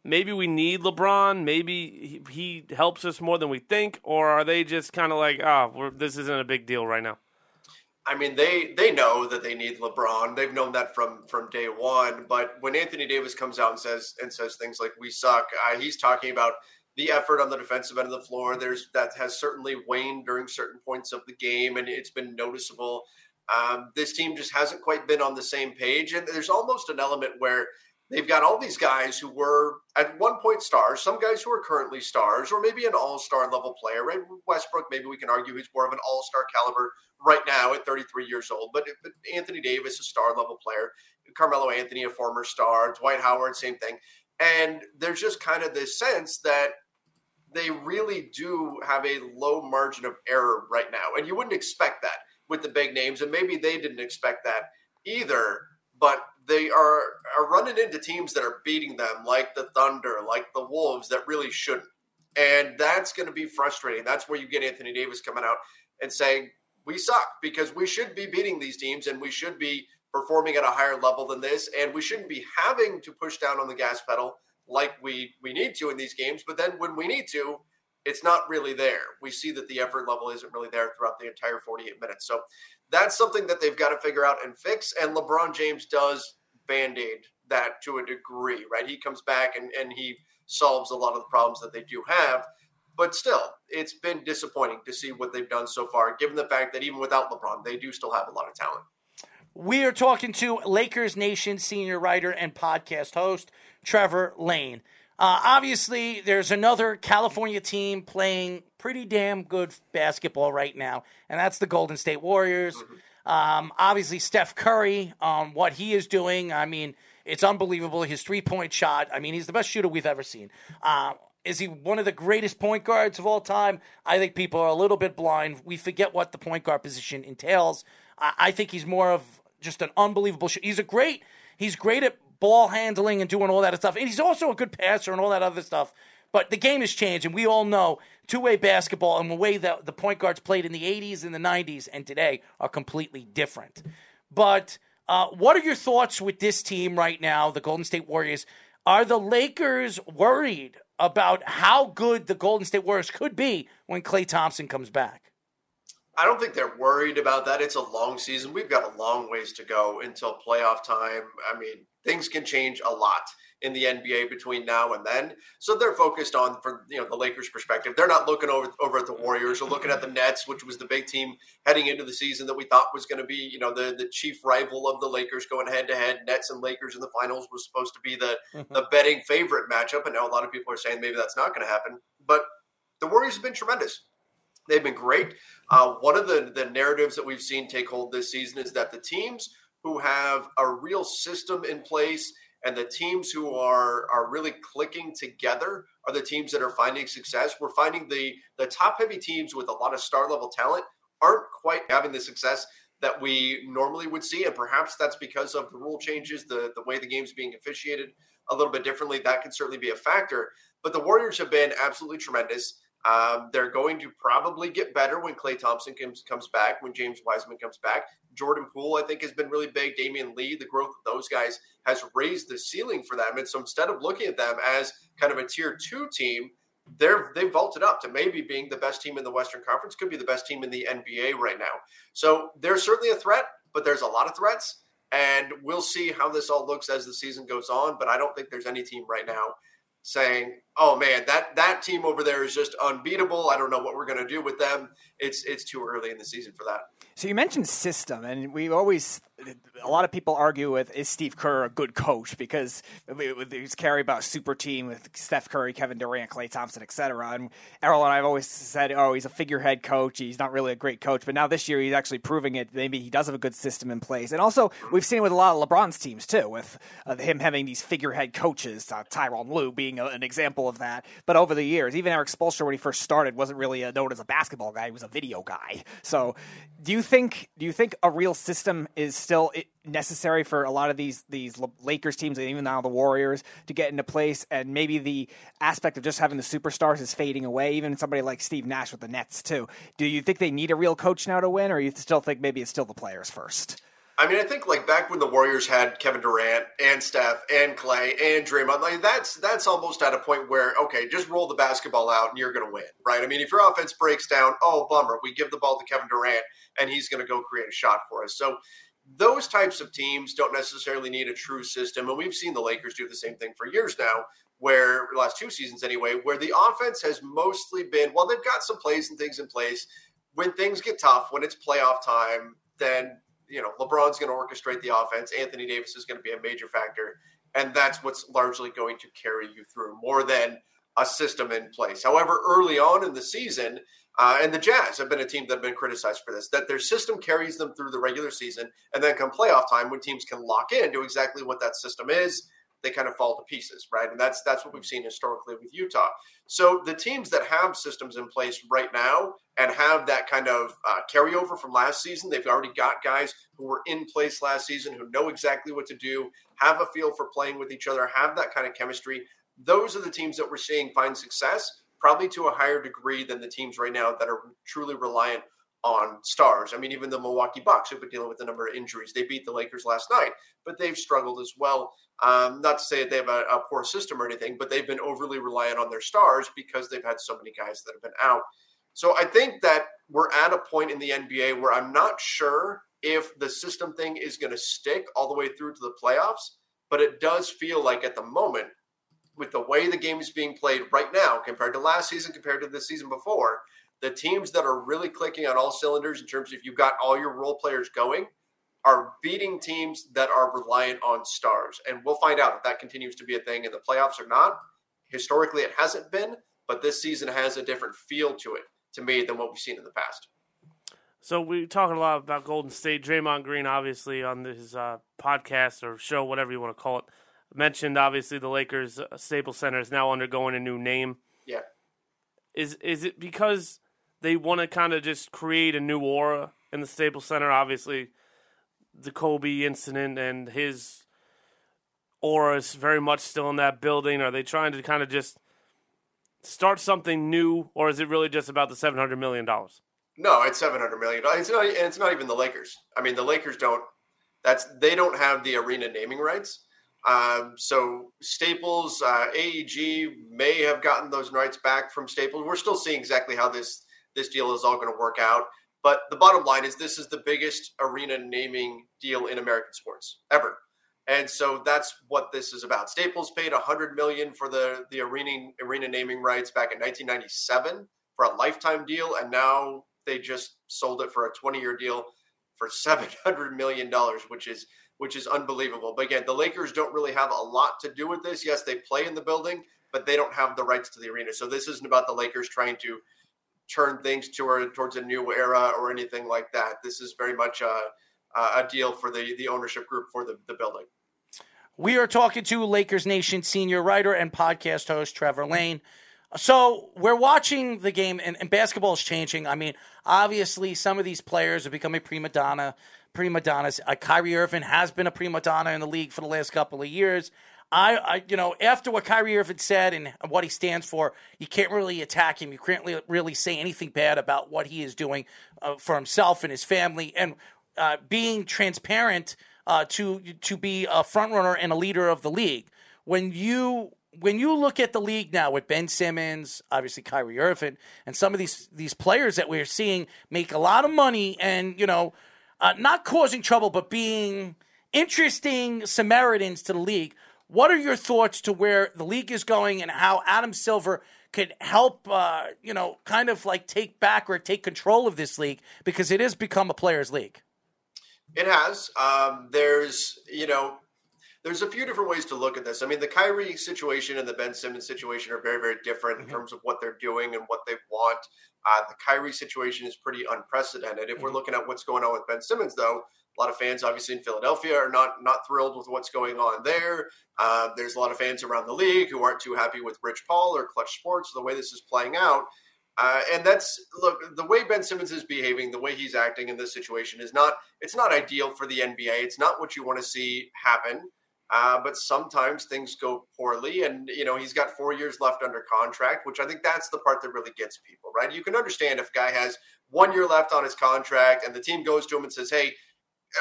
maybe we need LeBron. Maybe he, he helps us more than we think, or are they just kind of like, oh, this isn't a big deal right now? I mean, they they know that they need LeBron. They've known that from from day one. But when Anthony Davis comes out and says and says things like "we suck," uh, he's talking about the effort on the defensive end of the floor. There's that has certainly waned during certain points of the game, and it's been noticeable. Um, this team just hasn't quite been on the same page, and there's almost an element where they've got all these guys who were at one point stars, some guys who are currently stars, or maybe an all star level player. Right? Westbrook, maybe we can argue he's more of an all star caliber right now at 33 years old, but, but Anthony Davis, a star level player, Carmelo Anthony, a former star, Dwight Howard, same thing. And there's just kind of this sense that they really do have a low margin of error right now. And you wouldn't expect that with the big names. And maybe they didn't expect that either but they are, are running into teams that are beating them, like the Thunder, like the Wolves, that really shouldn't. And that's going to be frustrating. That's where you get Anthony Davis coming out and saying, we suck because we should be beating these teams and we should be performing at a higher level than this. And we shouldn't be having to push down on the gas pedal like we, we need to in these games. But then when we need to, it's not really there. We see that the effort level isn't really there throughout the entire 48 minutes. So that's something that they've got to figure out and fix. And LeBron James does band aid that to a degree, right? He comes back and, and he solves a lot of the problems that they do have. But still, it's been disappointing to see what they've done so far, given the fact that even without LeBron, they do still have a lot of talent. We are talking to Lakers Nation senior writer and podcast host, Trevor Lane. Uh, obviously, there's another California team playing pretty damn good basketball right now, and that's the Golden State Warriors. Mm-hmm. Um, obviously, Steph Curry, um, what he is doing, I mean, it's unbelievable. His three point shot, I mean, he's the best shooter we've ever seen. Uh, is he one of the greatest point guards of all time? I think people are a little bit blind. We forget what the point guard position entails. I, I think he's more of just an unbelievable. Sh- he's a great. He's great at ball handling and doing all that stuff. And he's also a good passer and all that other stuff. But the game has changed, and we all know two way basketball and the way that the point guards played in the 80s and the 90s and today are completely different. But uh, what are your thoughts with this team right now, the Golden State Warriors? Are the Lakers worried about how good the Golden State Warriors could be when Klay Thompson comes back? I don't think they're worried about that. It's a long season. We've got a long ways to go until playoff time. I mean, things can change a lot in the NBA between now and then. So they're focused on, from you know the Lakers' perspective, they're not looking over over at the Warriors or looking at the Nets, which was the big team heading into the season that we thought was going to be, you know, the the chief rival of the Lakers going head to head. Nets and Lakers in the finals was supposed to be the mm-hmm. the betting favorite matchup, and now a lot of people are saying maybe that's not going to happen. But the Warriors have been tremendous. They've been great. Uh, one of the, the narratives that we've seen take hold this season is that the teams who have a real system in place and the teams who are are really clicking together are the teams that are finding success. We're finding the the top heavy teams with a lot of star level talent aren't quite having the success that we normally would see, and perhaps that's because of the rule changes, the the way the game's being officiated a little bit differently. That can certainly be a factor. But the Warriors have been absolutely tremendous. Um, they're going to probably get better when Klay Thompson comes comes back, when James Wiseman comes back. Jordan Poole, I think, has been really big. Damion Lee, the growth of those guys has raised the ceiling for them. And so instead of looking at them as kind of a tier two team, they're they've vaulted up to maybe being the best team in the Western Conference, could be the best team in the NBA right now. So they're certainly a threat, but there's a lot of threats. And we'll see how this all looks as the season goes on. But I don't think there's any team right now saying, "Oh man, that that team over there is just unbeatable. I don't know what we're going to do with them." It's it's too early in the season for that. So you mentioned system, and we always a lot of people argue with is Steve Kerr a good coach because he's carried about a super team with Steph Curry, Kevin Durant, Klay Thompson, etc. And Errol and I have always said, oh, he's a figurehead coach. He's not really a great coach, but now this year he's actually proving it. Maybe he does have a good system in place, and also we've seen it with a lot of LeBron's teams too, with uh, him having these figurehead coaches. Uh, Tyronn Lue being a, an example of that. But over the years, even Erik Spoelstra when he first started wasn't really a, known as a basketball guy; he was a video guy. So, do you think do you think a real system is still eh, necessary for a lot of these these Lakers teams and even now the Warriors to get into place? And maybe the aspect of just having the superstars is fading away. Even somebody like Steve Nash with the Nets too. Do you think they need a real coach now to win, or you still think maybe it's still the players first? I mean, I think like back when the Warriors had Kevin Durant and Steph and Clay and Draymond, like that's that's almost at a point where okay, just roll the basketball out and you're going to win, right? I mean, if your offense breaks down, oh bummer, we give the ball to Kevin Durant and he's going to go create a shot for us. So those types of teams don't necessarily need a true system, and we've seen the Lakers do the same thing for years now. Where last two seasons anyway, where the offense has mostly been well, they've got some plays and things in place. When things get tough, when it's playoff time, then you know, LeBron's going to orchestrate the offense. Anthony Davis is going to be a major factor. And that's what's largely going to carry you through more than a system in place. However, early on in the season, uh, and the Jazz have been a team that have been criticized for this, that their system carries them through the regular season. And then come playoff time, when teams can lock in to exactly what that system is, they kind of fall to pieces, right? And that's that's what we've seen historically with Utah. So the teams that have systems in place right now and have that kind of uh, carryover from last season, they've already got guys who were in place last season who know exactly what to do, have a feel for playing with each other, have that kind of chemistry. Those are the teams that we're seeing find success, probably to a higher degree than the teams right now that are truly reliant on stars. I mean, even the Milwaukee Bucks have been dealing with a number of injuries. They beat the Lakers last night, but they've struggled as well. Um, not to say that they have a, a, poor system or anything, but they've been overly reliant on their stars because they've had so many guys that have been out. So I think that we're at a point in the NBA where I'm not sure if the system thing is going to stick all the way through to the playoffs, but it does feel like at the moment, with the way the game is being played right now compared to last season, compared to the season before, the teams that are really clicking on all cylinders in terms of you've got all your role players going are beating teams that are reliant on stars. And we'll find out if that continues to be a thing in the playoffs or not. Historically, it hasn't been, but this season has a different feel to it to me than what we've seen in the past. So we're talking a lot about Golden State. Draymond Green, obviously, on his uh, podcast or show, whatever you want to call it, mentioned obviously the Lakers uh, Staples Center is now undergoing a new name. Yeah. Is is it because they want to kind of just create a new aura in the Staples Center? Obviously, the Kobe incident and his aura is very much still in that building. Are they trying to kind of just start something new, or is it really just about the seven hundred million dollars? No, it's seven hundred million dollars. It's not. It's not even the Lakers. I mean, the Lakers don't. That's they don't have the arena naming rights. Um, so Staples, uh, AEG may have gotten those rights back from Staples. We're still seeing exactly how this this deal is all going to work out. But the bottom line is this is the biggest arena naming deal in American sports ever. And so that's what this is about. Staples paid 100 million for the the arena arena naming rights back in 1997 for a lifetime deal and now they just sold it for a 20 year deal for 700 million dollars, which is which is unbelievable. But again, the Lakers don't really have a lot to do with this. Yes, they play in the building, but they don't have the rights to the arena. So this isn't about the Lakers trying to turn things toward towards a new era or anything like that. This is very much a a deal for the the ownership group for the, the building. We are talking to Lakers Nation senior writer and podcast host Trevor Lane. So we're watching the game, and, and basketball is changing. I mean, obviously, some of these players are becoming prima donna, prima donnas. Uh, Kyrie Irving has been a prima donna in the league for the last couple of years. I, I, you know, after what Kyrie Irving said and what he stands for, you can't really attack him. You can't really, really say anything bad about what he is doing uh, for himself and his family, and uh, being transparent uh, to to be a front runner and a leader of the league. When you when you look at the league now with Ben Simmons, obviously Kyrie Irving, and some of these these players that we're seeing make a lot of money and you know, uh, not causing trouble but being interesting Samaritans to the league. What are your thoughts to where the league is going and how Adam Silver could help, uh, you know, kind of like take back or take control of this league because it has become a players' league? It has. Um, there's, you know, there's a few different ways to look at this. I mean, the Kyrie situation and the Ben Simmons situation are very, very different mm-hmm. in terms of what they're doing and what they want. Uh, the Kyrie situation is pretty unprecedented. If mm-hmm. we're looking at what's going on with Ben Simmons, though, a lot of fans, obviously in Philadelphia, are not not thrilled with what's going on there. Uh, there's a lot of fans around the league who aren't too happy with Rich Paul or Clutch Sports, the way this is playing out. Uh, and that's look the way Ben Simmons is behaving, the way he's acting in this situation is not it's not ideal for the NBA. It's not what you want to see happen. Uh, but sometimes things go poorly, and you know he's got four years left under contract, which I think that's the part that really gets people right. You can understand if a guy has one year left on his contract, and the team goes to him and says, "Hey,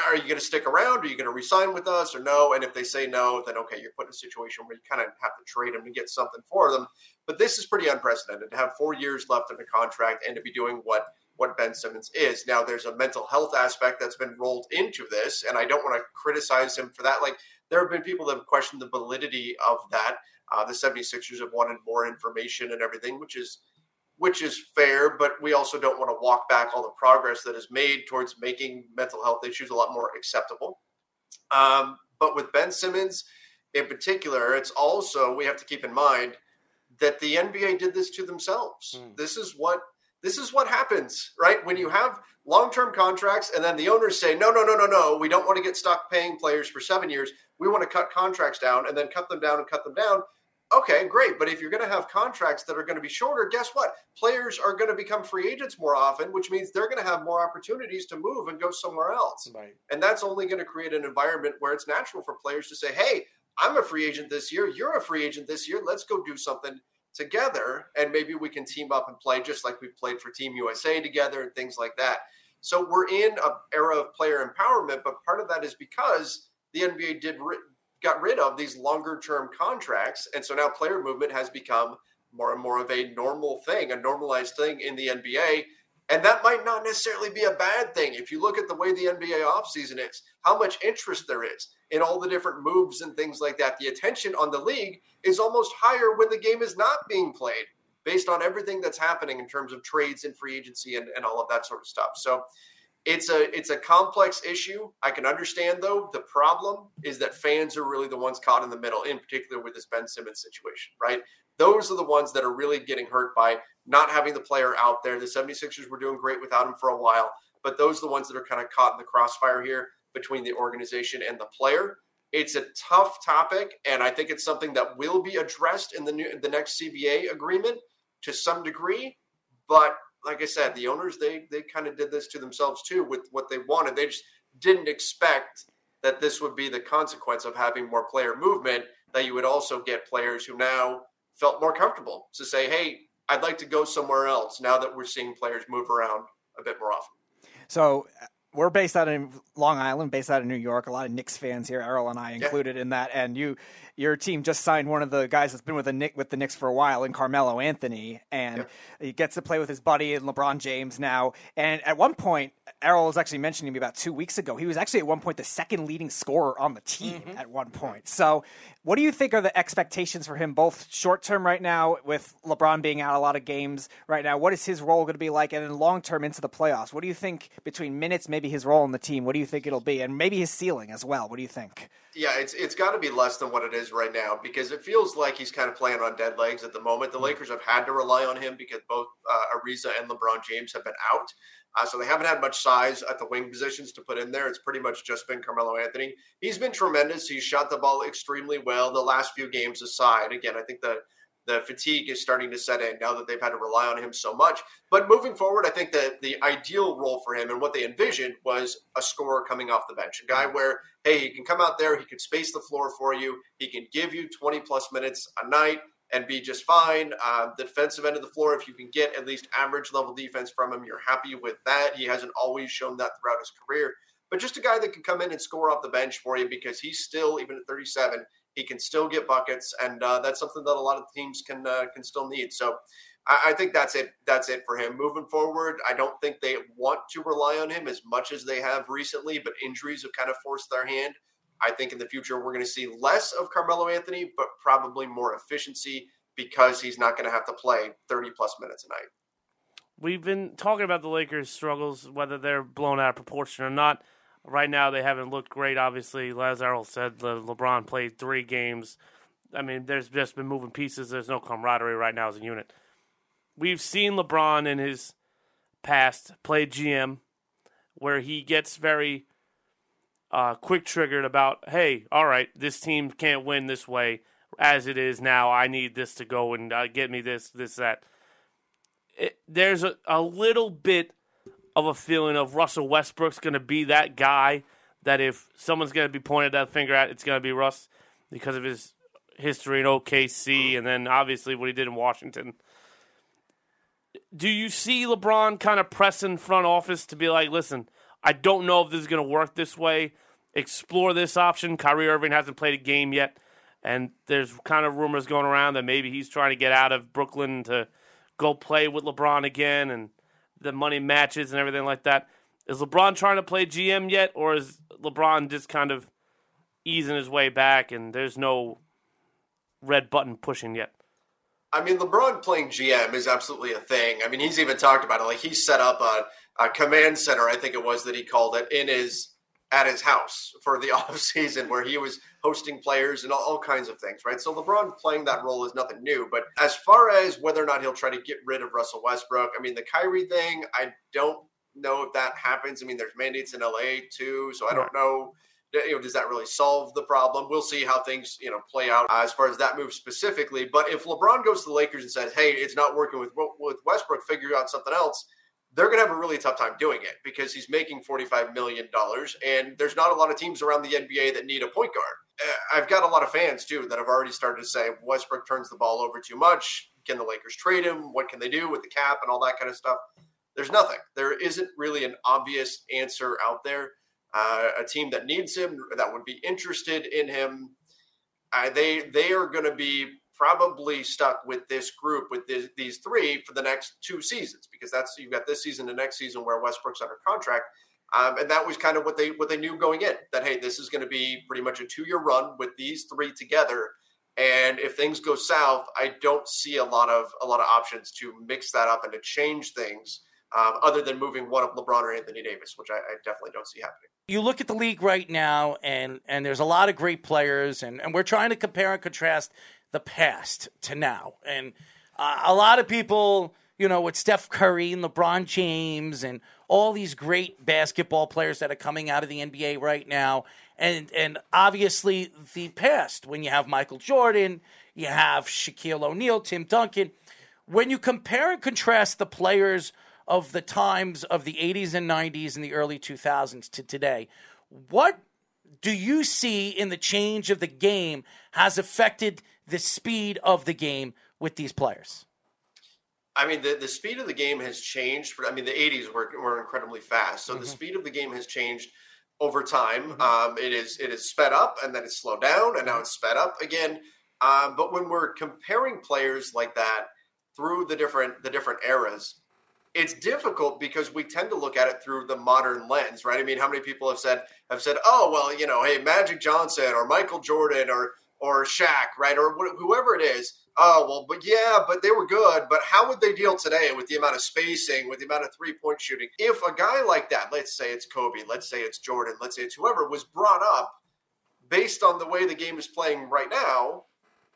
are you going to stick around? Are you going to resign with us or no? And if they say no, then okay, you're put in a situation where you kind of have to trade them to get something for them. But this is pretty unprecedented to have four years left in the contract and to be doing what what Ben Simmons is. Now, there's a mental health aspect that's been rolled into this, and I don't want to criticize him for that. Like, there have been people that have questioned the validity of that. Uh, the 76ers have wanted more information and everything, which is which is fair, but we also don't want to walk back all the progress that is made towards making mental health issues a lot more acceptable. Um, but with Ben Simmons in particular, it's also we have to keep in mind that the NBA did this to themselves. Mm. This is what this is what happens, right? When you have long-term contracts and then the owners say, "No, no, no, no, no, we don't want to get stuck paying players for 7 years. We want to cut contracts down and then cut them down and cut them down." Okay, great. But if you're going to have contracts that are going to be shorter, guess what? Players are going to become free agents more often, which means they're going to have more opportunities to move and go somewhere else. Right. And that's only going to create an environment where it's natural for players to say, hey, I'm a free agent this year. You're a free agent this year. Let's go do something together. And maybe we can team up and play just like we played for Team USA together and things like that. So we're in an era of player empowerment, but part of that is because the NBA did got rid of these longer term contracts. And so now player movement has become more and more of a normal thing, a normalized thing in the NBA. And that might not necessarily be a bad thing. If you look at the way the NBA offseason is, how much interest there is in all the different moves and things like that, the attention on the league is almost higher when the game is not being played based on everything that's happening in terms of trades and free agency and, and all of that sort of stuff. So it's a it's a complex issue. I can understand though the problem is that fans are really the ones caught in the middle, in particular with this Ben Simmons situation, right? Those are the ones that are really getting hurt by not having the player out there. The 76ers were doing great without him for a while, but those are the ones that are kind of caught in the crossfire here between the organization and the player. It's a tough topic, and I think it's something that will be addressed in the new the next CBA agreement to some degree. But like I said, the owners they they kind of did this to themselves too with what they wanted. They just didn't expect that this would be the consequence of having more player movement. That you would also get players who now felt more comfortable to say, "Hey, I'd like to go somewhere else." Now that we're seeing players move around a bit more often. So uh, we're based out in Long Island, based out of New York. A lot of Knicks fans here, Errol and I included yeah. in that. And you, your team just signed one of the guys that's been with the Nick with the Knicks for a while, in Carmelo Anthony, and yeah. he gets to play with his buddy and LeBron James now. And at one point, Errol was actually mentioning me about two weeks ago. He was actually at one point the second leading scorer on the team mm-hmm. at one point. So, what do you think are the expectations for him, both short term right now with LeBron being out a lot of games right now? What is his role going to be like, and then long term into the playoffs? What do you think between minutes, maybe maybe his role in the team. What do you think it'll be, and maybe his ceiling as well? What do you think? Yeah, it's it's got to be less than what it is right now because it feels like he's kind of playing on dead legs at the moment. The Lakers have had to rely on him because both uh, Ariza and LeBron James have been out, uh, so they haven't had much size at the wing positions to put in there. It's pretty much just been Carmelo Anthony. He's been tremendous. He's shot the ball extremely well. The last few games aside, again, I think the the fatigue is starting to set in now that they've had to rely on him so much. But moving forward, I think that the ideal role for him and what they envisioned was a scorer coming off the bench, a guy where, hey, he can come out there, he can space the floor for you, he can give you 20 plus minutes a night and be just fine. Uh, the defensive end of the floor, if you can get at least average level defense from him, you're happy with that. He hasn't always shown that throughout his career. But just a guy that can come in and score off the bench for you because he's still, even at 37, he can still get buckets, and uh, that's something that a lot of teams can uh, can still need. So I, I, think that's it. That's it for him moving forward. I don't think they want to rely on him as much as they have recently, but injuries have kind of forced their hand. I think in the future we're going to see less of Carmelo Anthony, but probably more efficiency because he's not going to have to play 30 plus minutes a night. We've been talking about the Lakers' struggles, whether they're blown out of proportion or not. Right now, they haven't looked great. Obviously, Lazaro said Le- LeBron played three games. I mean, there's just been moving pieces. There's no camaraderie right now as a unit. We've seen LeBron in his past play GM, where he gets very uh, quick triggered about, hey, all right, this team can't win this way as it is now. I need this to go and uh, get me this, this, that. It, there's a, a little bit of a feeling of Russell Westbrook's going to be that guy that if someone's going to be pointed that finger at, it's going to be Russ because of his history in OKC and then obviously what he did in Washington. Do you see LeBron kind of pressing front office to be like, listen, I don't know if this is going to work this way. Explore this option. Kyrie Irving hasn't played a game yet, and there's kind of rumors going around that maybe he's trying to get out of Brooklyn to go play with LeBron again and the money matches and everything like that. Is LeBron trying to play GM yet, or is LeBron just kind of easing his way back and there's no red button pushing yet? I mean, LeBron playing GM is absolutely a thing. I mean, he's even talked about it. Like he set up a, a command center, I think it was that he called it, in his at his house for the [LAUGHS] off season where he was hosting players and all, all, kinds of things, right? So LeBron playing that role is nothing new. But as far as whether or not he'll try to get rid of Russell Westbrook, I mean, the Kyrie thing, I don't know if that happens. I mean, there's mandates in LA too, so I don't know. You know, does that really solve the problem? We'll see how things you know play out as far as that move specifically. But if LeBron goes to the Lakers and says, "Hey, it's not working with with Westbrook, figure out something else," they're going to have a really tough time doing it because he's making $45 million. And there's not a lot of teams around the NBA that need a point guard. Uh, I've got a lot of fans, too, that have already started to say Westbrook turns the ball over too much. Can the Lakers trade him? What can they do with the cap and all that kind of stuff? There's nothing. There isn't really an obvious answer out there. Uh, a team that needs him, that would be interested in him, uh, they they are going to be probably stuck with this group with this, these three for the next two seasons because that's you've got this season and next season where Westbrook's under contract. Um, and that was kind of what they what they knew going in that hey this is going to be pretty much a two year run with these three together and if things go south I don't see a lot of a lot of options to mix that up and to change things um, other than moving one of LeBron or Anthony Davis which I, I, definitely don't see happening. You look at the league right now and and there's a lot of great players and and we're trying to compare and contrast the past to now. And uh, a lot of people, you know, with Steph Curry and LeBron James and all these great basketball players that are coming out of the NBA right now, and and obviously the past when you have Michael Jordan, you have Shaquille O'Neal, Tim Duncan. When you compare and contrast the players of the times of the 80s and 90s and the early 2000s to today, what do you see in the change of the game has affected the speed of the game with these players? I mean, the, the speed of the game has changed. I mean, the 80s were, were incredibly fast. So mm-hmm. the speed of the game has changed over time. Mm-hmm. Um, it is it is sped up and then it's slowed down and now it's sped up again. Um, but when we're comparing players like that through the different the different eras, it's difficult because we tend to look at it through the modern lens, right? I mean, how many people have said have said, "Oh, well, you know, hey, Magic Johnson or Michael Jordan or or Shaq, right, or wh- whoever it is. Oh well, but yeah, but they were good. But how would they deal today with the amount of spacing, with the amount of three point shooting? If a guy like that, let's say it's Kobe, let's say it's Jordan, let's say it's whoever, was brought up based on the way the game is playing right now,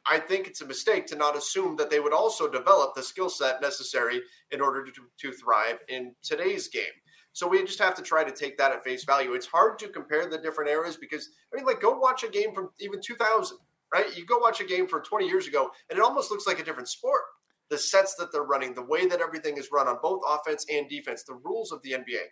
I think it's a mistake to not assume that they would also develop the skill set necessary in order to, to thrive in today's game. So we just have to try to take that at face value. It's hard to compare the different eras because I mean, like, go watch a game from even 2000, right? You go watch a game from 20 years ago, and it almost looks like a different sport. The sets that they're running, the way that everything is run on both offense and defense, the rules of the NBA,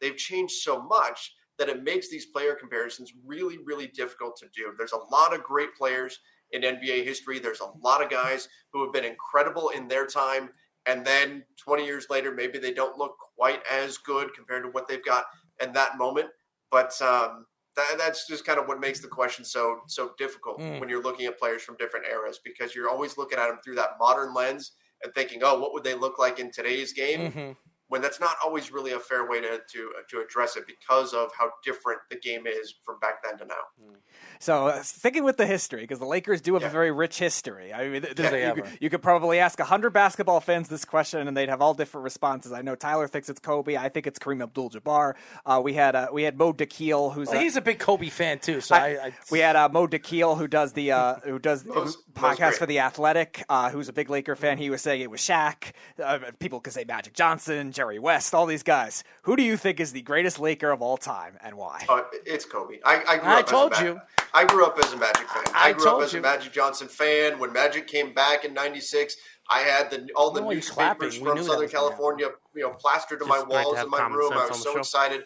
they've changed so much that it makes these player comparisons really, really difficult to do. There's a lot of great players in NBA history. There's a lot of guys who have been incredible in their time. And then 20 years later, maybe they don't look quite as good compared to what they've got in that moment. But um, that, that's just kind of what makes the question so so difficult Mm. when you're looking at players from different eras because you're always looking at them through that modern lens and thinking, oh, what would they look like in today's game? Mhm. When that's not always really a fair way to, to to address it because of how different the game is from back then to now. So uh, sticking with the history, because the Lakers do have a very rich history. I mean, th- Do they you, could, you could probably ask hundred basketball fans this question, and they'd have all different responses. I know Tyler thinks it's Kobe. I think it's Kareem Abdul-Jabbar. Uh, we had uh, we had Mo Dakhil, who's Well, a- he's a big Kobe fan too, so I, I we had uh, Mo Dakhil, who does the uh, who does who- Mo's- Mo's podcast for the Athletic, uh, who's a big Laker fan. He was saying it was Shaq. Uh, people could say Magic Johnson, Jerry West, all these guys. Who do you think is the greatest Laker of all time, and why? Uh, it's Kobe. I, I grew I up told as a you. I grew up as a Magic fan. I I, grew up as you. a Magic Johnson fan. When Magic came back in '96, I had the all the newspapers from Southern California, you know, plastered to Just my great to walls in my room. I was so excited.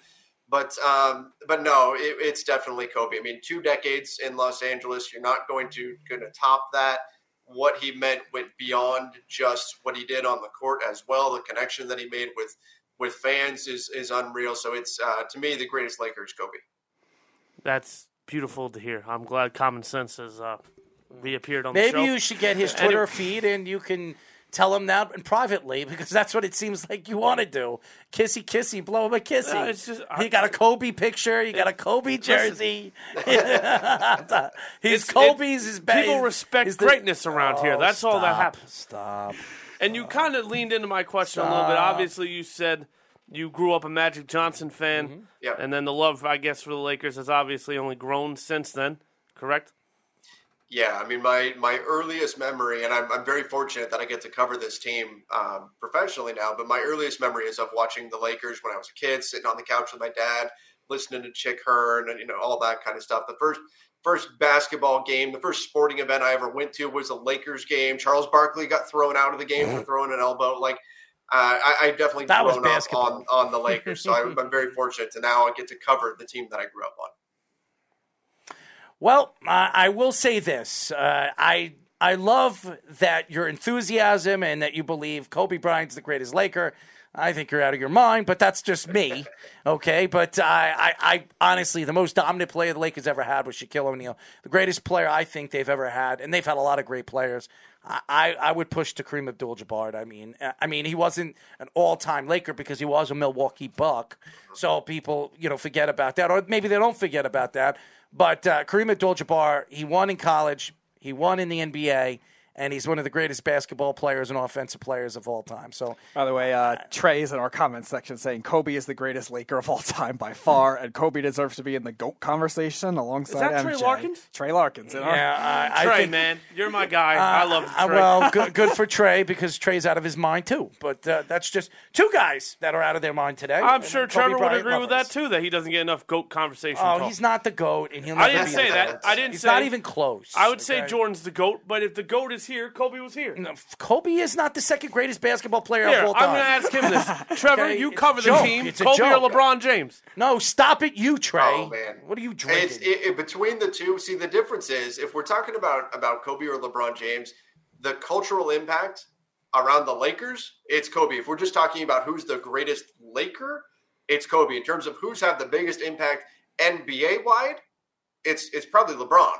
But um, but no, it, it's definitely Kobe. I mean, two decades in Los Angeles. You're not going to going to top that. What he meant went beyond just what he did on the court as well. The connection that he made with with fans is is unreal. So it's uh, to me the greatest Lakers, is Kobe. That's beautiful to hear. I'm glad common sense has uh, reappeared on the show. maybe you should get his Twitter feed and you can tell him that and privately [LAUGHS] because that's what it seems like you want to do. Kissy kissy, blow him a kissy. No, it's just- you got a Kobe picture, you got a Kobe jersey. [LAUGHS] [LAUGHS] He's Kobe's his best. People respect greatness around here. Oh, That's all that happens. Stop. And you kind of leaned into my question a little bit. Obviously, you said you grew up a Magic Johnson fan, Mm-hmm. Yeah. and then the love, I guess, for the Lakers has obviously only grown since then. Correct? Yeah, I mean, my my earliest memory, and I'm, I'm very fortunate that I get to cover this team um, professionally now. But my earliest memory is of watching the Lakers when I was a kid, sitting on the couch with my dad, listening to Chick Hearn, and you know all that kind of stuff. The first first basketball game, the first sporting event I ever went to was a Lakers game. Charles Barkley got thrown out of the game for throwing an elbow. Like uh, I, I definitely That was grown up basketball. on on the Lakers, so I'm, [LAUGHS] I'm very fortunate to now get to cover the team that I grew up on. Well, I I will say this: uh, I I love that your enthusiasm and that you believe Kobe Bryant's the greatest Laker. I think you're out of your mind, but that's just me, [LAUGHS] okay? But I, I, I honestly, the most dominant player the Lakers ever had was Shaquille O'Neal, the greatest player I think they've ever had, and they've had a lot of great players. I, I, would push to Kareem Abdul-Jabbar. I mean, uh, I mean, he wasn't an all-time Laker because he was a Milwaukee Buck, so people, you know, forget about that, or maybe they don't forget about that. But uh, Kareem Abdul-Jabbar, he won in college, he won in the NBA, and he's one of the greatest basketball players and offensive players of all time. So By the way, uh, Trey is in our comments section saying Kobe is the greatest Laker of all time by far, and Kobe deserves to be in the GOAT conversation alongside is that Trey Larkins? Trey Larkins. in our- yeah, I, I Trey, think, man, you're my guy. I love Uh, Trey. well, [LAUGHS] good, good for Trey because Trey's out of his mind too. But uh, that's just two guys that are out of their mind today. I'm sure Kobe Trevor would agree with that too. That he doesn't get enough goat conversation. Oh, talk. he's not the goat, and he'll I didn't be say the that. GOAT. I didn't He's say not even close. I would say? Jordan's the goat, but if the goat is here, Kobe was here. No, Kobe is not the second greatest basketball player Here, of all time. I'm going to ask him this. [LAUGHS] Trevor, Okay, you cover the joke. team. It's a Kobe or. LeBron James? No, stop it, you Trey. Oh man, what are you It's drinking? it, it- between the two. See, the difference is if we're talking about about Kobe or LeBron James, the cultural impact around the Lakers, it's Kobe. If we're just talking about who's the greatest Laker, it's Kobe. In terms of who's had the biggest impact NBA wide, it's it's probably LeBron,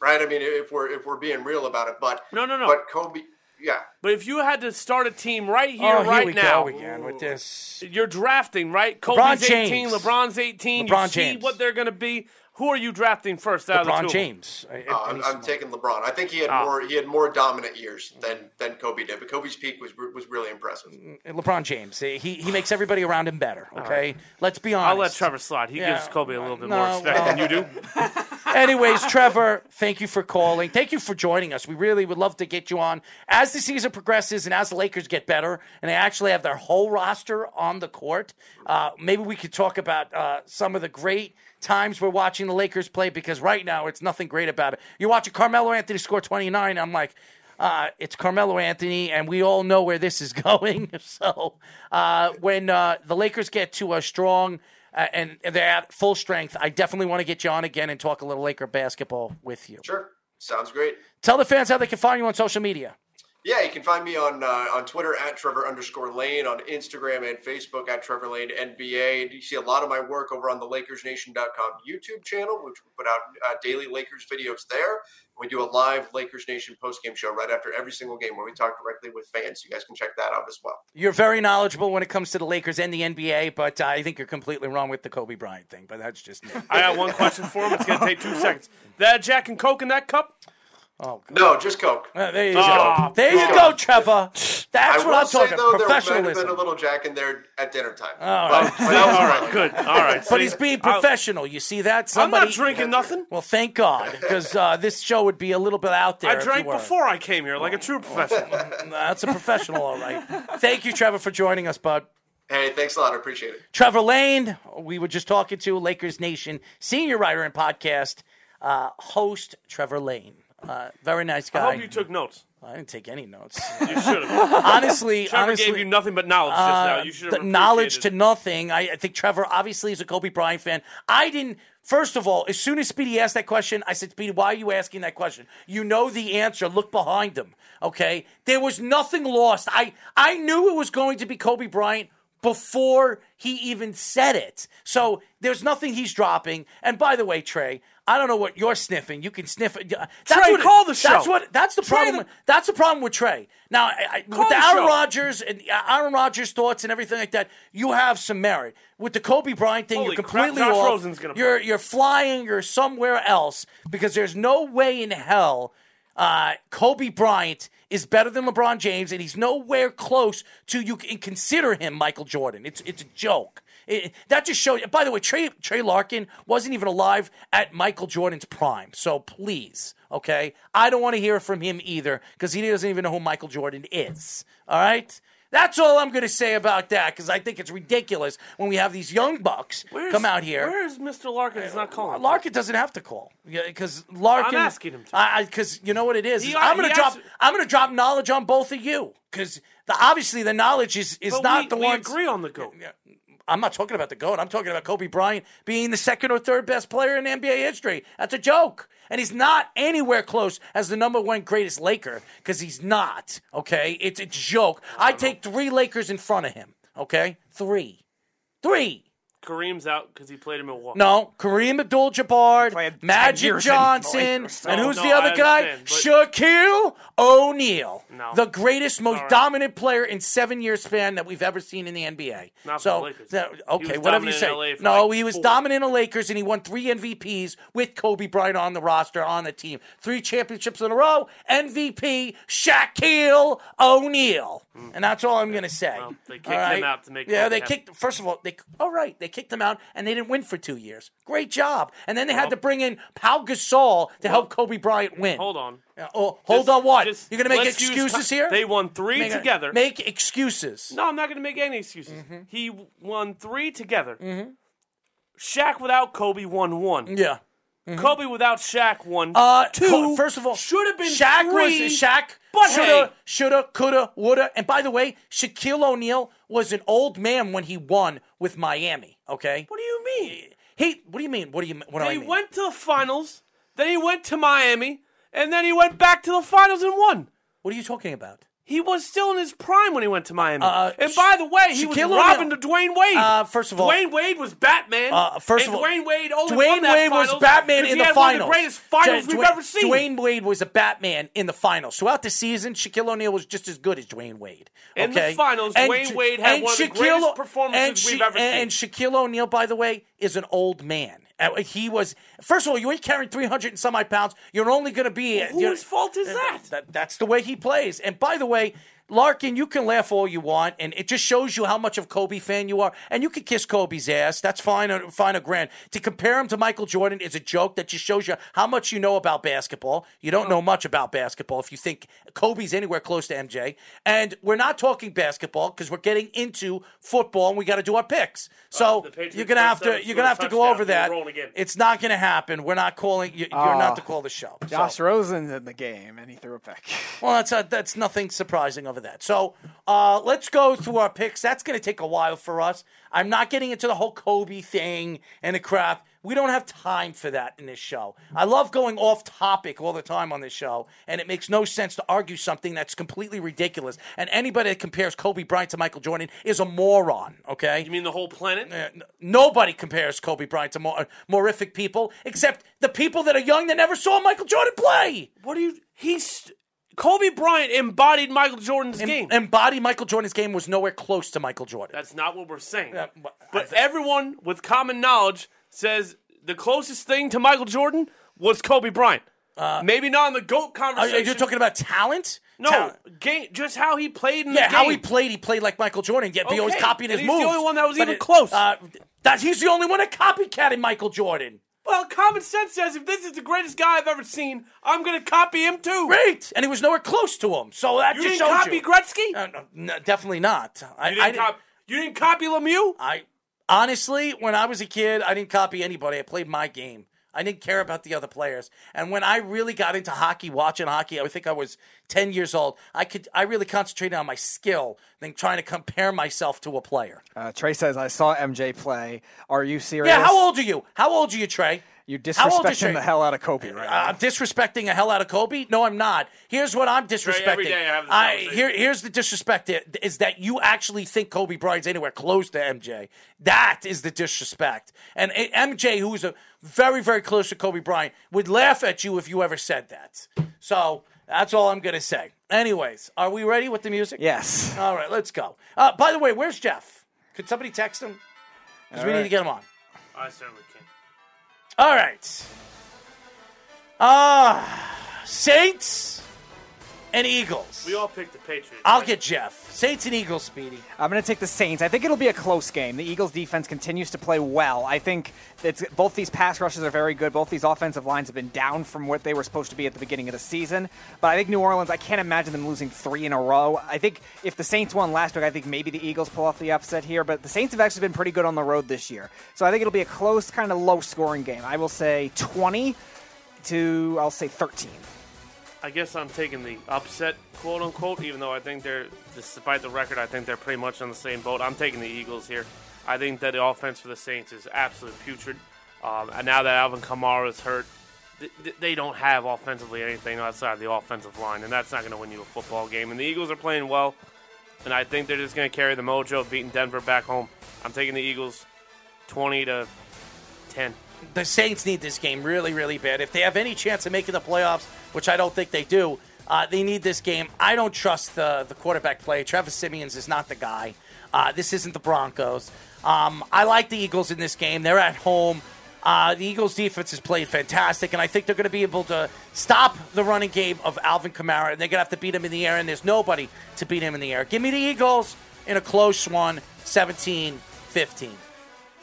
right? I mean, if we're if we're being real about it, but No, no, no. but Kobe. yeah. But if you had to start a team right here, oh, here right we now, go again with this. you're drafting, right? LeBron Kobe's 18, James. LeBron's 18. LeBron you see James. what they're going to be. Who are you drafting first out of the LeBron two? James. I- Uh, I- I'm, I'm taking LeBron. I think he had Ah. more. He had more dominant years than than Kobe did. But Kobe's peak was was really impressive. LeBron James. He he makes everybody around him better. [SIGHS] Okay, let's be honest. I'll let Trevor slide. He Yeah. gives Kobe a little bit No, more respect well- than you do. [LAUGHS] [LAUGHS] Anyways, Trevor, thank you for calling. Thank you for joining us. We really would love to get you on as the season progresses and as the Lakers get better and they actually have their whole roster on the court. Uh, maybe we could talk about uh, some of the great times we're watching the Lakers play because right now it's nothing great about it. You're watching Carmelo Anthony score 29. I'm like, uh, it's Carmelo Anthony, and we all know where this is [LAUGHS] going. so uh, when uh, the Lakers get to a strong uh, and they're at full strength, I definitely want to get you on again and talk a little Laker basketball with you. Sure, sounds great. Tell the fans how they can find you on social media. Yeah, you can find me on uh, on Twitter at Trevor underscore Lane, on Instagram and Facebook at Trevor Lane NBA. And you see a lot of my work over on the LakersNation.com YouTube channel, which we put out uh, daily Lakers videos there. We do a live Lakers Nation postgame show right after every single game where we talk directly with fans. You guys can check that out as well. You're very knowledgeable when it comes to the Lakers and the NBA, but uh, I think you're completely wrong with the Kobe Bryant thing. But that's just me. I got one question for him. It's going to take two seconds. That Jack and Coke in that cup? Oh, No, just Coke. Uh, there you Just go. There you go, Trevor. That's I what will I'm say, talking though, about. there might have been a little Jack in there at dinner time. All But- but that was All good. All right. [LAUGHS] But he's being professional. You see that? I'm Somebody, not drinking nothing. Well, thank God, because uh, this show would be a little bit out there. I drank you before I came here, like a true professional. [LAUGHS] That's a professional, all right. Thank you, Trevor, for joining us, bud. Hey, thanks a lot. I appreciate it. Trevor Lane, we were just talking to Lakers Nation senior writer and podcast uh, host, Trevor Lane. Uh, very nice guy. I hope you took notes. I didn't take any notes. You should have. [LAUGHS] honestly, Trevor honestly, gave you nothing but knowledge just now. uh, You should have knowledge to nothing. I, I think Trevor obviously is a Kobe Bryant fan. I didn't. First of all, as soon as Speedy asked that question, I said, "Speedy, why are you asking that question? You know the answer. Look behind him. Okay, there was nothing lost. I I knew it was going to be Kobe Bryant." Before he even said it. So there's nothing he's dropping. And by the way, Trey, I don't know what you're sniffing. You can sniff it. That's Trey, what, call the show. That's what. That's the Trey, problem. the- that's the problem with Trey. Now, I, I, with the Aaron. Rodgers and uh, Aaron Rodgers thoughts and everything like that, you have some merit. With the Kobe Bryant thing, Holy you're completely Josh off. You're play. you're flying. You're somewhere else because there's no way in hell uh, Kobe Bryant is better than LeBron James, and he's nowhere close to you can consider him Michael Jordan. It's it's a joke. It- that just shows. By the way, Trey Trey Larkin wasn't even alive at Michael Jordan's prime. So please, okay, I don't want to hear from him either because he doesn't even know who Michael Jordan is. All right. That's all I'm going to say about that because I think it's ridiculous when we have these young bucks Where's- come out here. Where is Mr. Larkin? He's not uh, calling. Larkin doesn't have to call because Larkin. I'm asking him to. Because you know what it is. He- is I'm going to drop. asked- I'm going to drop knowledge on both of you because the obviously the knowledge is is not we, the one. we ones. agree on the goat. I'm not talking about the goat. I'm talking about Kobe Bryant being the second or third best player in NBA history. That's a joke. And he's not anywhere close as the number one greatest Laker because he's not. Okay, it's a joke. I take three Lakers in front of him. Okay, three, three. Kareem's out because he played him in Milwaukee. No, Kareem Abdul-Jabbar, Magic years in the Johnson, and who's no, the other guy? understand, Shaquille O'Neal, No. the greatest, most All right. dominant player in seven-year span that we've ever seen in the NBA. Not for so, the Lakers. that- okay, was whatever you dominant say. in LA for no, like he was four. dominant in the Lakers, and he won three MVPs with Kobe Bryant on the roster on the team. Three championships in a row. MVP Shaquille O'Neal, hmm. and that's all I'm going to say. Well, they kicked All him out to make Yeah, they happy. kicked. First of all, they all right. They kicked him out, and they didn't win for two years. Great job. And then they had to bring in Paul Gasol to help Kobe Bryant win. Hold on. Uh, oh, hold Just- on. What? You're going to make use excuses here? They won three Make- together. Make excuses. No, I'm not going to make any excuses. Mm-hmm. He won three together. Shaq without Kobe won one. Yeah. Kobe without Shaq won Uh, two. Co- first of all, should have been Shaq three. was Shaq. but shoulda, hey. shoulda, coulda, woulda. And by the way, Shaquille O'Neal was an old man when he won with Miami. Okay. What do you mean? He. What do you mean? What do you? What do I They mean? went to the finals, then he went to Miami, and then he went back to the finals and won. What are you talking about? He was still in his prime when he went to Miami. Uh, and by the way, he was Shaquille robbing O'Neal- to Dwyane Wade. Uh, first of all- Dwyane Wade was Batman. Uh, first of all, Dwyane Wade only Dwyane Wade was Batman in he the finals. One of the greatest finals Dwyane- we've ever seen. Dwyane Wade was a Batman in the finals. Throughout the season, Shaquille O'Neal was just as good as Dwyane Wade. In the okay? finals, Dwyane Wade had one of the greatest performances and we've ever seen. And Shaquille O'Neal, by the way, is an old man. Uh, He was first of all, you ain't carrying three hundred and some odd pounds. You're only going to be. Whose fault is that? that? That's the way he plays. And by the way, Larkin, you can laugh all you want, and it just shows you how much of Kobe fan you are. And you can kiss Kobe's ass. That's fine, uh, fine a grand. To compare him to Michael Jordan is a joke that just shows you how much you know about basketball. You don't know much about basketball if you think Kobe's anywhere close to MJ. And we're not talking basketball because we're getting into football, and we got to do our picks. So Uh, you're gonna have to you're gonna have to go over that. It's not gonna happen. We're not calling. you- You're Ah. not to call the show. So- Josh Rosen's in the game, and he threw a pick. well, that's uh that's nothing surprising over that. So uh, let's go through our picks. That's going to take a while for us. I'm not getting into the whole Kobe thing and the crap. We don't have time for that in this show. I love going off topic all the time on this show, and it makes no sense to argue something that's completely ridiculous. And anybody that compares Kobe Bryant to Michael Jordan is a moron. Okay, You mean the whole planet? Uh, Nobody compares Kobe Bryant to more morific people except the people that are young that never saw Michael Jordan play. What do you? He's Kobe Bryant embodied Michael Jordan's Em- game. Embodied Michael Jordan's game was nowhere close to Michael Jordan. That's not what we're saying. Yeah, but- but everyone with common knowledge says the closest thing to Michael Jordan was Kobe Bryant. Maybe not in the GOAT conversation. are you talking about talent? no, Talent. game, just how he played in Yeah, the game. how he played, he played like Michael Jordan. Yet he always copied his and he's the only one that was But even it- close. Uh, that he's the only one that copycatted Michael Jordan. Well, common sense says if this is the greatest guy I've ever seen, I'm going to copy him too. Great, and he was nowhere close to him. So that You just didn't shows copy you. Gretzky? Uh, no, no, definitely not. I, you, didn't I, didn't- cop- you didn't copy Lemieux? I honestly, when I was a kid, I didn't copy anybody. I played my game. I didn't care about the other players. And when I really got into hockey, watching hockey, I think I was 10 years old. I could I really concentrated on my skill than trying to compare myself to a player. Uh, Trey says, "I saw MJ play. Are you serious? Yeah, how old are you? How old are you, Trey? You're How old is disrespecting the hell out of Kobe right now. I'm disrespecting the hell out of Kobe. No, I'm not. Here's what I'm disrespecting. every day I have this I, conversation. here, here's the disrespect is that you actually think Kobe Bryant's anywhere close to MJ. That is the disrespect. And uh, MJ, who's a very, very close to Kobe Bryant, would laugh at you if you ever said that. So that's all I'm gonna say. Anyways, are we ready with the music? Yes. All right, let's go. Uh, by the way, where's Jeff? Could somebody text him? Because we need to get him on. I certainly can. All right. Ah, Saints and Eagles. We all picked the Patriots. I'll get Jeff. Saints and Eagles, Speedy. I'm going to take the Saints. I think it'll be a close game. The Eagles' defense continues to play well. I think it's, both these pass rushes are very good. Both these offensive lines have been down from what they were supposed to be at the beginning of the season. But I think New Orleans, I can't imagine them losing three in a row. I think if the Saints won last week, I think maybe the Eagles pull off the upset here. But the Saints have actually been pretty good on the road this year. So I think it'll be a close, kind of low scoring game. I will say 20 to, I'll say 13. I guess I'm taking the upset, quote unquote, even though I think they're, despite the record, I think they're pretty much on the same boat. I'm taking the Eagles here. I think that the offense for the Saints is absolutely putrid. Um, and now that Alvin Kamara is hurt, th- th- they don't have offensively anything outside the offensive line, and that's not going to win you a football game. And the Eagles are playing well, and I think they're just going to carry the mojo of beating Denver back home. I'm taking the Eagles 20 to 10. The Saints need this game really, really bad. If they have any chance of making the playoffs, which I don't think they do, uh, they need this game. I don't trust the, the quarterback play. Travis Simeons is not the guy. Uh, this isn't the Broncos. Um, I like the Eagles in this game. They're at home. Uh, the Eagles' defense has played fantastic, and I think they're going to be able to stop the running game of Alvin Kamara. And they're going to have to beat him in the air, and there's nobody to beat him in the air. Give me the Eagles in a close one, 17 15.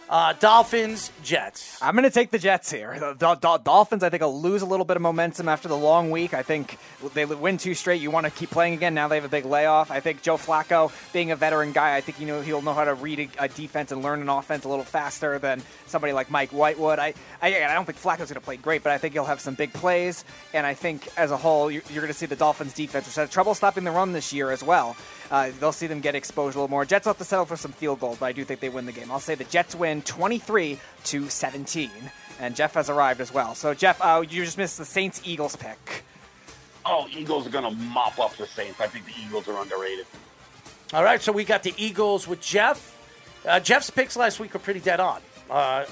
Uh, Dolphins, Jets. I'm going to take the Jets here. The Dol- Dol- Dolphins, I think, will lose a little bit of momentum after the long week. I think they win two straight. You want to keep playing again. Now they have a big layoff. I think Joe Flacco, being a veteran guy, I think you know he'll know how to read a, a defense and learn an offense a little faster than somebody like Mike White would. I I, I don't think Flacco's going to play great, but I think he'll have some big plays. And I think as a whole, you're, you're going to see the Dolphins defense, has trouble stopping the run this year as well. Uh, they'll see them get exposed a little more. Jets will have to settle for some field goals, but I do think they win the game. I'll say the Jets win 23 to 17. And Jeff has arrived as well. So, Jeff, uh, you just missed the Saints Eagles pick. Oh, Eagles are going to mop up the Saints. I think the Eagles are underrated. All right, so we got the Eagles with Jeff. Uh, Jeff's picks last week were pretty dead on. Uh,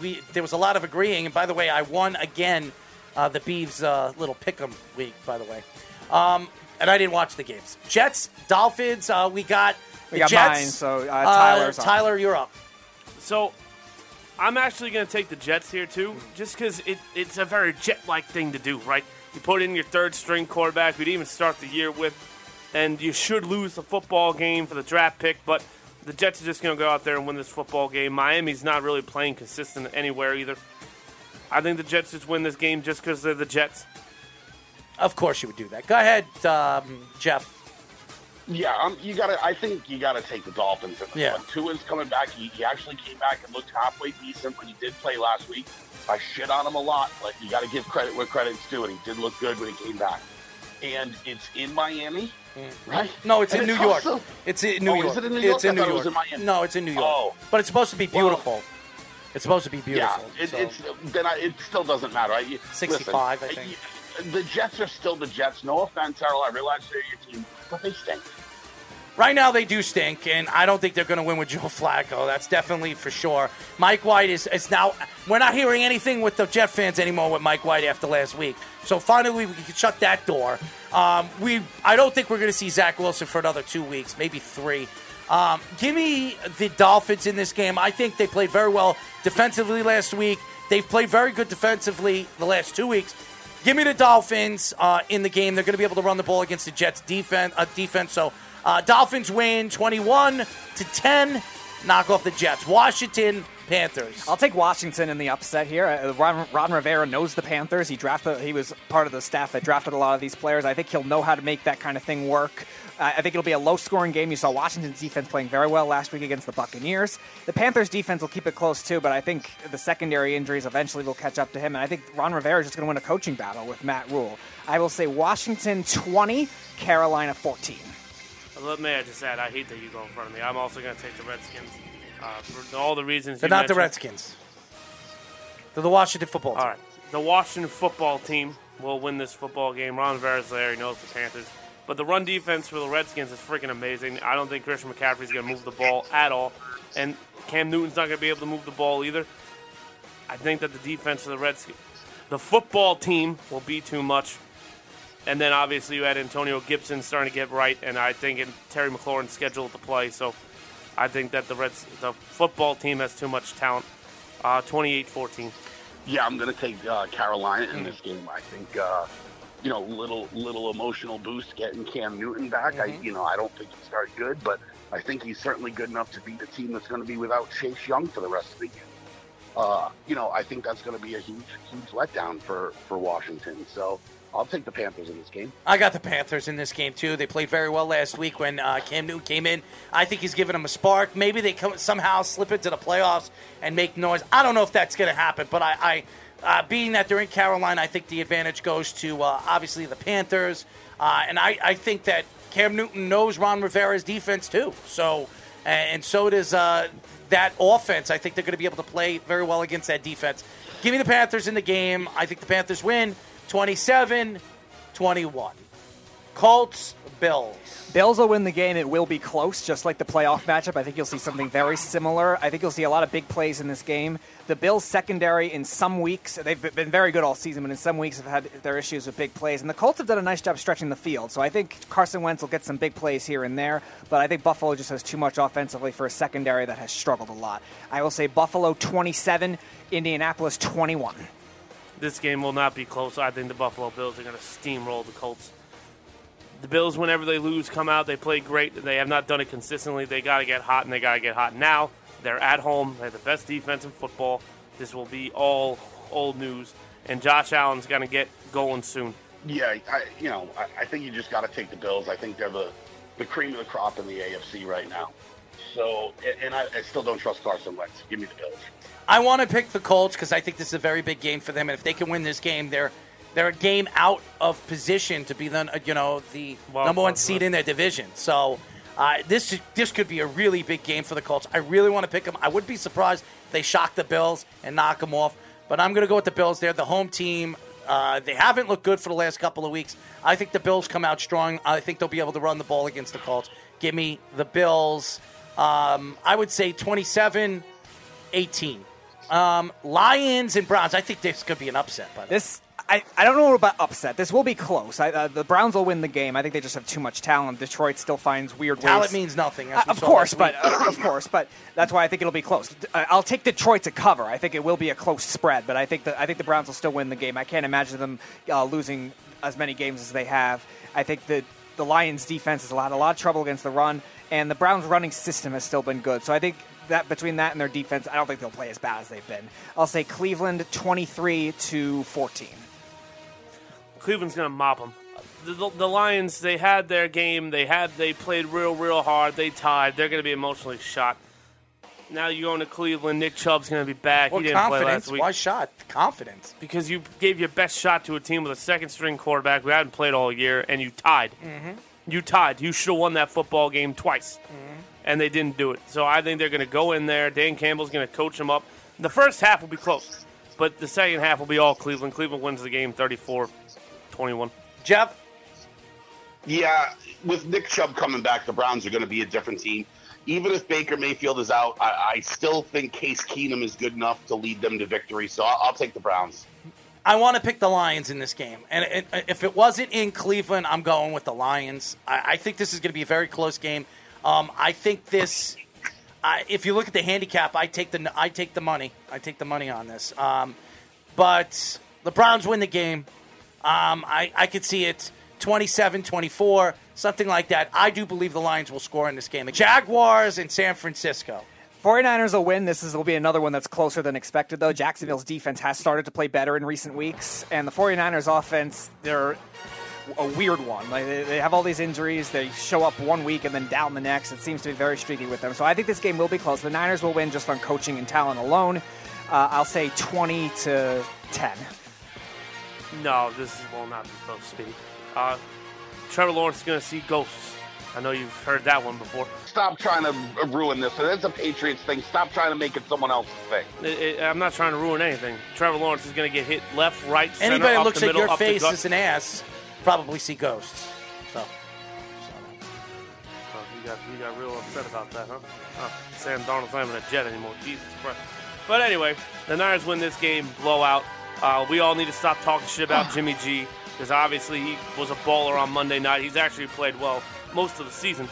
we there was a lot of agreeing, and by the way, I won again uh, the Beavs uh, little pick'em week. By the way, um, and I didn't watch the games. Jets, Dolphins. Uh, we got We the got Jets. mine, so, uh, Tyler's up. Tyler, you're up. So, I'm actually going to take the Jets here too, just because it, it's a very Jet-like thing to do, right? You put in your third string quarterback, we'd even start the year with, and you should lose the football game for the draft pick, but the Jets are just going to go out there and win this football game. Miami's not really playing consistent anywhere either. I think the Jets just win this game just because they're the Jets. Of course, you would do that. Go ahead, um, Jeff. Yeah, um, you gotta. I think you gotta take the Dolphins. In this Yeah. one. Tua's coming back. He, he actually came back and looked halfway decent when he did play last week. I shit on him a lot, but you got to give credit where credit's due, and he did look good when he came back. And it's in Miami, right? No, it's And in New York. also- It's in New Oh, York. is it in New York? It's in I New York. was in Miami. No, it's in New York. Oh. But it's supposed to be Well- beautiful. it's supposed to be beautiful. Yeah, it, so- it's then I, it still doesn't matter. I, 65, listen, I think. you- The Jets are still the Jets. No offense, Errol. I realize they're your team, but they stink. Right now, they do stink, and I don't think they're going to win with [LAUGHS] Joe Flacco. That's definitely for sure. Mike White is, is now. We're not hearing anything with the Jet fans anymore with Mike White after last week. So finally, we can shut that door. Um, we, I don't think we're going to see Zach Wilson for another two weeks, maybe three. Um, give me the Dolphins in this game. I think they played very well defensively last week. They've played very good defensively the last two weeks. Give me the Dolphins uh, in the game. They're going to be able to run the ball against the Jets defense. Uh, defense. So uh, Dolphins win 21 to 10. Knock off the Jets. Washington Panthers. I'll take Washington in the upset here. Uh, Ron, Ron Rivera knows the Panthers. He drafted. He was part of the staff that drafted a lot of these players. I think he'll know how to make that kind of thing work. Uh, I think it'll be a low-scoring game. You saw Washington's defense playing very well last week against the Buccaneers. The Panthers' defense will keep it close too, but I think the secondary injuries eventually will catch up to him. And I think Ron Rivera is just going to win a coaching battle with Matt Rhule. I will say Washington 20, Carolina 14. Let me just add, I hate that you go in front of me. I'm also going to take the Redskins uh, for all the reasons. They're you not the. Redskins. They're the Washington football team. All right. The Washington football team will win this football game. Ron Rivera's there. He knows the Panthers. But the run defense for the Redskins is freaking amazing. I don't think Christian McCaffrey's going to move the ball at all. And Cam Newton's not going to be able to move the ball either. I think that the defense of the Redskins, the football team will be too much. And then obviously you had Antonio Gibson starting to get right, and I think in Terry McLaurin's scheduled to play. So I think that the Reds, the football team has too much talent. Uh, 28-14. Yeah, I'm going to take uh, Carolina in this game. I think, uh, you know, little little emotional boost getting Cam Newton back. I, you know, I don't think he started good, but I think he's certainly good enough to beat a team that's going to be without Chase Young for the rest of the year. Uh, you know, I think that's going to be a huge, huge letdown for for Washington. So I'll take the Panthers in this game. I got the Panthers in this game too. They played very well last week when uh, Cam Newton came in. I think he's giving them a spark. Maybe they come, somehow slip into the playoffs and make noise. I don't know if that's going to happen, but I, I uh, being that they're in Carolina, I think the advantage goes to uh, obviously the Panthers, uh, and I, I think that Cam Newton knows Ron Rivera's defense too. So, and so does uh, that offense. I think they're going to be able to play very well against that defense. Give me the Panthers in the game. I think the Panthers win 27 21. Colts, Bills. Bills will win the game. It will be close, just like the playoff matchup. I think you'll see something very similar. I think you'll see a lot of big plays in this game. The Bills secondary in some weeks, they've been very good all season, but in some weeks have had their issues with big plays. And the Colts have done a nice job stretching the field. So I think Carson Wentz will get some big plays here and there, but I think Buffalo just has too much offensively for a secondary that has struggled a lot. I will say Buffalo 27, Indianapolis 21. This game will not be close. I think the Buffalo Bills are going to steamroll the Colts. The Bills, whenever they lose, come out. They play great. They have not done it consistently. They got to get hot, and they got to get hot now. They're at home. They have the best defense in football. This will be all old news. And Josh Allen's going to get going soon. Yeah, I, you know, I, I think you just got to take the Bills. I think they're the, the cream of the crop in the AFC right now. So, and- and I, I still don't trust Carson Wentz. Give me the Bills. I want to pick the Colts because I think this is a very big game for them, and if they can win this game, they're they're a game out of position to be the you know the Wild number one card, seed right. in their division. So uh, this this could be a really big game for the Colts. I really want to pick them. I wouldn't be surprised if they shock the Bills and knock them off, but I'm going to go with the Bills. They're the home team. Uh, they haven't looked good for the last couple of weeks. I think the Bills come out strong. I think they'll be able to run the ball against the Colts. Give me the Bills. Um, I would say 27 18. Um, Lions and Browns. I think this could be an upset. By the way. This I, I don't know about upset. This will be close. I, uh, the Browns will win the game. I think they just have too much talent. Detroit still finds weird ways. Talent ways. means nothing. Uh, of course, but uh, of course, but that's why I think it'll be close. Uh, I'll take Detroit to cover. I think it will be a close spread, but I think the, I think the Browns will still win the game. I can't imagine them uh, losing as many games as they have. I think that the Lions' defense has a lot a lot of trouble against the run, and the Browns' running system has still been good. So I think that between that and their defense, I don't think they'll play as bad as they've been. I'll say Cleveland twenty three to fourteen. Cleveland's gonna mop them. The, the, the Lions, they had their game. They had they played real, real hard. They tied. They're gonna be emotionally shot. Now you go into Cleveland. Nick Chubb's gonna be back. What he didn't play last week Why shot? Confidence. because you gave your best shot to a team with a second string quarterback who hadn't played all year, and you tied. Mm-hmm. You tied. You should have won that football game twice, and they didn't do it. So I think they're going to go in there. Dan Campbell's going to coach them up. The first half will be close, but the second half will be all Cleveland. Cleveland wins the game 34 21. Jeff? Yeah, with Nick Chubb coming back, the Browns are going to be a different team. Even if Baker Mayfield is out, I, I still think Case Keenum is good enough to lead them to victory. So I'll, I'll take the Browns. I want to pick the Lions in this game. And it, if it wasn't in Cleveland, I'm going with the Lions. I, I think this is going to be a very close game. Um, I think this. I, if you look at the handicap, I take the I take the money. I take the money on this. Um, but the Browns win the game. Um, I, I could see it 27 24, something like that. I do believe the Lions will score in this game. Jaguars and San Francisco. 49ers will win. This is, will be another one that's closer than expected, though. Jacksonville's defense has started to play better in recent weeks, and the 49ers offense, they're a weird one. Like they, they have all these injuries. They show up one week and then down the next. It seems to be very streaky with them. So I think this game will be close. The Niners will win just on coaching and talent alone. Uh, I'll say 20 to 10. No, this will not be close, Speedy. Uh, Trevor Lawrence is going to see ghosts. I know you've heard that one before. Stop trying to ruin this. It's a Patriots thing. Stop trying to make it someone else's thing. It- it- I'm not trying to ruin anything. Trevor Lawrence is going to get hit left, right, center, Anybody that up looks the at middle, your up the face gut. as an ass probably see ghosts. So. Oh, you got you got real upset about that, huh? Oh, Sam Darnold's not even a Jet anymore. Jesus Christ. But anyway, the Niners win this game, blowout. Uh, we all need to stop talking shit about Jimmy G because obviously he was a baller on Monday night. He's actually played well most of the season.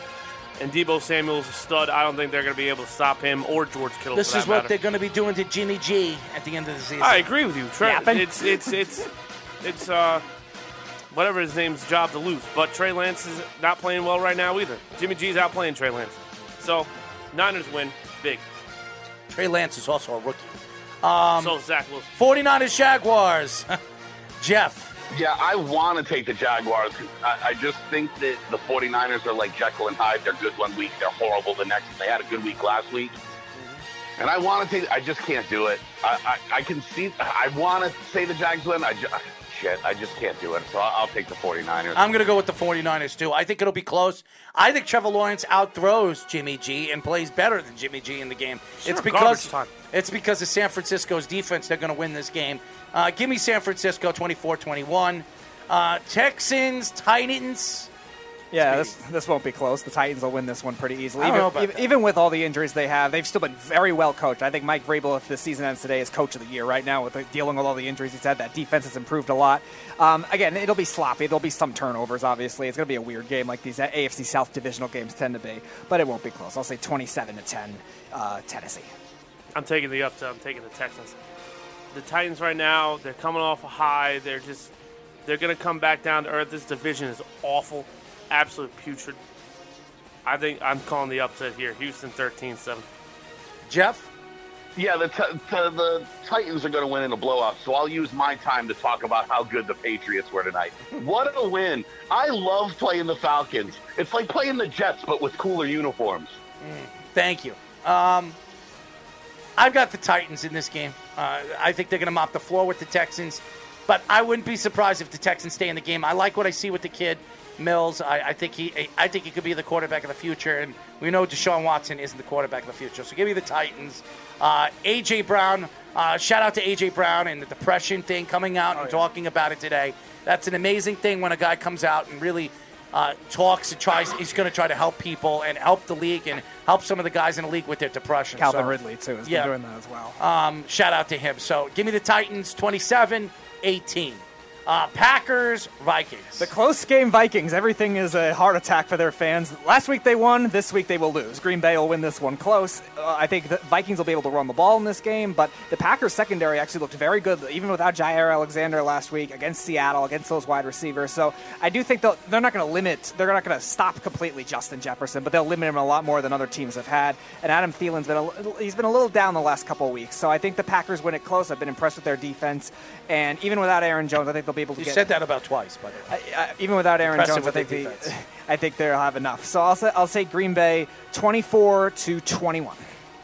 And Deebo Samuel's a stud. I don't think they're going to be able to stop him or George Kittle. This is what matter. they're going to be doing to Jimmy G at the end of the season. I agree with you, Trey. Yapping. It's it's it's [LAUGHS] it's uh whatever his name's job to lose. But Trey Lance is not playing well right now either. Jimmy G's out playing Trey Lance. So Niners win big. Trey Lance is also a rookie. Um, so Zach Wilson. 49ers Jaguars. [LAUGHS] Jeff. Yeah, I want to take the Jaguars. I, I just think that the 49ers are like Jekyll and Hyde. They're good one week, they're horrible the next. They had a good week last week. And I want to take, I just can't do it. I, I, I can see, I want to say the Jags win. I just, shit, I just can't do it. So I'll, I'll take the 49ers. I'm going to go with the 49ers, too. I think it'll be close. I think Trevor Lawrence outthrows Jimmy G and plays better than Jimmy G in the game. Sure, it's because time. it's because of San Francisco's defense they're going to win this game. Uh, give me San Francisco 24-21. Uh, Texans, Titans. Yeah, this, this won't be close. The Titans will win this one pretty easily. Even, even, with all the injuries they have, they've still been very well coached. I think Mike Vrabel, if the season ends today, is coach of the year right now with the, dealing with all the injuries he's had. That defense has improved a lot. Um, again, it'll be sloppy. There'll be some turnovers, obviously. It's going to be a weird game like these AFC South divisional games tend to be, but it won't be close. I'll say 27 to 10, uh, Tennessee. I'm taking the upset. I'm taking the Texans. The Titans right now, they're coming off a high. They're just they're going to come back down to earth. This division is awful. Absolute putrid. I think I'm calling the upset here. Houston 13-7. Jeff? Yeah, the, t- t- the Titans are going to win in a blowout, so I'll use my time to talk about how good the Patriots were tonight. What a win! I love playing the Falcons. It's like playing the Jets, but with cooler uniforms. Thank you. Um, I've got the Titans in this game. Uh, I think they're going to mop the floor with the Texans, but I wouldn't be surprised if the Texans stay in the game. I like what I see with the kid. Mills. I, I think he I think he could be the quarterback of the future, and we know Deshaun Watson isn't the quarterback of the future. So give me the Titans. Uh, AJ Brown. Uh, shout out to AJ Brown and the depression thing coming out and talking about it today. That's an amazing thing when a guy comes out and really uh, talks and tries. He's going to try to help people and help the league and help some of the guys in the league with their depression. Calvin So, Ridley too has yeah. been doing that as well. um, shout out to him. So give me the Titans 27 18. Uh, Packers, Vikings. The close game Vikings. Everything is a heart attack for their fans. Last week they won. This week they will lose. Green Bay will win this one close. Uh, I think the Vikings will be able to run the ball in this game, but the Packers secondary actually looked very good, even without Jaire Alexander last week against Seattle, against those wide receivers. So I do think they'll, they're not going to limit, they're not going to stop completely Justin Jefferson, but they'll limit him a lot more than other teams have had. And Adam Thielen's been a, he's been a little down the last couple of weeks. So I think the Packers win it close. I've been impressed with their defense, and even without Aaron Jones, I think they'll be able to you get said that about twice, by the way. I, I, even without Aaron Impressive Jones, I think the. [LAUGHS] I think they'll have enough. So I'll say I'll say Green Bay 24 to 21.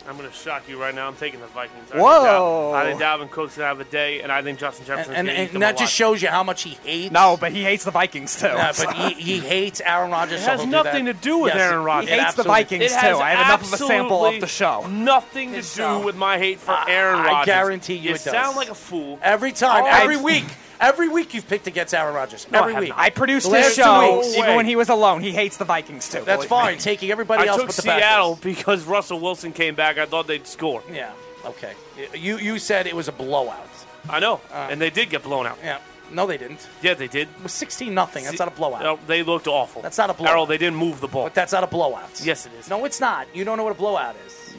I'm going to shock you right now. I'm taking the Vikings. I Whoa. Think I think Dalvin Cook's going to have a day, and I think Justin Jefferson's and, going to and, eat them that just shows you how much he hates. No, but he hates the Vikings too. Yeah, but he, he hates Aaron Rodgers. It so has he'll nothing to do with Yes, Aaron Rodgers. He hates the Vikings too. I have enough of a sample of the show. Nothing to His do show. with my hate for Aaron Rodgers. I guarantee you You it does. sound like a fool. Every time, Oh, every I- week, every week you've picked against Aaron Rodgers. No, every have week. not. I produced The this show weeks. even when he was alone. He hates the Vikings too. That's believe me. fine. Taking everybody I else took but the Seattle Packers. because Russell Wilson came back. I thought they'd score. Yeah. Okay. You you said it was a blowout. I know, Uh, and they did get blown out. Yeah. No, they didn't. Yeah, they did. It was sixteen nothing. That's not a blowout. No, they looked awful. That's not a blowout. Harold, they didn't move the ball. But that's not a blowout. Yes, it is. No, it's not. You don't know what a blowout is.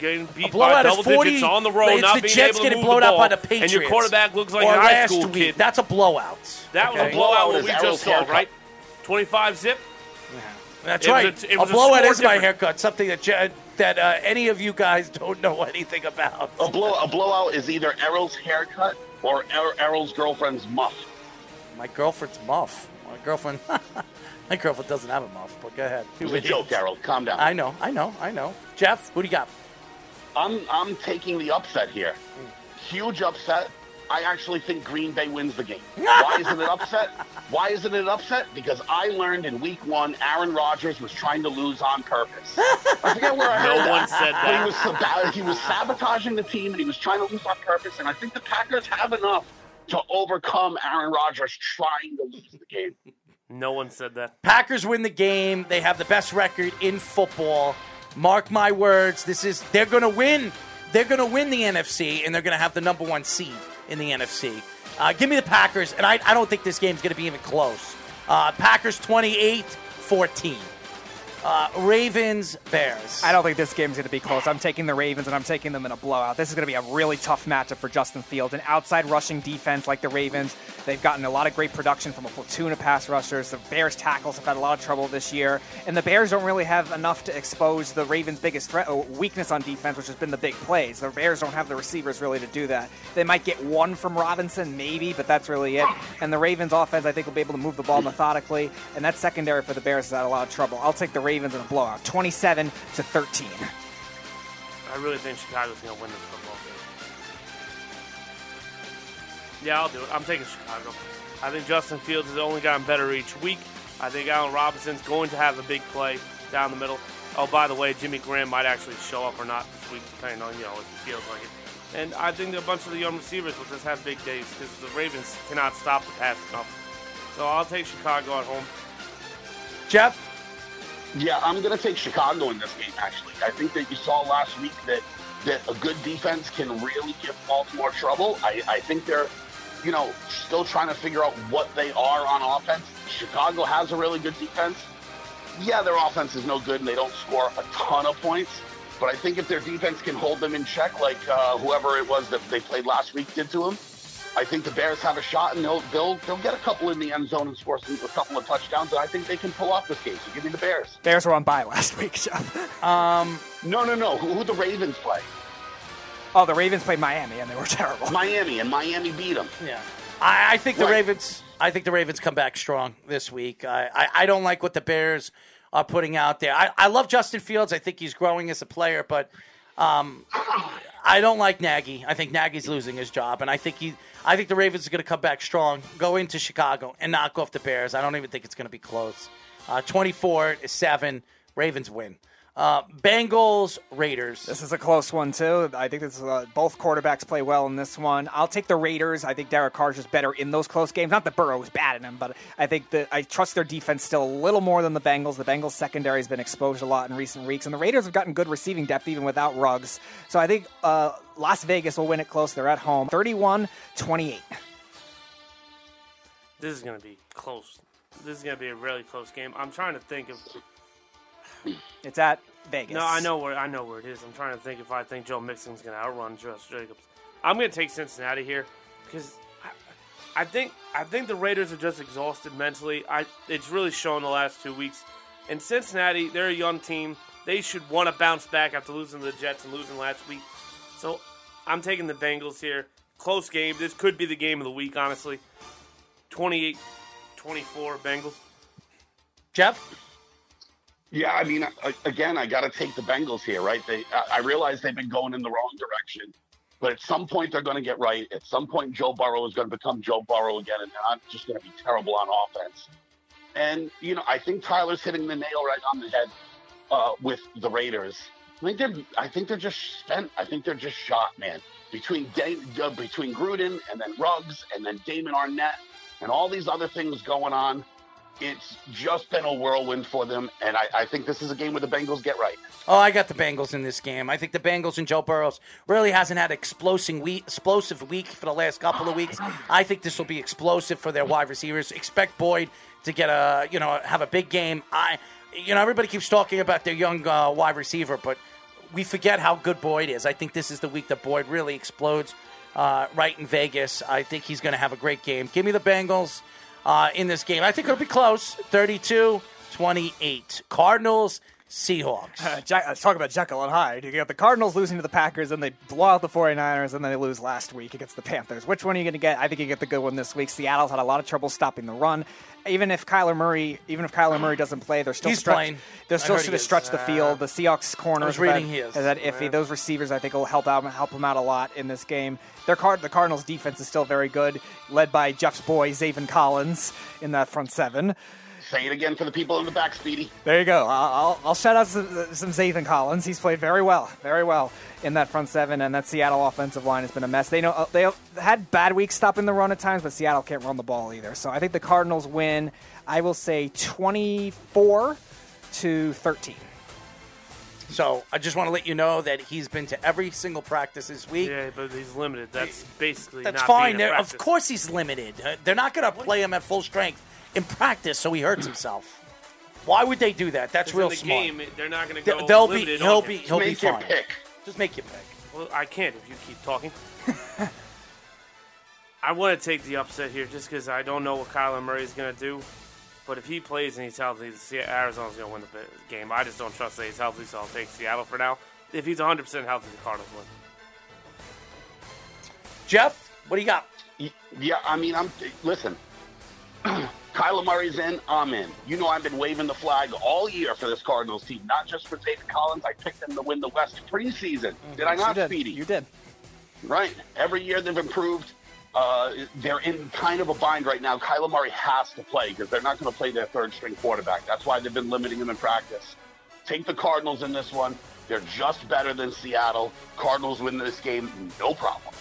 Getting beat A blowout by double 40 digits on the road, it's not the being Jets able to getting move blown the out by the Patriots. and your quarterback looks like a high school week. kid. That's a blowout. That was a blowout Blowout what is we just saw, haircut. right? 25 zip. That's It was right. a- it a, was a blowout score is my difference. haircut. Something that Je- that uh, any of you guys don't know [LAUGHS] anything about. A blow a blowout is either Errol's haircut or Er- Errol's girlfriend's muff. My girlfriend's muff. My girlfriend. [LAUGHS] my girlfriend doesn't have a muff. But go ahead. It was a joke, Errol. Calm down. I know. I know. I know. Jeff, who do you got? I'm I'm taking the upset here. Huge upset. I actually think Green Bay wins the game. Why isn't it upset? Why isn't it upset? Because I learned in week one Aaron Rodgers was trying to lose on purpose. I forget where I No heard that. one said But he that. was, sab- he was sabotaging the team and he was trying to lose on purpose. And I think the Packers have enough to overcome Aaron Rodgers trying to lose the game. No one said that. Packers win the game. They have the best record in football. Mark my words. This is they're going to win. They're going to win the NFC, and they're going to have the number one seed in the NFC. Uh, give me the Packers, and I, I don't think this game's going to be even close. Uh, Packers 28 14. Uh, Ravens, Bears. I don't think this game's going to be close. I'm taking the Ravens and I'm taking them in a blowout. This is going to be a really tough matchup for Justin Fields. An outside rushing defense like the Ravens. They've gotten a lot of great production from a platoon of pass rushers. The Bears tackles have had a lot of trouble this year, and the Bears don't really have enough to expose the Ravens' biggest threat, uh, weakness on defense, which has been the big plays. The Bears don't have the receivers really to do that. They might get one from Robinson, maybe, but that's really it. And the Ravens' offense, I think, will be able to move the ball methodically, and that secondary for the Bears has had a lot of trouble. I'll take the Ravens in a blowout, 27 to 13. I really think Chicago's going to win this football Yeah, I'll do it. I'm taking Chicago. I think Justin Fields has only gotten better each week. I think Allen Robinson's going to have a big play down the middle. Oh, by the way, Jimmy Graham might actually show up or not this week, depending on you know if he feels like it. And I think a bunch of the young receivers will just have big days because the Ravens cannot stop the pass enough. So I'll take Chicago at home. Jeff? Yeah, I'm going to take Chicago in this game, actually. I think that you saw last week that, that a good defense can really give Baltimore trouble. I, I think they're, you know, still trying to figure out what they are on offense. Chicago has a really good defense. Yeah, their offense is no good and they don't score a ton of points. But I think if their defense can hold them in check, like uh, whoever it was that they played last week did to them, I think the Bears have a shot, and they'll they'll, they'll get a couple in the end zone and score some, a couple of touchdowns. And I think they can pull off this game. So give me the Bears. Bears were on bye [LAUGHS] last week, Jeff. Um, no, no, no. Who, who the Ravens play? Oh, the Ravens played Miami, and they were [LAUGHS] terrible. Miami, and Miami beat them. Yeah. I, I think the Right. Ravens. I think the Ravens come back strong this week. I, I, I don't like what the Bears are putting out there. I, I love Justin Fields. I think he's growing as a player, but um, I don't like Nagy. I think Nagy's losing his job, and I think he. I think the Ravens are going to come back strong, go into Chicago, and knock off the Bears. I don't even think it's going to be close. Uh, Twenty-four seven, Ravens win. Uh, Bengals Raiders. This is a close one too. I think this is, uh, both quarterbacks play well in this one. I'll take the Raiders. I think Derek Carr's just better in those close games. Not that Burrow was bad in them, but I think that I trust their defense still a little more than the Bengals. The Bengals secondary has been exposed a lot in recent weeks, and the Raiders have gotten good receiving depth even without Ruggs. So I think uh, Las Vegas will win it close. They're at home, 31-28. This is going to be close. This is going to be a really close game. I'm trying to think of. It's at Vegas. No, I know where I know where it is. I'm trying to think if I think Joe Mixon's going to outrun Josh Jacobs. I'm going to take Cincinnati here because I, I think I think the Raiders are just exhausted mentally. I it's really shown the last two weeks. And Cincinnati, they're a young team. They should want to bounce back after losing to the Jets and losing last week. So I'm taking the Bengals here. Close game. This could be the game of the week, honestly. 28 24 Bengals. Jeff? Yeah, I mean, again, I got to take the Bengals here, right? They, I realize they've been going in the wrong direction, but at some point they're going to get right. At some point, Joe Burrow is going to become Joe Burrow again, and not just going to be terrible on offense. And you know, I think Tyler's hitting the nail right on the head uh, with the Raiders. I think they're, I think they're just spent. I think they're just shot, man. Between uh, between Gruden and then Ruggs and then Damon Arnette and all these other things going on, it's just been a whirlwind for them. And I, I think this is a game where the Bengals get right. Oh, I got the Bengals in this game. I think the Bengals and Joe Burrows really hasn't had explosive week, explosive week for the last couple of weeks. I think this will be explosive for their wide receivers. Expect Boyd to get a you know have a big game. I you know everybody keeps talking about their young uh, wide receiver, but we forget how good Boyd is. I think this is the week that Boyd really explodes uh, right in Vegas. I think he's going to have a great game. Give me the Bengals uh, in this game. I think it'll be close 32 28. Cardinals, Seahawks. Uh, Jack, let's talk about Jekyll and Hyde. You got the Cardinals losing to the Packers, and they blow out the 49ers, and then they lose last week against the Panthers. Which one are you going to get? I think you get the good one this week. Seattle's had a lot of trouble stopping the run. Even if Kyler Murray, even if Kyler Murray doesn't play, they're still He's stretch, playing. They're still going to stretch the field. The Seahawks corners I reading that- he is. that iffy. Those receivers, I think, will help out help them out a lot in this game. Their card, the Cardinals' defense is still very good, led by Jeff's boy Zaven Collins in that front seven. Say it again for the people in the back, Speedy. There you go. I'll, I'll, I'll shout out some, some Zaven Collins. He's played very well, very well in that front seven, and that Seattle offensive line has been a mess. They know uh, they had bad weeks stopping the run at times, but Seattle can't run the ball either. So I think the Cardinals win. I will say twenty-four to thirteen. So I just want to let you know that he's been to every single practice this week. Yeah, but he's limited. That's basically That's not fine. being a Of course, he's limited. Uh, They're not going to play him at full strength in practice, so he hurts himself. Why would they do that? That's 'Cause in real the smart. game, they're not going to go. They'll be. He'll be. He'll be Make your fine. pick. Just make your pick. Well, I can't if you keep talking. [LAUGHS] I want to take the upset here just because I don't know what Kyler Murray's going to do. But if he plays and he's healthy, Arizona's going to win the game. I just don't trust that he's healthy, so I'll take Seattle for now. If he's 100% healthy, the Cardinals win. Jeff, what do you got? Yeah, I mean, I'm listen. [CLEARS THROAT] Kyler Murray's in, I'm in. You know, I've been waving the flag all year for this Cardinals team, not just for David Collins. I picked them to win the West preseason. Did I not, you did. Speedy? You did. Right. Every year they've improved. Uh, they're in kind of a bind right now. Kyler Murray has to play because they're not going to play their third string quarterback. That's why they've been limiting him in practice. Take the Cardinals in this one. They're just better than Seattle. Cardinals win this game, no problem.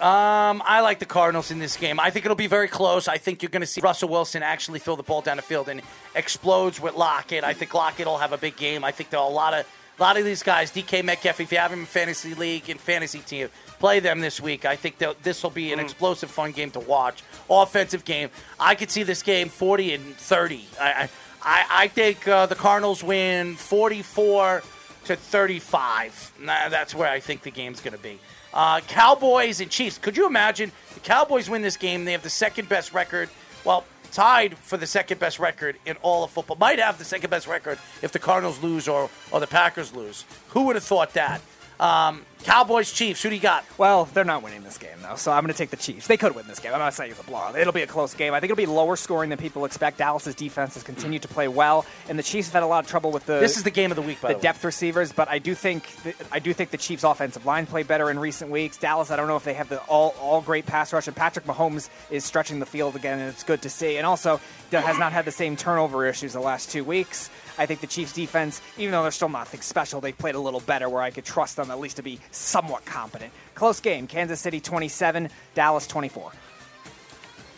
Um, I like the Cardinals in this game. I think it'll be very close. I think you're going to see Russell Wilson actually throw the ball down the field and explodes with Lockett. I think Lockett will have a big game. I think there are a lot of a lot of these guys. DK Metcalf, if you have him in fantasy league and fantasy team, play them this week. I think this will be an explosive, fun game to watch. Offensive game. I could see this game 40 and 30. I I, I, I think uh, the Cardinals win 44 to 35. Nah, that's where I think the game's going to be. Uh, Cowboys and Chiefs. Could you imagine the Cowboys win this game? They have the second best record. Well, tied for the second best record in all of football. Might have the second best record if the Cardinals lose or, or the Packers lose. Who would have thought that? Um, Cowboys, Chiefs. Who do you got? Well, they're not winning this game though, so I'm going to take the Chiefs. They could win this game. I'm not saying it's a blowout. It'll be a close game. I think it'll be lower scoring than people expect. Dallas's defense has continued to play well, and the Chiefs have had a lot of trouble with the. This is the game of the week, the the depth receivers, but I do think th- I do think the Chiefs' offensive line played better in recent weeks. Dallas, I don't know if they have the all all great pass rush, and Patrick Mahomes is stretching the field again, and it's good to see. And also, has not had the same turnover issues the last two weeks. I think the Chiefs' defense, even though they're still nothing special, they've played a little better where I could trust them at least to be somewhat competent. Close game. Kansas City 27, Dallas 24.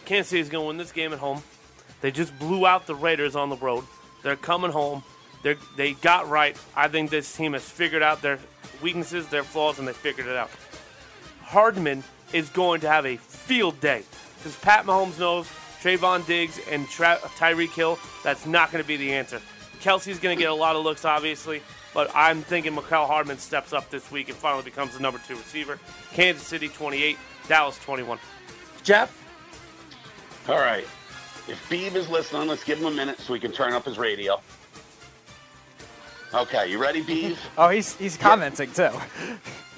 Kansas City's going to win this game at home. They just blew out the Raiders on the road. They're coming home. They they got right. I think this team has figured out their weaknesses, their flaws, and they figured it out. Hardman is going to have a field day because Pat Mahomes knows Trevon Diggs and Tra- Tyreek Hill. That's not going to be the answer. Kelce's going to get a lot of looks, obviously, but I'm thinking Mecole Hardman steps up this week and finally becomes the number two receiver. Kansas City 28, Dallas 21. Jeff? All right. If Beeve is listening, let's give him a minute so he can turn up his radio. Okay, you ready, Beeve? [LAUGHS] Oh, he's he's commenting too.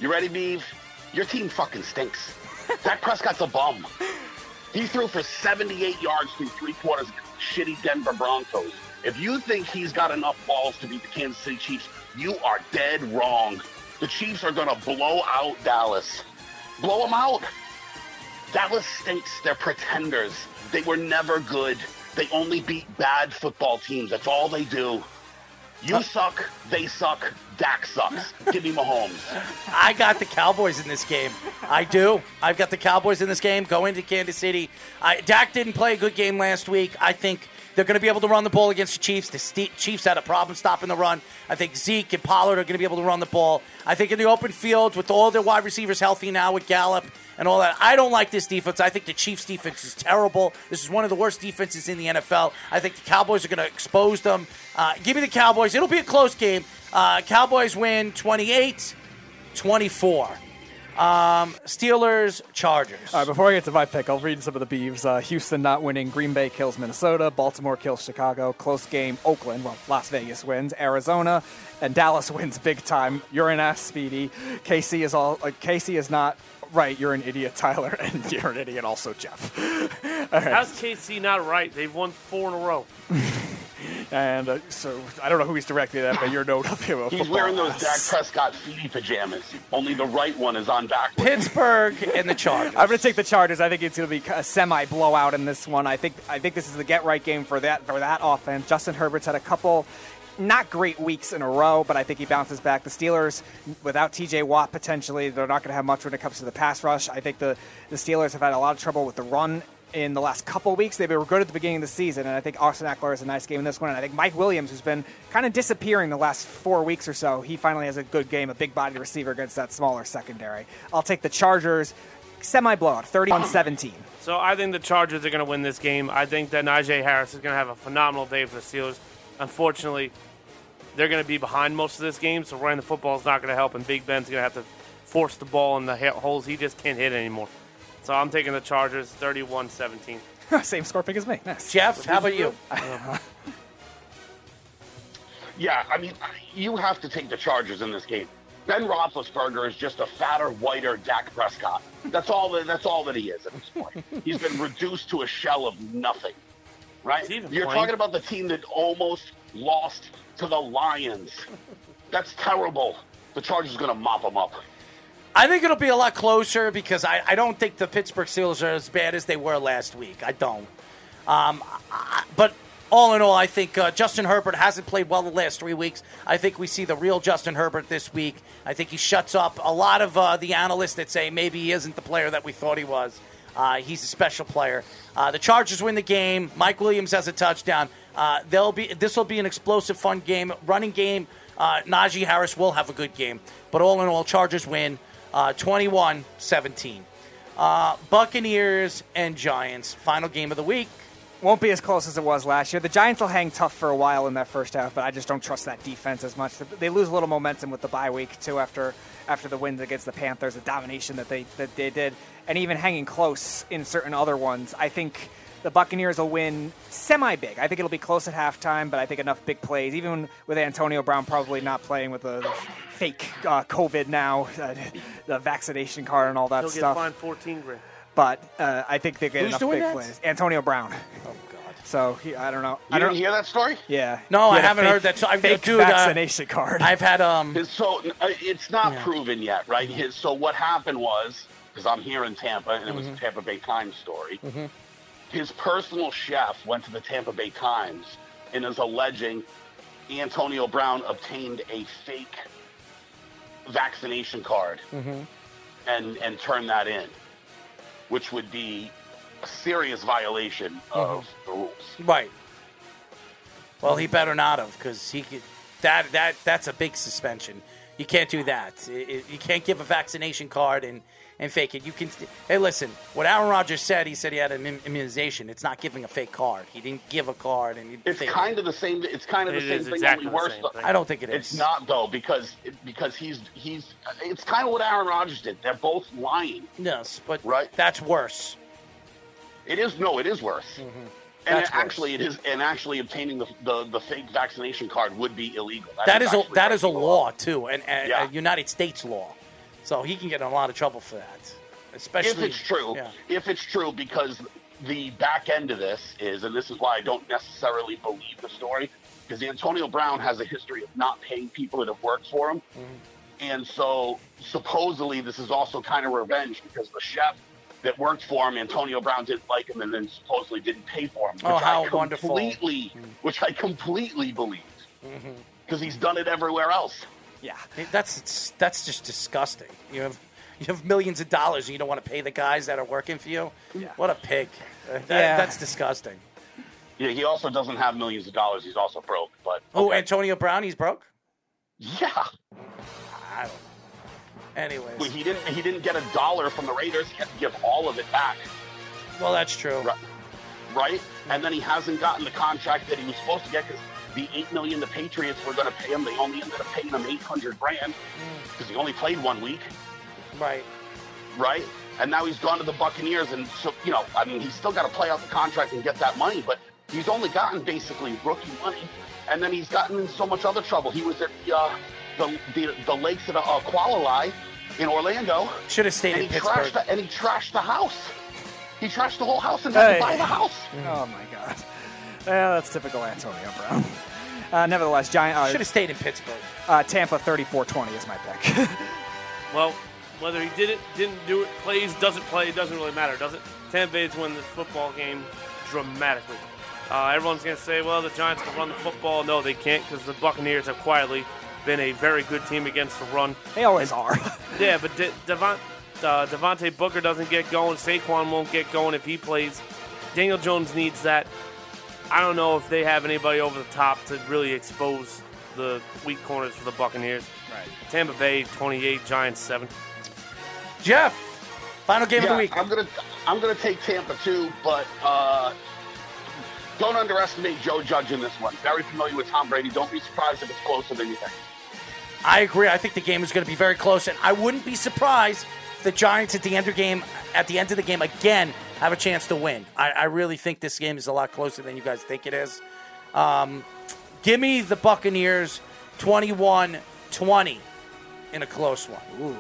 You ready, Beeve? Your team fucking stinks. Dak Prescott's a bum. He threw for 78 yards through three quarters against shitty Denver Broncos. If you think he's got enough balls to beat the Kansas City Chiefs, you are dead wrong. The Chiefs are going to blow out Dallas. Blow them out. Dallas stinks. They're pretenders. They were never good. They only beat bad football teams. That's all they do. You uh, suck. They suck. Dak sucks. Give me Mahomes. [LAUGHS] I got the Cowboys in this game. I do. I've got the Cowboys in this game going to Kansas City. I, Dak didn't play a good game last week. I think they're going to be able to run the ball against the Chiefs. The Chiefs had a problem stopping the run. I think Zeke and Pollard are going to be able to run the ball. I think in the open field with all their wide receivers healthy now with Gallup and all that. I don't like this defense. I think the Chiefs' defense is terrible. This is one of the worst defenses in the NFL. I think the Cowboys are going to expose them. Uh, give me the Cowboys. It'll be a close game. Uh, Cowboys win 28 24. Um, Steelers, Chargers. All right, before I get to my pick, I'll read some of the beeves. Uh, Houston not winning. Green Bay kills Minnesota. Baltimore kills Chicago. Close game. Oakland, well, Las Vegas wins. Arizona and Dallas [LAUGHS] wins big time. You're an ass, Speedy. KC is all. Uh, KC is not right. You're an idiot, [LAUGHS] Tyler, and you're an idiot, also, Jeff. [LAUGHS] all right. How's KC not right? They've won four in a row. And uh, so I don't know who he's directing at, but you're no nothing of a He's wearing those ass. Dak Prescott feety pajamas. Only the right one is on backwards. Pittsburgh and the Chargers. I'm going to take the Chargers. I think it's going to be a semi blowout in this one. I think I think this is the get right game for that for that offense. Justin Herbert's had a couple not great weeks in a row, but I think he bounces back. The Steelers, without TJ Watt potentially, they're not going to have much when it comes to the pass rush. I think the, the Steelers have had a lot of trouble with the run in the last couple weeks. They were good at the beginning of the season, and I think Austin Ekeler is a nice game in this one. And I think Mike Williams, who's been kind of disappearing the last four weeks or so, he finally has a good game, a big body receiver against that smaller secondary. I'll take the Chargers. Semi blowout, 31 17. So I think the Chargers are going to win this game. I think that Najee Harris is going to have a phenomenal day for the Steelers. Unfortunately, they're going to be behind most of this game, so running the football is not going to help, and Big Ben's going to have to force the ball in the holes he just can't hit anymore. So I'm taking the Chargers 31 17. [LAUGHS] Same score pick as me. Nice. Jeff, how about you? Uh-huh. [LAUGHS] Yeah, I mean, you have to take the Chargers in this game. Ben Roethlisberger is just a fatter, whiter Dak Prescott. That's all. That, that's all that he is at this point. [LAUGHS] He's been reduced to a shell of nothing. Right? Is he even You're playing? talking about the team that almost lost to the Lions. That's terrible. The Chargers are going to mop them up. I think it'll be a lot closer because I, I don't think the Pittsburgh Steelers are as bad as they were last week. I don't. Um, I, but all in all, I think uh, Justin Herbert hasn't played well the last three weeks. I think we see the real Justin Herbert this week. I think he shuts up a lot of uh, the analysts that say maybe he isn't the player that we thought he was. Uh, he's a special player. Uh, the Chargers win the game. Mike Williams has a touchdown. Uh, they'll be. This will be an explosive, fun game. Running game. Uh, Najee Harris will have a good game. But all in all, Chargers win 21 17. Uh, Buccaneers and Giants. Final game of the week. Won't be as close as it was last year. The Giants will hang tough for a while in that first half, but I just don't trust that defense as much. They lose a little momentum with the bye week too after after the win against the Panthers, the domination that they that they did, and even hanging close in certain other ones. I think the Buccaneers will win semi big. I think it'll be close at halftime, but I think enough big plays, even with Antonio Brown probably not playing with the, the fake uh, COVID now, [LAUGHS] uh, the vaccination card and all that He'll get stuff. fined 14 grand. But uh, I think they get Who's enough big that? plays. Antonio Brown. Oh God. So he, I don't know. You I don't didn't hear that story? Yeah. No, He I haven't fake- heard that. So I've fake dude, uh, vaccination card. I've had um. So uh, it's not Yeah. proven yet, right? His, so what happened was, because I'm here in Tampa, and it was Mm-hmm. a Tampa Bay Times story. His personal chef went to the Tampa Bay Times and is alleging Antonio Brown obtained a fake vaccination card Mm-hmm. and and turned that in, which would be a serious violation of Mm-hmm. the rules. Right. Well, he better not have, because he could. That that that's a big suspension. You can't do that. I- I- you can't give a vaccination card and and fake it. You can. Hey, listen. What Aaron Rodgers said, he said he had an im- immunization. It's not giving a fake card. He didn't give a card, and It's fake kind of the same. It's kind of It the same thing. exactly only the worse. same thing. I don't think it is. It's not though because because he's he's. It's kind of what Aaron Rodgers did. They're both lying. Yes, but Right. that's worse. It is no. It is worse. And Mm-hmm. That's it actually, it is, and actually obtaining the, the the fake vaccination card would be illegal. That is a that is a breaking the law too, and a, Yeah. a United States law. So he can get in a lot of trouble for that, especially if it's true, Yeah. if it's true, because the back end of this is, and this is why I don't necessarily believe the story, because Antonio Brown has a history of not paying people that have worked for him, Mm-hmm. and so supposedly this is also kind of revenge because the chef that worked for him, Antonio Brown didn't like him, and then supposedly didn't pay for him. Oh, which how I wonderful. completely, which I completely believe, Mm-hmm. because he's done it everywhere else. Yeah. That's that's just disgusting. You have you have millions of dollars and you don't want to pay the guys that are working for you. Yeah. What a pig! Uh, that- Yeah. That's disgusting. Yeah, he also doesn't have millions of dollars. He's also broke, but Oh. Antonio Brown, he's broke. yeah. I don't. know. Anyways, Well, he didn't. He didn't get a dollar from the Raiders. He had to give all of it back, well, that's true. Right. right? And then he hasn't gotten the contract that he was supposed to get because the eight million the Patriots were going to pay him. They only ended up paying him eight hundred grand because he only played one week, Right. right? And now he's gone to the Buccaneers, and so you know, I mean, he's still got to play out the contract and get that money, but he's only gotten basically rookie money, and then he's gotten in so much other trouble. He was at the uh, the, the the lakes at uh, Qualify in Orlando. Should have stayed and in he trashed Pittsburgh. the, and he trashed the house. He trashed the whole house and had Hey. to buy the house. Oh my God. Yeah, that's typical Antonio Brown. Uh, nevertheless, Giant uh, Should have stayed in Pittsburgh. uh, Tampa 34-20 is my pick. [LAUGHS] Well, whether he did it, didn't do it, plays, doesn't play, it doesn't really matter, does it? Tampa Bay's win this football game dramatically. Uh, everyone's going to say, well, the Giants can run the football. No, they can't because the Buccaneers have quietly been a very good team against the run. they always are. [LAUGHS] Yeah, but De- Devon- uh, Devontae Booker doesn't get going. Saquon won't get going if he plays. Daniel Jones needs that. I don't know if they have anybody over the top to really expose the weak corners for the Buccaneers. Right. Tampa Bay 28, Giants 7. Jeff, final game of the week. I'm gonna I'm gonna take Tampa too, but uh, don't underestimate Joe Judge in this one. Very familiar with Tom Brady. Don't be surprised if it's closer than you think. I agree. I think the game is going to be very close, and I wouldn't be surprised if the Giants at the end of the game, at the end of the game again, have a chance to win. I, I really think this game is a lot closer than you guys think it is. Um, give me the Buccaneers 21-20 in a close one. Ooh.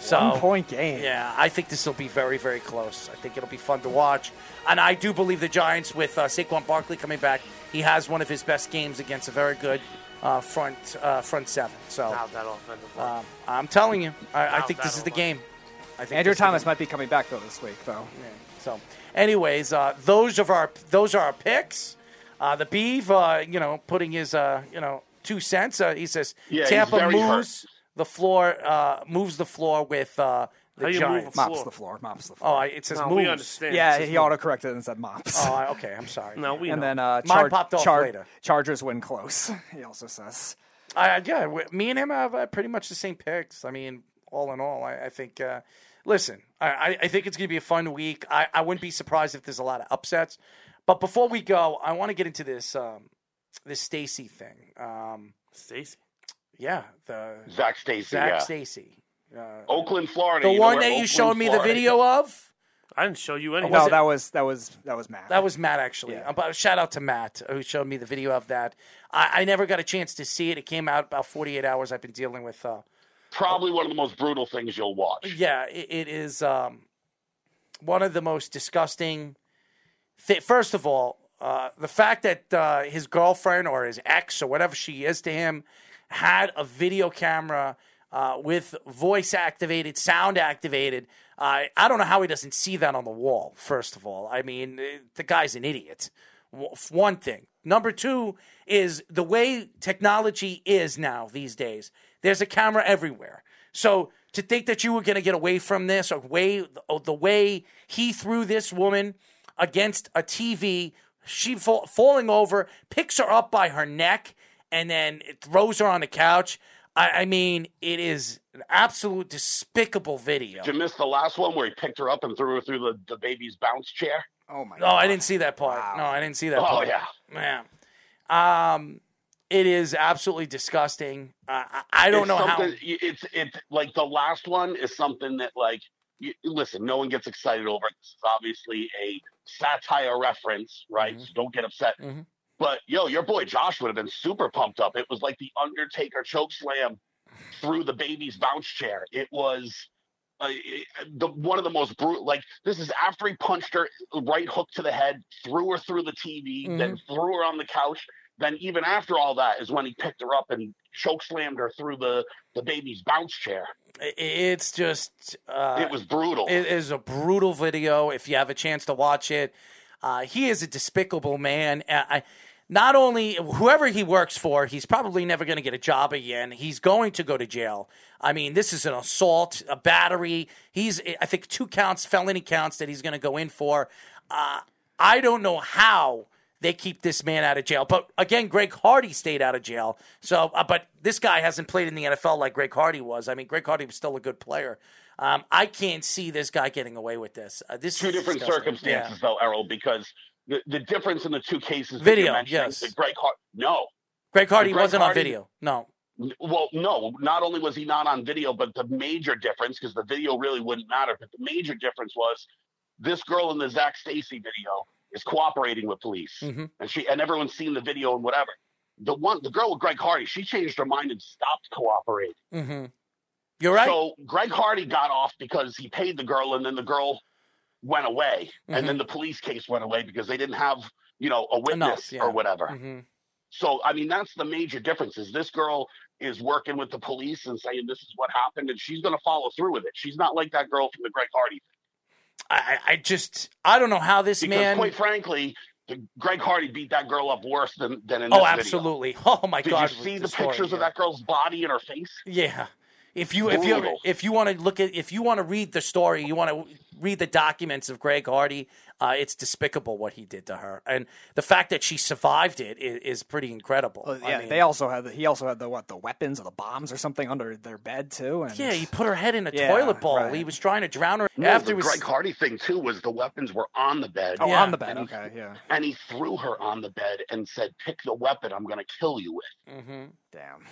So One point game. Yeah, I think this will be very, very close. I think it'll be fun to watch, and I do believe the Giants with uh, Saquon Barkley coming back. He has one of his best games against a very good uh, front uh, front seven. So that offensive line. um, I'm telling you, I, I think this is the work. game. I think Andrew this is the Thomas might be coming back though this week though. Yeah. So, anyways, uh, those of our those are our picks. Uh, the Beeve, uh, you know, putting his uh, you know two cents. Uh, he says Yeah, Tampa very hurt. moves the floor, uh, moves the floor with uh, the How you move Giants. Mops the floor. Mops the Oh, floor. I- it says No, moves. we understand. yeah, he move. auto corrected and said mops. Oh, okay. I'm sorry. No, we and know. then uh, Mine Char- popped off Char- later. Chargers win close. [LAUGHS] He also says. I, I- yeah, we- me and him have uh, pretty much the same picks. I mean, all in all, I, I think. Uh, listen, I, I- I think it's going to be a fun week. I, I wouldn't be surprised if there's a lot of upsets. But before we go, I want to get into this um, this Stacy thing. Um, Stacy. yeah, the Zac Stacy, Zac yeah. Stacy, uh, Oakland, Florida. the you one where that you Oakland, showed me the video of. I didn't show you anything. no, that was that was that was Matt. That was Matt, actually. Uh, but shout out to Matt who showed me the video of that. I, I never got a chance to see it. It came out about 48 hours. I've been dealing with. Uh, Probably one of the most brutal things you'll watch. yeah, it, it is um, one of the most disgusting. Th- First of all, uh, the fact that uh, his girlfriend or his ex or whatever she is to him had a video camera uh, with voice activated, sound activated. I don't know how he doesn't see that on the wall. First of all, I mean, eh, the guy's an idiot. One thing. Number two is the way technology is now these days. There's a camera everywhere. So to think that you were going to get away from this, or way or the way he threw this woman against a TV, she fall, falling over, picks her up by her neck, and then it throws her on the couch. I, I mean, it is an absolute despicable video. Did you miss the last one where he picked her up and threw her through the, the baby's bounce chair? Oh my! God No, I didn't see that part. No, I didn't see that part. Oh, part. yeah. man. Um, it is absolutely disgusting. Uh, I, don't It's know how. It's it's like the last one is something that like you, listen, no one gets excited over it. This is obviously a satire reference, right? Mm-hmm. So don't get upset. But yo, your boy Josh would have been super pumped up. It was like the Undertaker choke slam through the baby's bounce chair. It was uh, it- the one of the most brutal. Like this is after he punched her right hook to the head, threw her through the TV, then Mm-hmm. threw her on the couch. Then even after all that is when he picked her up and choke slammed her through the the baby's bounce chair. It's just. Uh, it was brutal. It is a brutal video. If you have a chance to watch it, uh, he is a despicable man. Uh, I, not only whoever he works for, he's probably never going to get a job again. He's going to go to jail. I mean, this is an assault, a battery. He's, I think, two counts, felony counts that he's going to go in for. Uh, I don't know how they keep this man out of jail. But again, Greg Hardy stayed out of jail. So, uh, but this guy hasn't played in the NFL like Greg Hardy was. I mean, Greg Hardy was still a good player. Um, I can't see this guy getting away with this. Uh, this two different disgusting. circumstances though, Errol, because the, the difference in the two cases Video, yes. Greg Hart no. Greg Hardy Greg wasn't on video. No. Well, no, not only was he not on video, but the major difference, because the video really wouldn't matter, but the major difference was this girl in the Zac Stacy video is cooperating with police. Mm-hmm. And she and everyone's seen the video and whatever. The one the girl with Greg Hardy, she changed her mind and stopped cooperating. Mm-hmm. You're right. So Greg Hardy got off because he paid the girl, and then the girl went away, Mm-hmm. and then the police case went away because they didn't have, you know, a witness Enough, yeah. or whatever. Mhm. So I mean, that's the major difference. Is this girl is working with the police and saying this is what happened, and she's going to follow through with it. She's not like that girl from the Greg Hardy. I, I just, I don't know how this Because man. quite frankly, Greg Hardy beat that girl up worse than than in oh, this video. absolutely. [LAUGHS] Oh my Did God. you see the, story, pictures of yeah. that girl's body and her face? Yeah. If you if you if you want to look at if you want to read the story, you want to read the documents of Greg Hardy. Uh, it's despicable what he did to her, and the fact that she survived it is, is pretty incredible. Well, I yeah, mean, they also had the, he also had the what the weapons or the bombs or something under their bed too. And yeah, he put her head in a Yeah, toilet bowl. right. He was trying to drown her No, after the was. Greg Hardy thing too was the weapons were on the bed. oh Yeah. on the bed. And he- Okay, yeah. And he threw her on the bed and said, "Pick the weapon I'm going to kill you with." Mhm. Damn.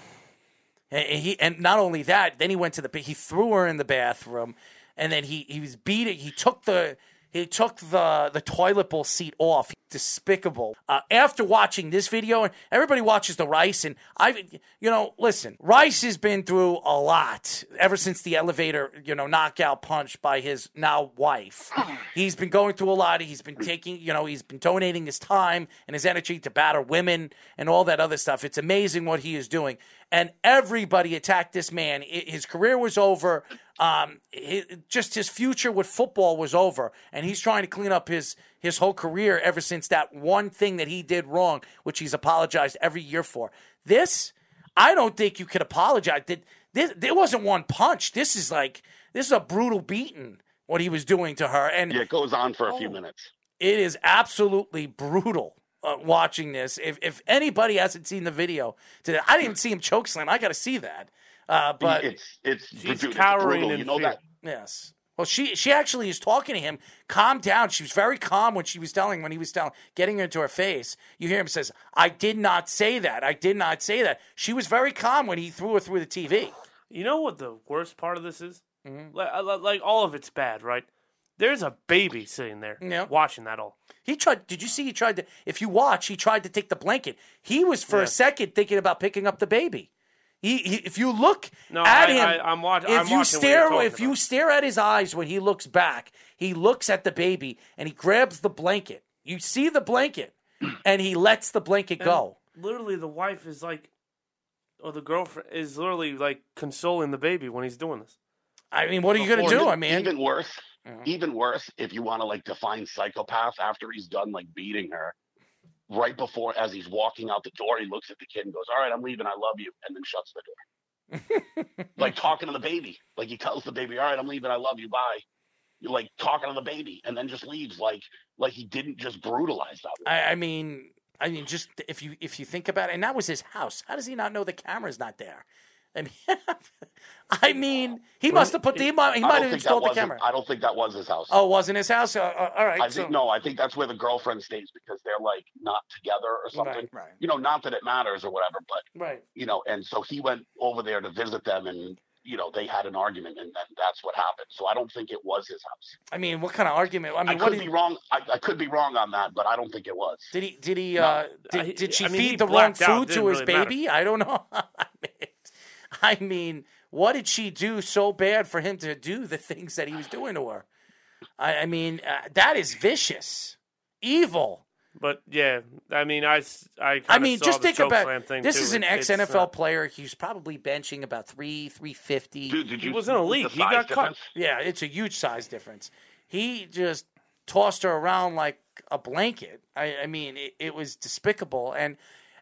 And he and not only that, then he went to the he threw her in the bathroom, and then he he was beating. He took the he took the the toilet bowl seat off. Despicable. Uh, after watching this video, and everybody watches the Rice, and I, you know, listen, Rice has been through a lot ever since the elevator, you know, knockout punch by his now wife. He's been going through a lot. He's been taking, you know, he's been donating his time and his energy to batter women and all that other stuff. It's amazing what he is doing. And everybody attacked this man. His career was over. Um, just his future with football was over, and he's trying to clean up his his whole career ever since that one thing that he did wrong, which he's apologized every year for. This, I don't think you could apologize. Th- This, there wasn't one punch. This is like this is a brutal beating what he was doing to her, and Yeah, it goes on for a Oh. few minutes. it is absolutely brutal uh, watching this. If if anybody hasn't seen the video today, I didn't even see him choke slam. I got to see that. Uh, but it's it's She's dude, it's cowering brutal. in You know fear. that yes. Well, she she actually is talking to him. Calm down. She was very calm when she was telling when he was telling, getting into her face. You hear him says, "I did not say that. I did not say that." She was very calm when he threw her through the TV. You know what the worst part of this is? Mm-hmm. Like, like, like all of it's bad, right? There's a baby sitting there watching that all. He tried. Did you see? He tried to. If you watch, he tried to take the blanket. He was for Yeah. a second thinking about picking up the baby. He, he if you look No, at I- him, I- I'm watch- If I'm you watching what stare, you're talking if you stare at his eyes when he looks back, he looks at the baby and he grabs the blanket. You see the blanket, [CLEARS THROAT] and he lets the blanket go. Literally, the wife is like, or the girlfriend is literally like consoling the baby when he's doing this. I mean, what are you gonna do? I mean, even worse, Mm-hmm. even worse, if you want to like define psychopath after he's done like beating her, right before as he's walking out the door, he looks at the kid and goes, "All right, I'm leaving. I love you," and then shuts the door. like [LAUGHS] talking to the baby, like he tells the baby, "All right, I'm leaving. I love you. Bye." You're like talking to the baby, and then just leaves, like like he didn't just brutalize that. I, I mean, I mean, just if you if you think about it, and that was his house. How does he not know the camera's not there? I mean, [LAUGHS] I mean, he must have put the he might, he might have think installed the camera. I don't think that was his house. Oh, it wasn't his house. Uh, uh, all right. I so- think no. I think that's where the girlfriend stays because they're like not together or something. Right, right. You know, not that it matters or whatever, but Right. you know, and so he went over there to visit them, and you know, they had an argument, and then that's what happened. So I don't think it was his house. I mean, what kind of argument? I I, mean, what could did be he, wrong. I, I could be wrong on that, but I don't think it was. did he? Did he? No. Uh, did, did she I mean, feed the wrong blacked out. food to his really matter. baby? I don't know. [LAUGHS] I mean, [LAUGHS] I mean, what did she do so bad for him to do the things that he was doing to her? I, I mean, uh, that is vicious, evil. But yeah, I mean, I kinda mean, saw just the think about thing this too. is an ex NFL not- player. He's probably benching about three, three fifty. Dude, did He was in a league. He got cut. Yeah, it's a huge size difference. He just tossed her around like a blanket. I, I mean, it, it was despicable. And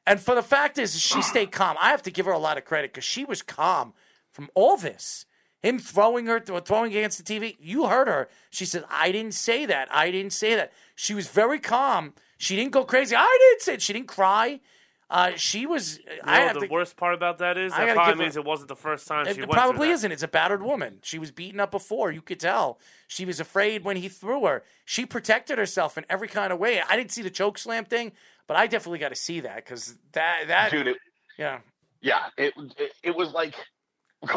and for the fact is, she stayed calm. I have to give her a lot of credit because she was calm from all this. Him throwing her, throwing against the TV. You heard her. She said, "I didn't say that. I didn't say that." She was very calm. She didn't go crazy. I didn't say. It. She didn't cry. Uh, she was. You I know, have the to, worst part about that is I that probably give her- means it wasn't the first time she it went probably isn't. It's a battered woman. She was beaten up before. You could tell. She was afraid when he threw her. She protected herself in every kind of way. I didn't see the choke slam thing, but I definitely got to see that because that that Dude, it, yeah. yeah, it, it it was like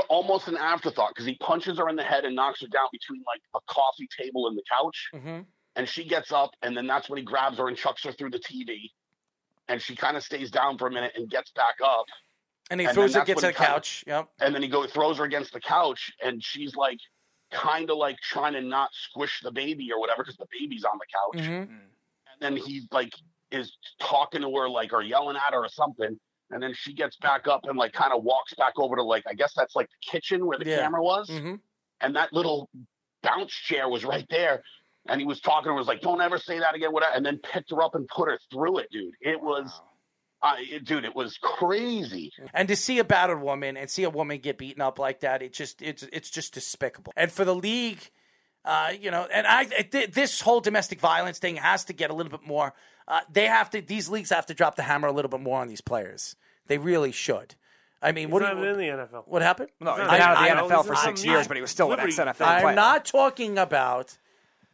almost an afterthought because he punches her in the head and knocks her down between like a coffee table and the couch. Mm-hmm. and she gets up and then that's when he grabs her and chucks her through the TV and she kind of stays down for a minute and gets back up And he And throws her, to the he kinda- couch. Yep. and then he go throws her against the couch and she's like kind of like trying to not squish the baby or whatever because the baby's on the couch Mhm. and then he like is talking to her like or yelling at her or something and then she gets back up and like kind of walks back over to like i guess that's like the kitchen where the Yeah. camera was Mhm. and that little bounce chair was right there. And he was talking to her, was like, "Don't ever say that again." Whatever, and then picked her up and put her through it, dude. It was, uh, it, dude, it was crazy. And to see a battered woman and see a woman get beaten up like that, it just it's it's just despicable. And for the league, uh, you know, and I th- this whole domestic violence thing has to get a little bit more. Uh, they have to; these leagues have to drop the hammer a little bit more on these players. They really should. I mean, He's what do you, in the NFL. What happened? No, he's He's been not- out of the I- NFL I- for six not- years, but he was still an Liberty ex-NFL fan. I'm not talking about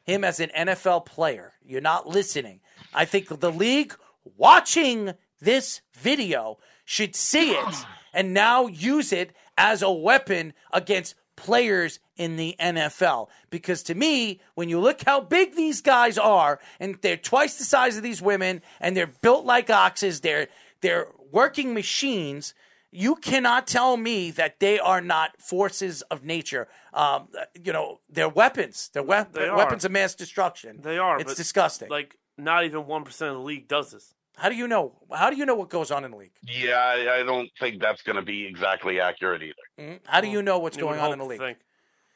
him as an NFL player. You're not listening. I think the league watching this video should see it and now use it as a weapon against players in the NFL. Because to me, when you look how big these guys are, and they're twice the size of these women, and they're built like oxes, they're they're working machines. You cannot tell me that they are not forces of nature. Um, you know, they're weapons. They're, we- They weapons of mass destruction. They are. It's disgusting. Like not even one percent of the league does this. How do you know? How do you know what goes on in the league? Yeah, I, I don't think that's going to be exactly accurate either. Mhm. How do you know what's You going on in the league? think.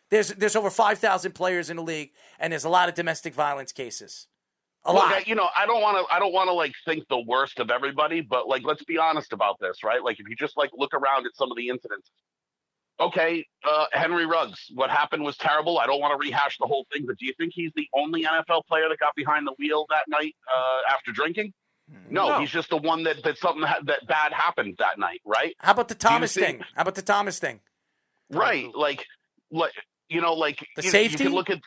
There's there's over five thousand players in the league, and there's a lot of domestic violence cases. A Look, lot. I- you know, I don't want to. I don't want to like think the worst of everybody, but like, let's be honest about this, right? Like, if you just like look around at some of the incidents. Okay, uh, Henry Ruggs, what happened was terrible. I don't want to rehash the whole thing, but do you think he's the only NFL player that got behind the wheel that night uh, after drinking? Hmm. No, No. he's just the one that that something ha- that bad happened that night, right? How about the Do you Thomas think- thing? How about the Thomas thing? Right, like, like you know, like The you, You safety? can look at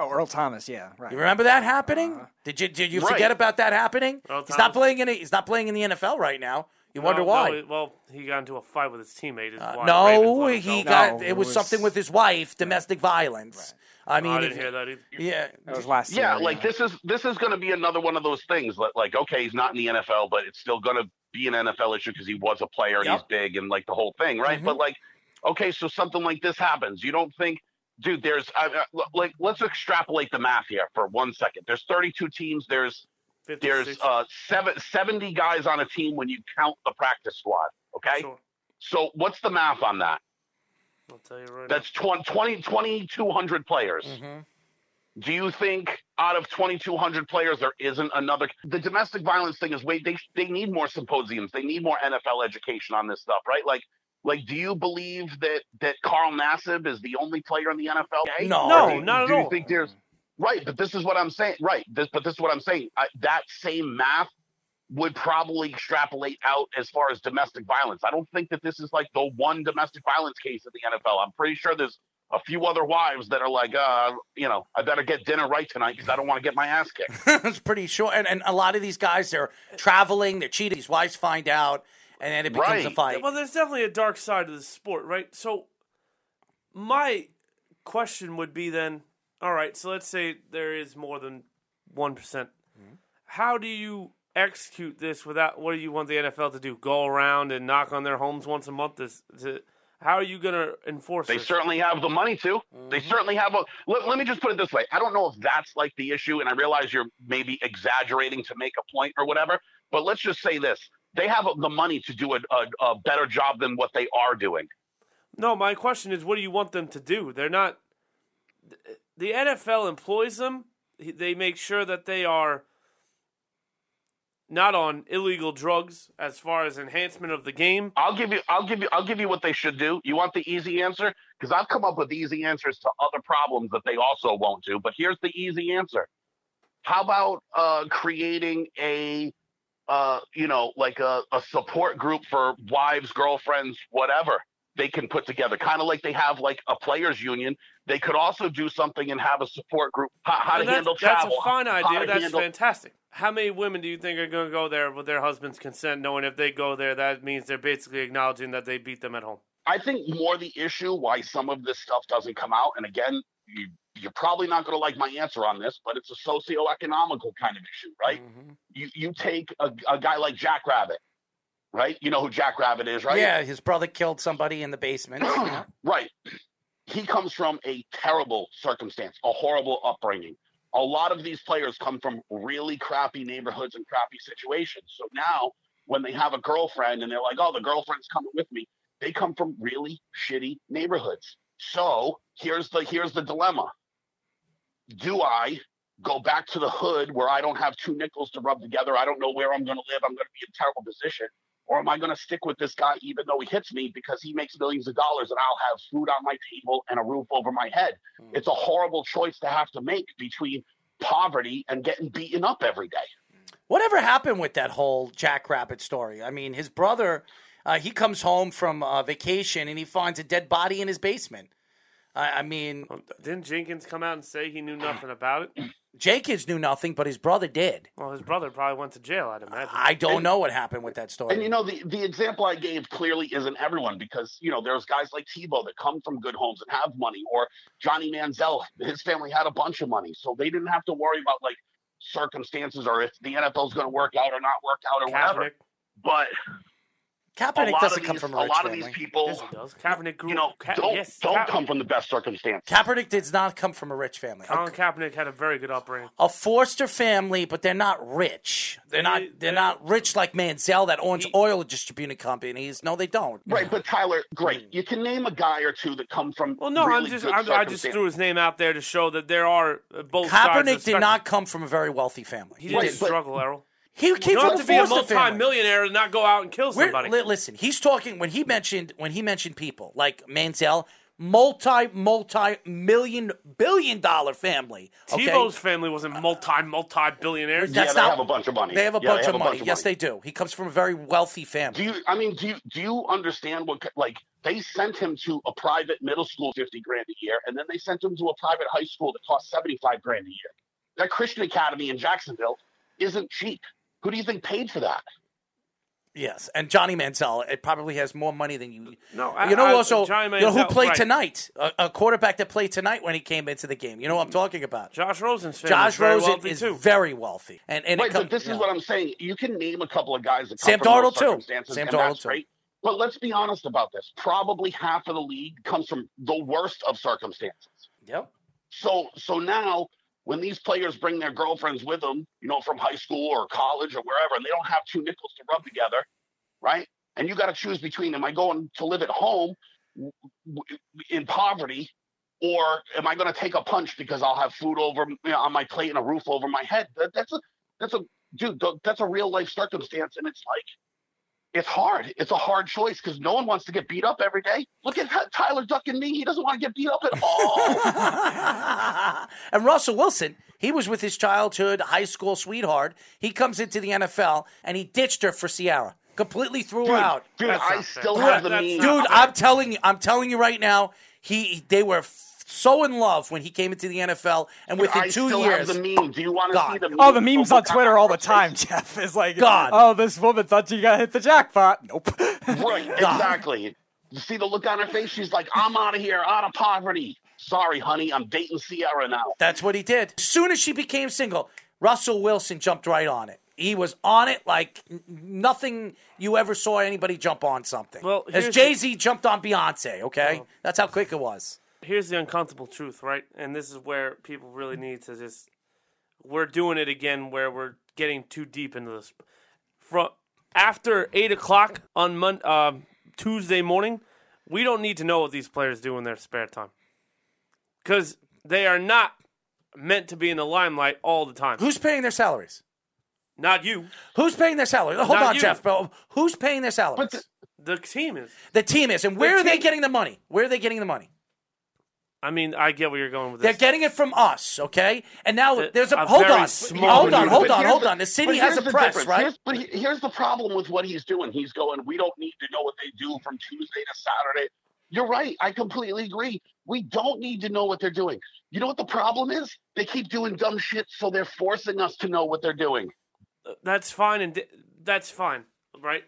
Oh, Earl Thomas, yeah, right. You remember that happening? Uh-huh. did you did you Right. forget about that happening? Earl he's not playing in. A, he's not playing in the NFL right now. You wonder No, why? no, well, he got into a fight with his teammate. Is uh, why the Ravens no, he got No, it it was was- something with his wife, domestic violence. I mean, I didn't you- hear that either. Yeah, That was last Yeah, year. like this is this is going to be another one of those things. That, like, okay, he's not in the NFL, but it's still going to be an NFL issue because he was a player and Yep. he's big and like the whole thing, right? Mhm. But like, okay, so something like this happens. You don't think, dude? There's I, I- like, let's extrapolate the math here for one second. There's 32 teams. There's 50, there's 60. uh seven, 70 guys on a team when you count the practice squad. Okay, Sure. so what's the math on that? I'll tell you right That's 20, 20 2,200 players. Mhm. Do you think out of 2,200 players there isn't another? The domestic violence thing is wait, they they need more symposiums. They need more NFL education on this stuff, right? Like, like, do you believe that that Carl Nassib is the only player in the NFL? gay? No. No, do you- not at do you think there's right? But this is what I'm saying. Right. This, but this is what I'm saying. I, that same math would probably extrapolate out as far as domestic violence. I don't think that this is like the one domestic violence case in the NFL. I'm pretty sure there's a few other wives that are like, uh, you know, I better get dinner right tonight because I don't want to get my ass kicked. [LAUGHS] it's pretty sure. And, and a lot of these guys, they're traveling, they're cheating. These wives find out, and then it becomes a fight. Well, there's definitely a dark side to the sport, right? So, my question would be then, all right, so let's say there is more than 1%. percent How do you execute this without, what do you want the NFL to do? Go around and knock on their homes once a month? This, to, how are you going to enforce it? They this? certainly have the money to. They mm-hmm. certainly have a. Let, let me just put it this way. I don't know if that's like the issue, and I realize you're maybe exaggerating to make a point or whatever. But let's just say this: they have the money to do a, a, a better job than what they are doing. No, my question is, what do you want them to do? They're not. The NFL employs them. They make sure that they are not on illegal drugs as far as enhancement of the game. I'll give you. I'll give you. I'll give you what they should do. You want the easy answer? Because I've come up with easy answers to other problems that they also won't do. But here's the easy answer. How about uh, creating a, uh, you know, like a, a support group for wives, girlfriends, whatever they can put together, kind of like they have like a players union. They could also do something and have a support group. How, how to handle that's a fine idea. That's handle- fantastic. How many women do you think are going to go there with their husband's consent, knowing if they go there, that means they're basically acknowledging that they beat them at home? I think more the issue why some of this stuff doesn't come out, and again, you, you're probably not going to like my answer on this, but it's a socioeconomical kind of issue, right? Mm-hmm. You you take a, a guy like Jack Rabbit, right? You know who Jack Rabbit is, right? Yeah, his brother killed somebody in the basement. Yeah. [CLEARS THROAT] Right. He comes from a terrible circumstance, a horrible upbringing. A lot of these players come from really crappy neighborhoods and crappy situations. So now, when they have a girlfriend and they're like, oh, the girlfriend's coming with me, they come from really shitty neighborhoods. So here's the here's the dilemma. Do I go back to the hood where I don't have two nickels to rub together? I don't know where I'm going to live. I'm going to be in a terrible position. Or am I going to stick with this guy even though he hits me because he makes millions of dollars and I'll have food on my table and a roof over my head? It's a horrible choice to have to make between poverty and getting beaten up every day. Whatever happened with that whole Jack Rabbit story? I mean, his brother, uh, he comes home from uh, vacation and he finds a dead body in his basement. I, I mean, Didn't Jenkins come out and say he knew nothing about it? [CLEARS THROAT] Jenkins knew nothing, but his brother did. Well, his brother probably went to jail, I'd imagine. I don't And- know what happened with that story. And you know, the, the example I gave clearly isn't everyone because, you know, there's guys like Tebow that come from good homes and have money, or Johnny Manziel, his family had a bunch of money. So they didn't have to worry about like circumstances or if the NFL's going to work out or not work out or whatever. But a Kaepernick doesn't of come from a a rich lot of family. these people, Yes, does. Kaepernick grew you know, Ka- don't yes, don't Ka- come from the best circumstance. Kaepernick does not come from a rich family. A, Colin Kaepernick had a very good upbringing. a Forster family, but they're not rich. They're not. They- They're not rich like Manziel that owns He- oil distributing companies. No, they don't. Right, but Tyler, great. You can name a guy or two that come from Well, no, really I'm just good I'm, I just threw his name out there to show that there are uh, both sides. of Kaepernick did not come from a very wealthy family. He didn't Right, but- struggle, Errol. He You came don't from have a to be a Forster family. multi-millionaire and not go out and kill We're- somebody. li- listen, he's talking when he mentioned when he mentioned people like Manziel, multi multi million billion dollar family. Okay? Tebow's family wasn't multi multi billionaires. Yeah, That's they not- have a bunch of money. They have a Yeah, bunch have of a money. bunch of yes, they do. He comes from a very wealthy family. Do you? I mean, do you do you understand what like they sent him to a private middle school, fifty grand a year, and then they sent him to a private high school that cost seventy five grand a year. That Christian Academy in Jacksonville isn't cheap. Who do you think paid for that? Yes, and Johnny Manziel it probably has more money than you. No, I- you know I- also Johnny you know who played right. tonight? A, a quarterback that played tonight when he came into the game. You know what I'm talking about? Josh Rosen's family Josh is very Rosen wealthy, is too. very wealthy, and and right, it but this yeah. is what I'm saying. You can name a couple of guys that Sam from Darnold, too. Sam and Darnold, too. great. But let's be honest about this. Probably half of the league comes from the worst of circumstances. Yep. So so now when these players bring their girlfriends with them, you know, from high school or college or wherever, and they don't have two nickels to rub together, right? And you got to choose between am I going to live at home in poverty or am I going to take a punch because I'll have food over you know, on my plate and a roof over my head? That, that's a that's a dude. That's a real life circumstance, and it's like it's hard. It's a hard choice because no one wants to get beat up every day. Look at Tyler ducking me. He doesn't want to get beat up at [LAUGHS] all. [LAUGHS] and Russell Wilson, he was with his childhood high school sweetheart. He comes into the NFL and he ditched her for Ciara. Completely threw her out. dude, That's I not fair. still That- have the that's meme. Dude, I'm telling you, I'm telling you right now, he they were f- so in love when he came into the NFL, and within I two years, have the meme. Do you want to God. see the meme? Oh, the memes oh on Twitter all the time, Jeff. Is like, God. oh, this woman thought you got to hit the jackpot. Nope. Right, [LAUGHS] exactly. You see the look on her face? She's like, I'm out of here, out of poverty. Sorry, honey, I'm dating Ciara now. That's what he did. As soon as she became single, Russell Wilson jumped right on it. He was on it like nothing you ever saw anybody jump on something. Well, as Jay Z jumped on Beyonce, okay? Oh. That's how quick it was. Here's the uncomfortable truth, right? And this is where people really need to just. We're doing it again, where we're getting too deep into this. From after eight o'clock on Mon- um Tuesday morning, we don't need to know what these players do in their spare time, because they are not meant to be in the limelight all the time. Who's paying their salaries? Not you. Who's paying their salaries? Hold Not on, you. Jeff. Bro. Who's paying their salaries? the- The team is. the team is. And where The are they getting the money? Where are they getting the money? I mean, I get where you're going with this. They're getting it from us, okay? And now The- there's a, a hold very on, small hold on, hold on, hold on. The city has a press, difference. right? Here's, but he- here's the problem with what he's doing. He's going, we don't need to know what they do from Tuesday to Saturday. You're right. I completely agree. We don't need to know what they're doing. You know what the problem is? They keep doing dumb shit, so they're forcing us to know what they're doing. Uh, that's fine and di- that's fine, right?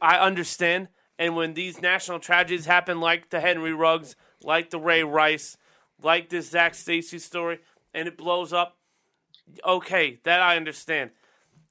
I understand. And when these national tragedies happen, like the Henry Ruggs, like the Ray Rice, like this Zac Stacy story, and it blows up, okay, that I understand.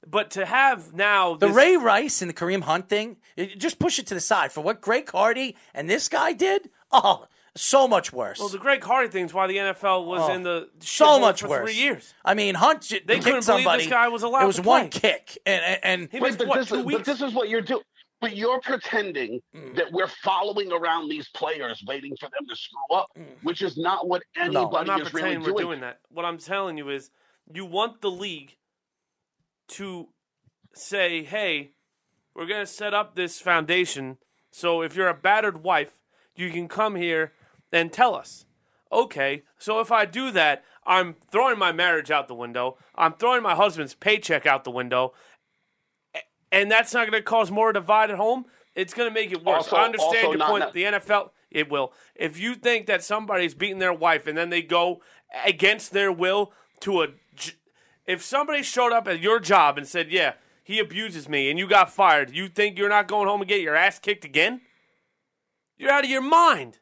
But to have now The this- Ray Rice and the Kareem Hunt thing, it- just push it to the side. For what Greg Hardy and this guy did, oh, so much worse. well, the Greg Hardy thing's why the NFL was Oh, in the so shithole much for worse. three years. I mean, Hunt j- They kicked couldn't believe this guy was allowed It was to one play. kick, and and, and He Wait, missed but, what this, two is- but this is what you're doing. But you're pretending Mm. that we're following around these players, waiting for them to screw up, which is not what anybody I'm not is really pretending doing. we're doing that. What I'm telling you is, you want the league to say, "Hey, we're going to set up this foundation. So if you're a battered wife, you can come here and tell us." Okay, so if I do that, I'm throwing my marriage out the window. I'm throwing my husband's paycheck out the window, and that's not going to cause more divide at home. It's going to make it worse. Also- I understand your point. not- the NFL, it will. If you think that somebody's beating their wife and then they go against their will to a, if somebody showed up at your job and said, "Yeah, he abuses me," and you got fired, you think you're not going home and get your ass kicked again? You're out of your mind.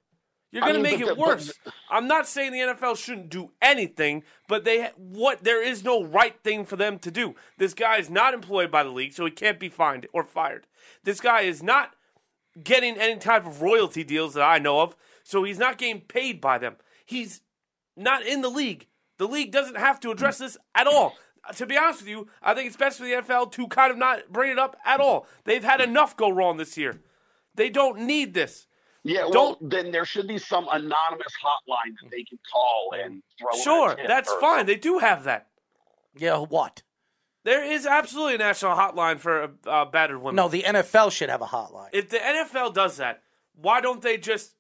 You're going to make it the- but worse. I'm not saying the NFL shouldn't do anything, but they what there is no right thing for them to do. This guy is not employed by the league, so he can't be fined or fired. This guy is not getting any type of royalty deals that I know of, so he's not getting paid by them. He's not in the league. The league doesn't have to address this at all. To be honest with you, I think it's best for the NFL to kind of not bring it up at all. They've had enough go wrong this year. They don't need this. Yeah, well, Don't- then there should be some anonymous hotline that they can call and throw. Sure, tip that's or fine. They do have that. yeah, what? There is absolutely a national hotline for uh, uh, battered women. No, the NFL should have a hotline. If the NFL does that, why don't they just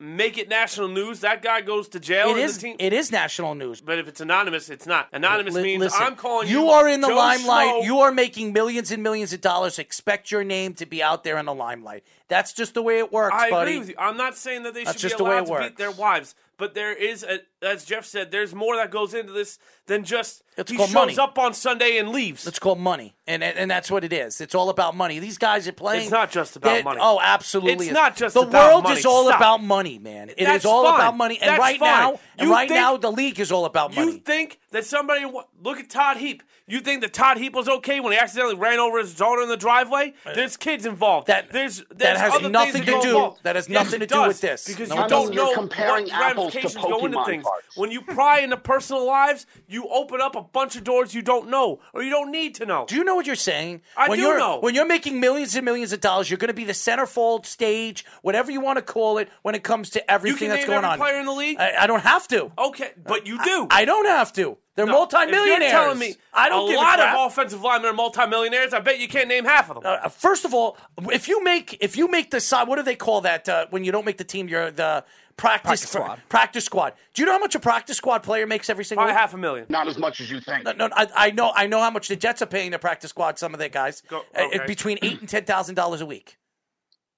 make it national news? That guy goes to jail. It is. The team- It is national news. but if it's anonymous, it's not. Anonymous Li- means listen, I'm calling you. You are in the Joe limelight. Schmo. You are making millions and millions of dollars. Expect your name to be out there in the limelight. That's just the way it works, I buddy. agree with you. I'm not saying that they That's should just be the way allowed it to works. beat their wives, but there is a as Jeff said, there's more that goes into this than just It's he shows money. up on Sunday and leaves. It's called money, and, and and that's what it is. It's all about money. These guys are playing. It's not just about money. Oh, absolutely. It's is. not just the about world money. is all Stop. about money, man. It is That's all fine. about money, and That's right fine. now, and You right think- now, the league is all about money. You think that somebody look at Todd Heap? You think that Todd Heap was okay when he accidentally ran over his daughter in the driveway? Uh, there's kids involved. That- there's, that has other nothing to do- involved. that has nothing it to do with this. because No, you it don't doesn't. know You're comparing what apples to go into Pokemon things. When you pry into personal lives, you open up a bunch of doors you don't know or you don't need to know. Do you know what you're saying? I when do you're, know. When you're making millions and millions of dollars, you're going to be the centerfold stage, whatever you want to call it, when it comes to everything that's going on. player in the league. I, I don't have to. okay, but you do. I don't have to. They're No, multimillionaires. If you're telling me I don't a give lot a of offensive linemen are multimillionaires, I bet you can't name half of them. Uh, first of all, if you make if you make the side, what do they call that uh, when you don't make the team? You're the practice, Practice squad. Practice squad. Do you know how much a practice squad player makes every single? Probably week? half a million. Not as much as you think. No, no, I, I know. I know how much the Jets are paying the practice squad. Some of their guys, Go- Uh, between eight and ten thousand dollars a week.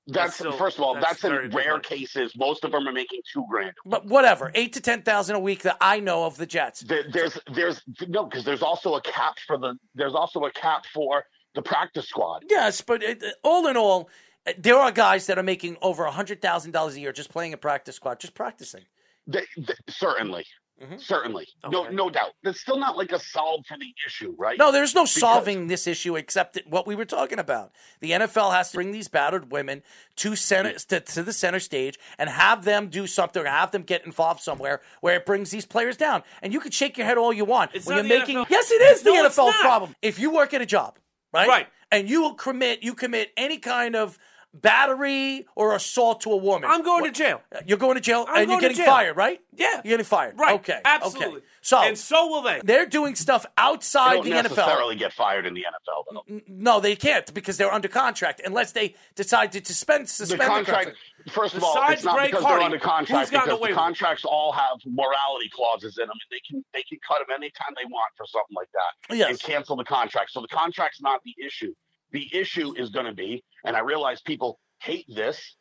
That's, still- first of all, that's that's, in rare money. cases. Most of them are making two grand. But whatever, eight to ten thousand a week that I know of the Jets. There, there's there's no because there's also a cap for the there's also a cap for the practice squad. Yes, but it, all in all, uh, there are guys that are making over hundred thousand dollars a year just playing a practice squad, just practicing. They, they- certainly, Mm-hmm. certainly, no Okay. no doubt. That's still not like a solve for the issue, right? No, there's no solving this issue except what we were talking about. The NFL has to bring these battered women to center to, to the center stage and have them do something or have them get involved somewhere where it brings these players down. And you can shake your head all you want It's when you're making. NFL. Yes, it is the No, it's NFL's problem. If you work at a job, right, Right. and you commit you commit any kind of battery or assault to a woman, I'm going what- to jail. Uh, you're going to jail I'm and you're going to getting jail. fired, right? Yeah. you're getting fired. Right. Okay. Absolutely. Okay. So and so will they. they're doing stuff They outside don't the NFL. They necessarily get fired in the NFL though. No, they can't because they're under contract unless they decide to suspend The suspend the contract, contract. first of all, it's not Greg because Hardy, they're under contract because the with contracts all have morality clauses in them, and they can they can cut them anytime they want for something like that Yes. and cancel the contract. So the contract's not the issue. The issue is going to be, and I realize people hate this.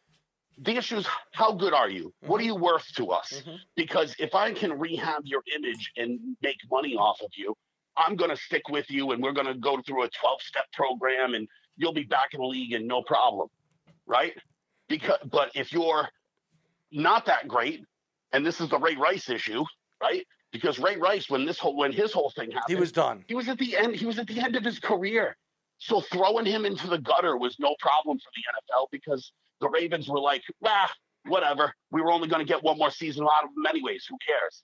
The issue is how good are you? What are mm-hmm. you worth to us? Mm-hmm. Because if I can rehab your image and make money off of you, I'm going to stick with you, and we're going to go through a 12 step program, and you'll be back in the league and no problem, right? Because, but if you're not that great, and this is the Ray Rice issue, right? Because Ray Rice, when this whole when his whole thing happened, He was done. he was at the end. He was at the end of his career. So throwing him into the gutter was no problem for the NFL because the Ravens were like, ah, whatever. We were only going to get one more season out of them anyways. Who cares,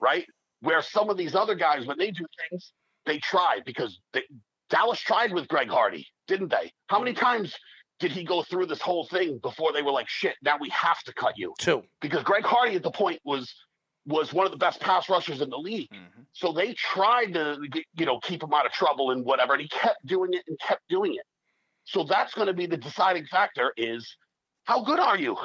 right? Where some of these other guys, when they do things, they try because they, Dallas tried with Greg Hardy, didn't they? How many times did he go through this whole thing before they were like, shit, now we have to cut you? Two. because Greg Hardy at the point was was one of the best pass rushers in the league. So they tried to you know keep him out of trouble and whatever, and he kept doing it and kept doing it. So that's going to be the deciding factor: is how good are you?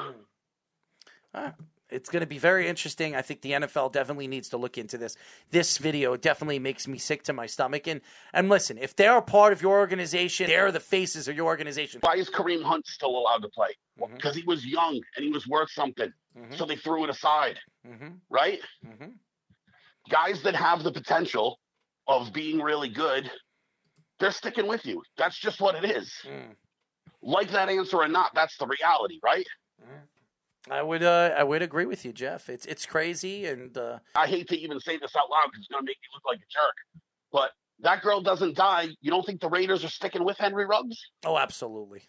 Ah, It's going to be very interesting. I think the NFL definitely needs to look into this. This video definitely makes me sick to my stomach. And and listen, if they're a part of your organization, they're the faces of your organization. Why is Kareem Hunt still allowed to play? Because mm-hmm. he was young and he was worth something. Mm-hmm. So they threw it aside, mm-hmm. right? Guys that have the potential of being really good, they're sticking with you. That's just what it is. Mm. Like that answer or not, that's the reality, right? Mm. I would uh, I would agree with you, Jeff. It's it's crazy and uh, I hate to even say this out loud because it's going to make me look like a jerk. But that girl doesn't die. You don't think the Raiders are sticking with Henry Ruggs? oh, absolutely.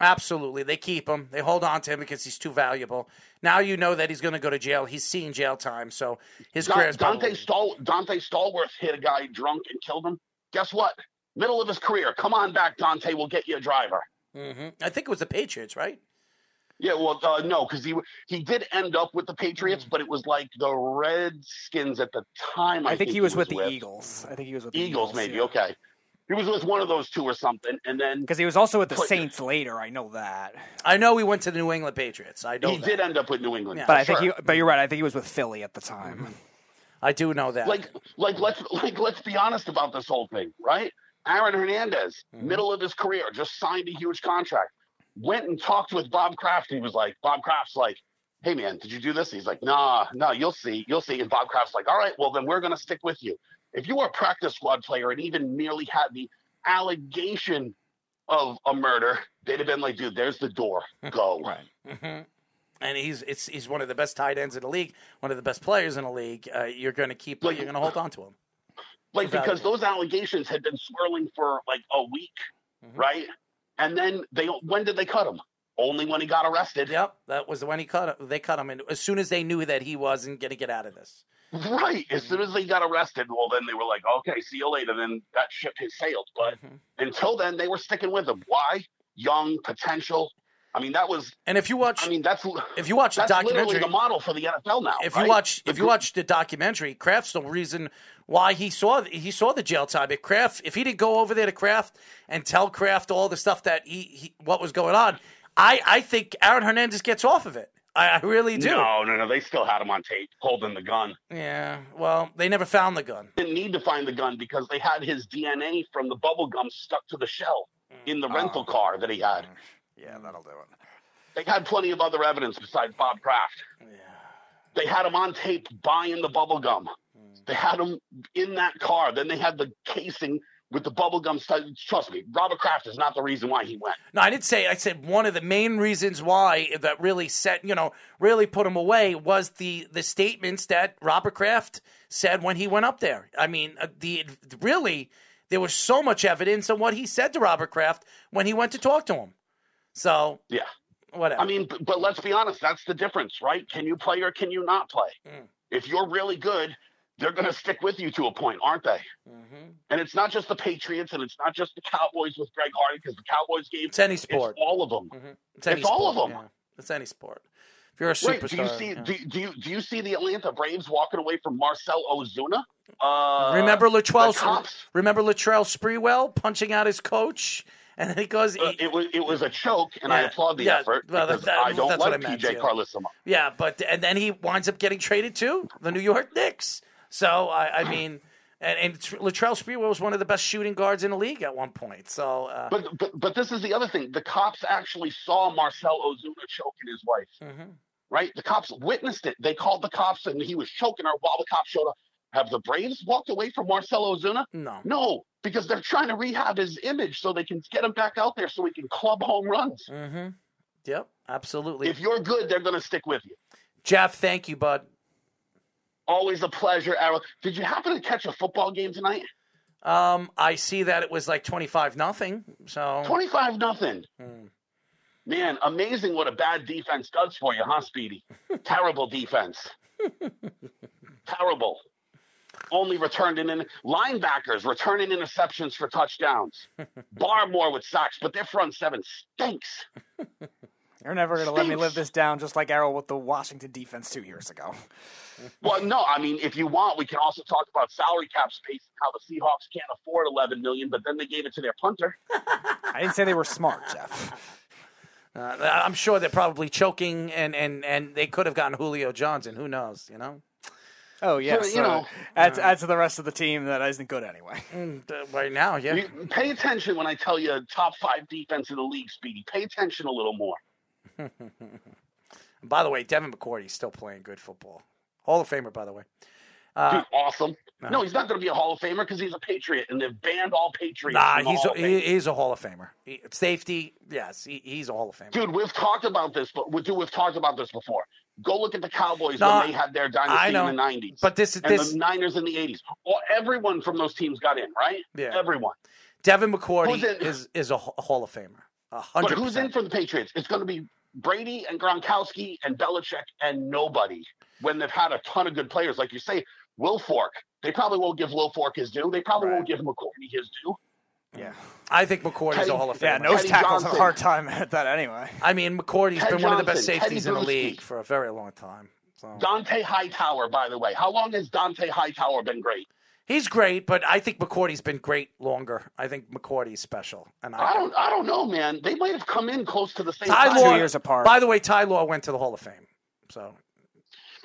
Absolutely. They keep him. They hold on to him because he's too valuable. Now you know that he's going to go to jail. He's seeing jail time, so his career is Donté Stall Donté Stallworth hit a guy drunk and killed him. Guess what? Middle of his career. Come on back, Donté. We'll get you a driver. Mm-hmm. I think it was the Patriots, right? Yeah, well, uh, no, because he he did end up with the Mm. Patriots, but it was like the Redskins at the time. I, I think he was with the Eagles. I think he was with the Eagles, Eagles, maybe. yeah. Okay, he was with one of those two or something, and then Because he was also with the Put- Saints later. I know that. I know he went to the New England Patriots. I know he that. did end up with New England. Yeah. But I think he. But you're right. I think he was with Philly at the time. I do know that. like like let's like let's be honest about this whole thing, right? Aaron Hernandez, Mm-hmm. middle of his career, just signed a huge contract. Went and talked with Bob Kraft. He was like, Bob Kraft's like, "Hey, man, did you do this?" He's like, "Nah, nah, you'll see, you'll see." And Bob Kraft's like, "All right, well then we're gonna stick with you. If you were a practice squad player and even merely had the allegation of a murder, they'd have been like, dude, there's the door, [LAUGHS] go." right. hmm And he's it's he's one of the best tight ends in the league, one of the best players in the league. Uh, you're going to keep, Like- you're going to hold on to him. like because those allegations had been swirling for like a week, Mm-hmm. right? And then they when did they cut him? Only when he got arrested. Yep, that was when he cut. Him. They cut him, and as soon as they knew that he wasn't going to get out of this. Right. As soon as they got arrested, well, then they were like, okay, see you later. Then that ship has sailed. But Mm-hmm. until then, they were sticking with him. Why? Young, potential. I mean, that was. And if you watch, I mean, that's if you watch the documentary, the model for the NFL now. if right? you watch The if you watch the documentary, Kraft's the reason why he saw he saw the jail time. If Kraft, if he didn't go over there to Kraft and tell Kraft all the stuff that he, he what was going on, I I think Aaron Hernandez gets off of it. I, I really do. No, no, no. They still had him on tape holding the gun. Yeah. Well, they never found the gun. Didn't need to find the gun because they had his DNA from the bubble gum stuck to the shell in the mm. rental oh. car that he had. Mm. Yeah, that'll do it. They had plenty of other evidence besides Bob Kraft. Yeah. They had him on tape buying the bubble gum. They had him in that car. Then they had the casing with the bubble gum stuff. Trust me, Robert Kraft is not the reason why he went. No, I didn't say. I said one of the main reasons why that really set, you know, really put him away was the the statements that Robert Kraft said when he went up there. I mean, uh, the really there was so much evidence on what he said to Robert Kraft when he went to talk to him. So Yeah. whatever. I mean, but, but let's be honest, that's the difference, right? Can you play or can you not play? Mm. If you're really good, they're going to stick with you to a point, aren't they? Mm-hmm. And it's not just the Patriots and it's not just the Cowboys with Greg Hardy because the Cowboys gave It's any sport. all of them. it's, any it's all of them. yeah. It's any sport. If you're a Right. superstar, Do you see? yeah. Do, do you do you see the Atlanta Braves walking away from Marcell Ozuna? Uh, remember Latrell? Remember Latrell Sprewell punching out his coach, and then he goes, uh, it was it was a choke, and I applaud the yeah, effort well, because that- I don't that's what like I meant, PJ. Carlesimo. Yeah, but and then he winds up getting traded to the New York Knicks. So I, I mean, and, and Latrell Sprewell was one of the best shooting guards in the league at one point. So, uh, But, but but this is the other thing. The cops actually saw Marcell Ozuna choking his wife. Mm-hmm. Right? The cops witnessed it. They called the cops, and he was choking her while the cops showed up. Have the Braves walked away from Marcell Ozuna? No. No, because they're trying to rehab his image so they can get him back out there so he can club home runs. mm-hmm. yep, absolutely. If you're good, they're going to stick with you. Jeff, thank you, bud. Always a pleasure, Arrow. Did you happen to catch a football game tonight? Um, I see that it was like twenty five nothing. So 25 nothing. Hmm. Man, amazing what a bad defense does for you, huh, Speedy? [LAUGHS] Terrible defense. [LAUGHS] Terrible. Only returned in, in linebackers returning interceptions for touchdowns. [LAUGHS] Barmore with sacks, but their front seven stinks. [LAUGHS] You're never going to let me live this down, just like Arrow with the Washington defense two years ago. [LAUGHS] Well, no, I mean, if you want, we can also talk about salary cap space and how the Seahawks can't afford 11 million, but then they gave it to their punter. I didn't say they were smart, Jeff. uh, I'm sure they're probably choking, and and and they could have gotten Julio Johnson. Who knows? You know. Oh yes, So, you know, add, add to the rest of the team that isn't good anyway. Mm, Right now, yeah. You- Pay attention when I tell you top five defense in the league, Speedy. Pay attention a little more. [LAUGHS] By the way, Devin McCourty's still playing good football. Hall of Famer, by the way. Uh, Dude, awesome. No, he's not going to be a Hall of Famer because he's a Patriot, and they've banned all Patriots. Nah, he's a, he, he's a Hall of Famer. He, safety, yes, he, he's a Hall of Famer. Dude, we've talked about this, but we, dude, we've talked about this before. Go look at the Cowboys No, when they had their dynasty in the '90s, But this is and this the Niners in the '80s. Well, everyone from those teams got in, right? Yeah. everyone. Devin McCourty in- is is a Hall- of Famer. A But hundred who's in for the Patriots? It's going to be Brady and Gronkowski and Belichick and nobody. When they've had a ton of good players, like you say, Wilfork. They probably won't give Wilfork his due. They probably won't give McCourty his due. Yeah, I think McCourty's Teddy- a Hall of Famer. yeah. Nose Teddy tackles have a hard time at that anyway. I mean, McCourty's Ted been one of the best Johnson, safeties in the Teddy league Bruschi. for a very long time. So Dont'a Hightower, by the way. How long has Dont'a Hightower been great? he's great, but I think McCourty's been great longer. I think McCourty's special, and I, I don't. I don't know, man. They might have come in close to the same Ty time. Two years apart. By the way, Ty Law went to the Hall of Fame. So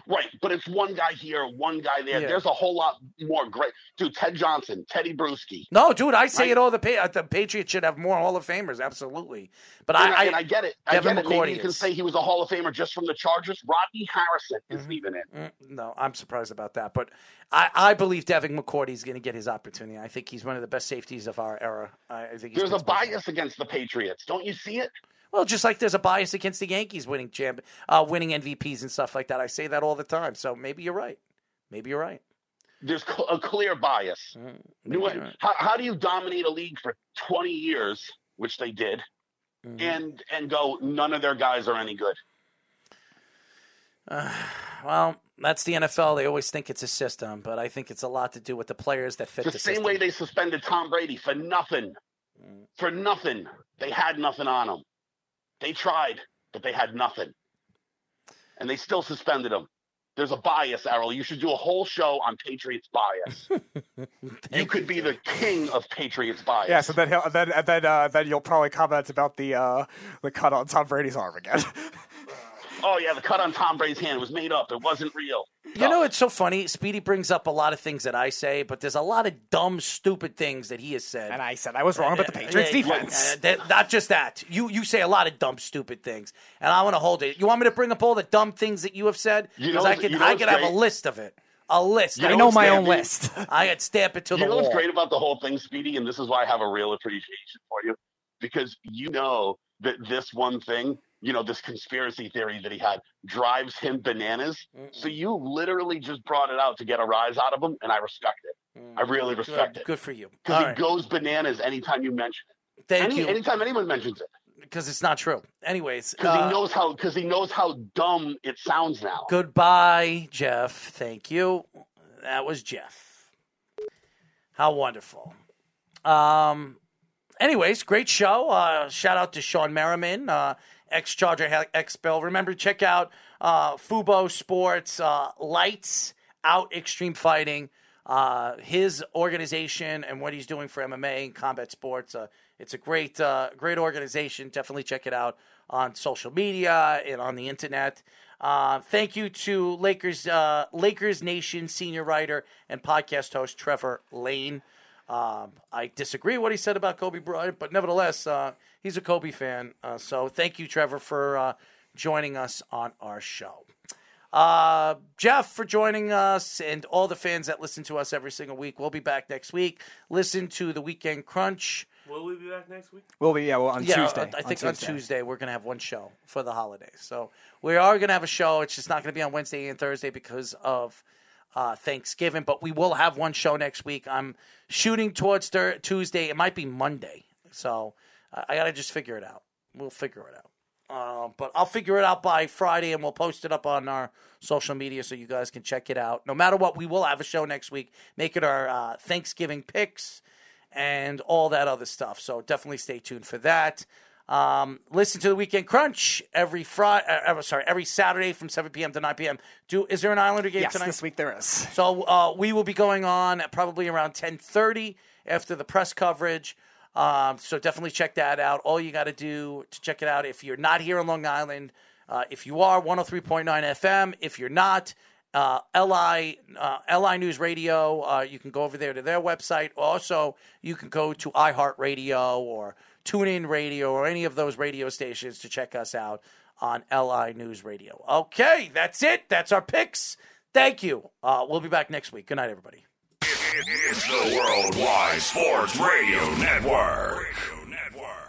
Right, but it's one guy here, one guy there. Yeah. There's a whole lot more great. Dude, Ted Johnson, Teddy Bruschi. No, dude, I say Right. it all. The pa- the Patriots should have more Hall of Famers, absolutely. But and, I, I, and I get it. I Devin get it. Maybe McCourty you can say he was a Hall of Famer just from the Chargers. Rodney Harrison Mm-hmm. isn't even in. Mm, No, I'm surprised about that. But I, I believe Devin McCourty is going to get his opportunity. I think he's one of the best safeties of our era. I, I think he's There's a bias against the Patriots. Don't you see it? Well, just like there's a bias against the Yankees winning champ, uh, winning MVPs and stuff like that. I say that all the time. So maybe you're right. Maybe you're right. There's a clear bias. maybe right. how, how do you dominate a league for 20 years, which they did, Mm-hmm. and and go none of their guys are any good? Uh, [SIGHS] well, that's the NFL. They always think it's a system, but I think it's a lot to do with the players that fit the, the, same system. way they suspended Tom Brady for nothing. Mm. For nothing. They had nothing on him. They tried, but they had nothing. And they still suspended him. There's a bias, Errol. You should do a whole show on Patriots bias. [LAUGHS] you could be the king of Patriots bias. Yeah, so then he'll, then and then uh, then you'll probably comment about the uh, the cut on Tom Brady's arm again. [LAUGHS] Oh yeah, the cut on Tom Brady's hand was made up. It wasn't real. You know, it's so funny. Speedy brings up a lot of things that I say, but there's a lot of dumb, stupid things that he has said. And I said I was wrong about the Patriots Yeah, defense. uh, that- not just that. You you say a lot of dumb, stupid things, and I want to hold it. You want me to bring up all the dumb things that you have said? You know I what's- could you know I what's could have a list of it. A list. You I know know my own dude? list. [LAUGHS] I could stamp it to you the know wall. what's great about the whole thing, Speedy, and this is why I have a real appreciation for you, because you know that this one thing, you know, this conspiracy theory that he had drives him bananas. So you literally just brought it out to get a rise out of him, and I respect it. I really respect Good, it good for you. because he right. goes bananas anytime you mention it. Thank Any- you. Anytime anyone mentions it, Because it's not true. Anyways, because uh, he knows how because he knows how dumb it sounds now. Goodbye, Jeff. Thank you. That was Jeff. How wonderful. Um. Anyways, great show. Uh, shout out to Shawne Merriman, uh, ex Charger, ex Bill. Remember, check out uh, Fubo Sports, uh, Lights Out Extreme Fighting, uh, his organization, and what he's doing for MMA and combat sports. Uh, it's a great, uh, great organization. Definitely check it out on social media and on the internet. Uh, thank you to Lakers, uh, Lakers Nation senior writer and podcast host Trevor Lane. Um, I disagree what he said about Kobe Bryant, but nevertheless, uh, he's a Kobe fan. Uh, so thank you, Trevor, for uh, joining us on our show. Uh, Jeff, for joining us, and all the fans that listen to us every single week. We'll be back next week. Listen to the Weekend Crunch. Will we be back next week? We'll be yeah well, on yeah, Tuesday. I think on Tuesday. we're going to have one show for the holidays. So we are going to have a show. It's just not going to be on Wednesday and Thursday because of uh, Thanksgiving, but we will have one show next week. I'm shooting towards thir- Tuesday. It might be Monday. So I, I got to just figure it out. We'll figure it out. Uh, but I'll figure it out by Friday and we'll post it up on our social media so you guys can check it out. No matter what, we will have a show next week. Make it our uh, Thanksgiving picks and all that other stuff. So definitely stay tuned for that. Um, listen to the Weekend Crunch every Friday. Uh, sorry, every Saturday from 7 p.m. to 9 p.m. Do is there an Islander game Yes, tonight? this week there is. So uh, we will be going on at probably around 10:30 after the press coverage. Um, so definitely check that out. All you got to do to check it out if you're not here on Long Island, uh, if you are 103.9 FM, if you're not, uh, LI uh, LI News Radio, uh, you can go over there to their website. Also, you can go to iHeartRadio or TuneIn Radio or any of those radio stations to check us out on LI News Radio. Okay, that's it. That's our picks. Thank you. Uh, we'll be back next week. Good night, everybody. It's the Worldwide Sports Radio Network. Radio Network.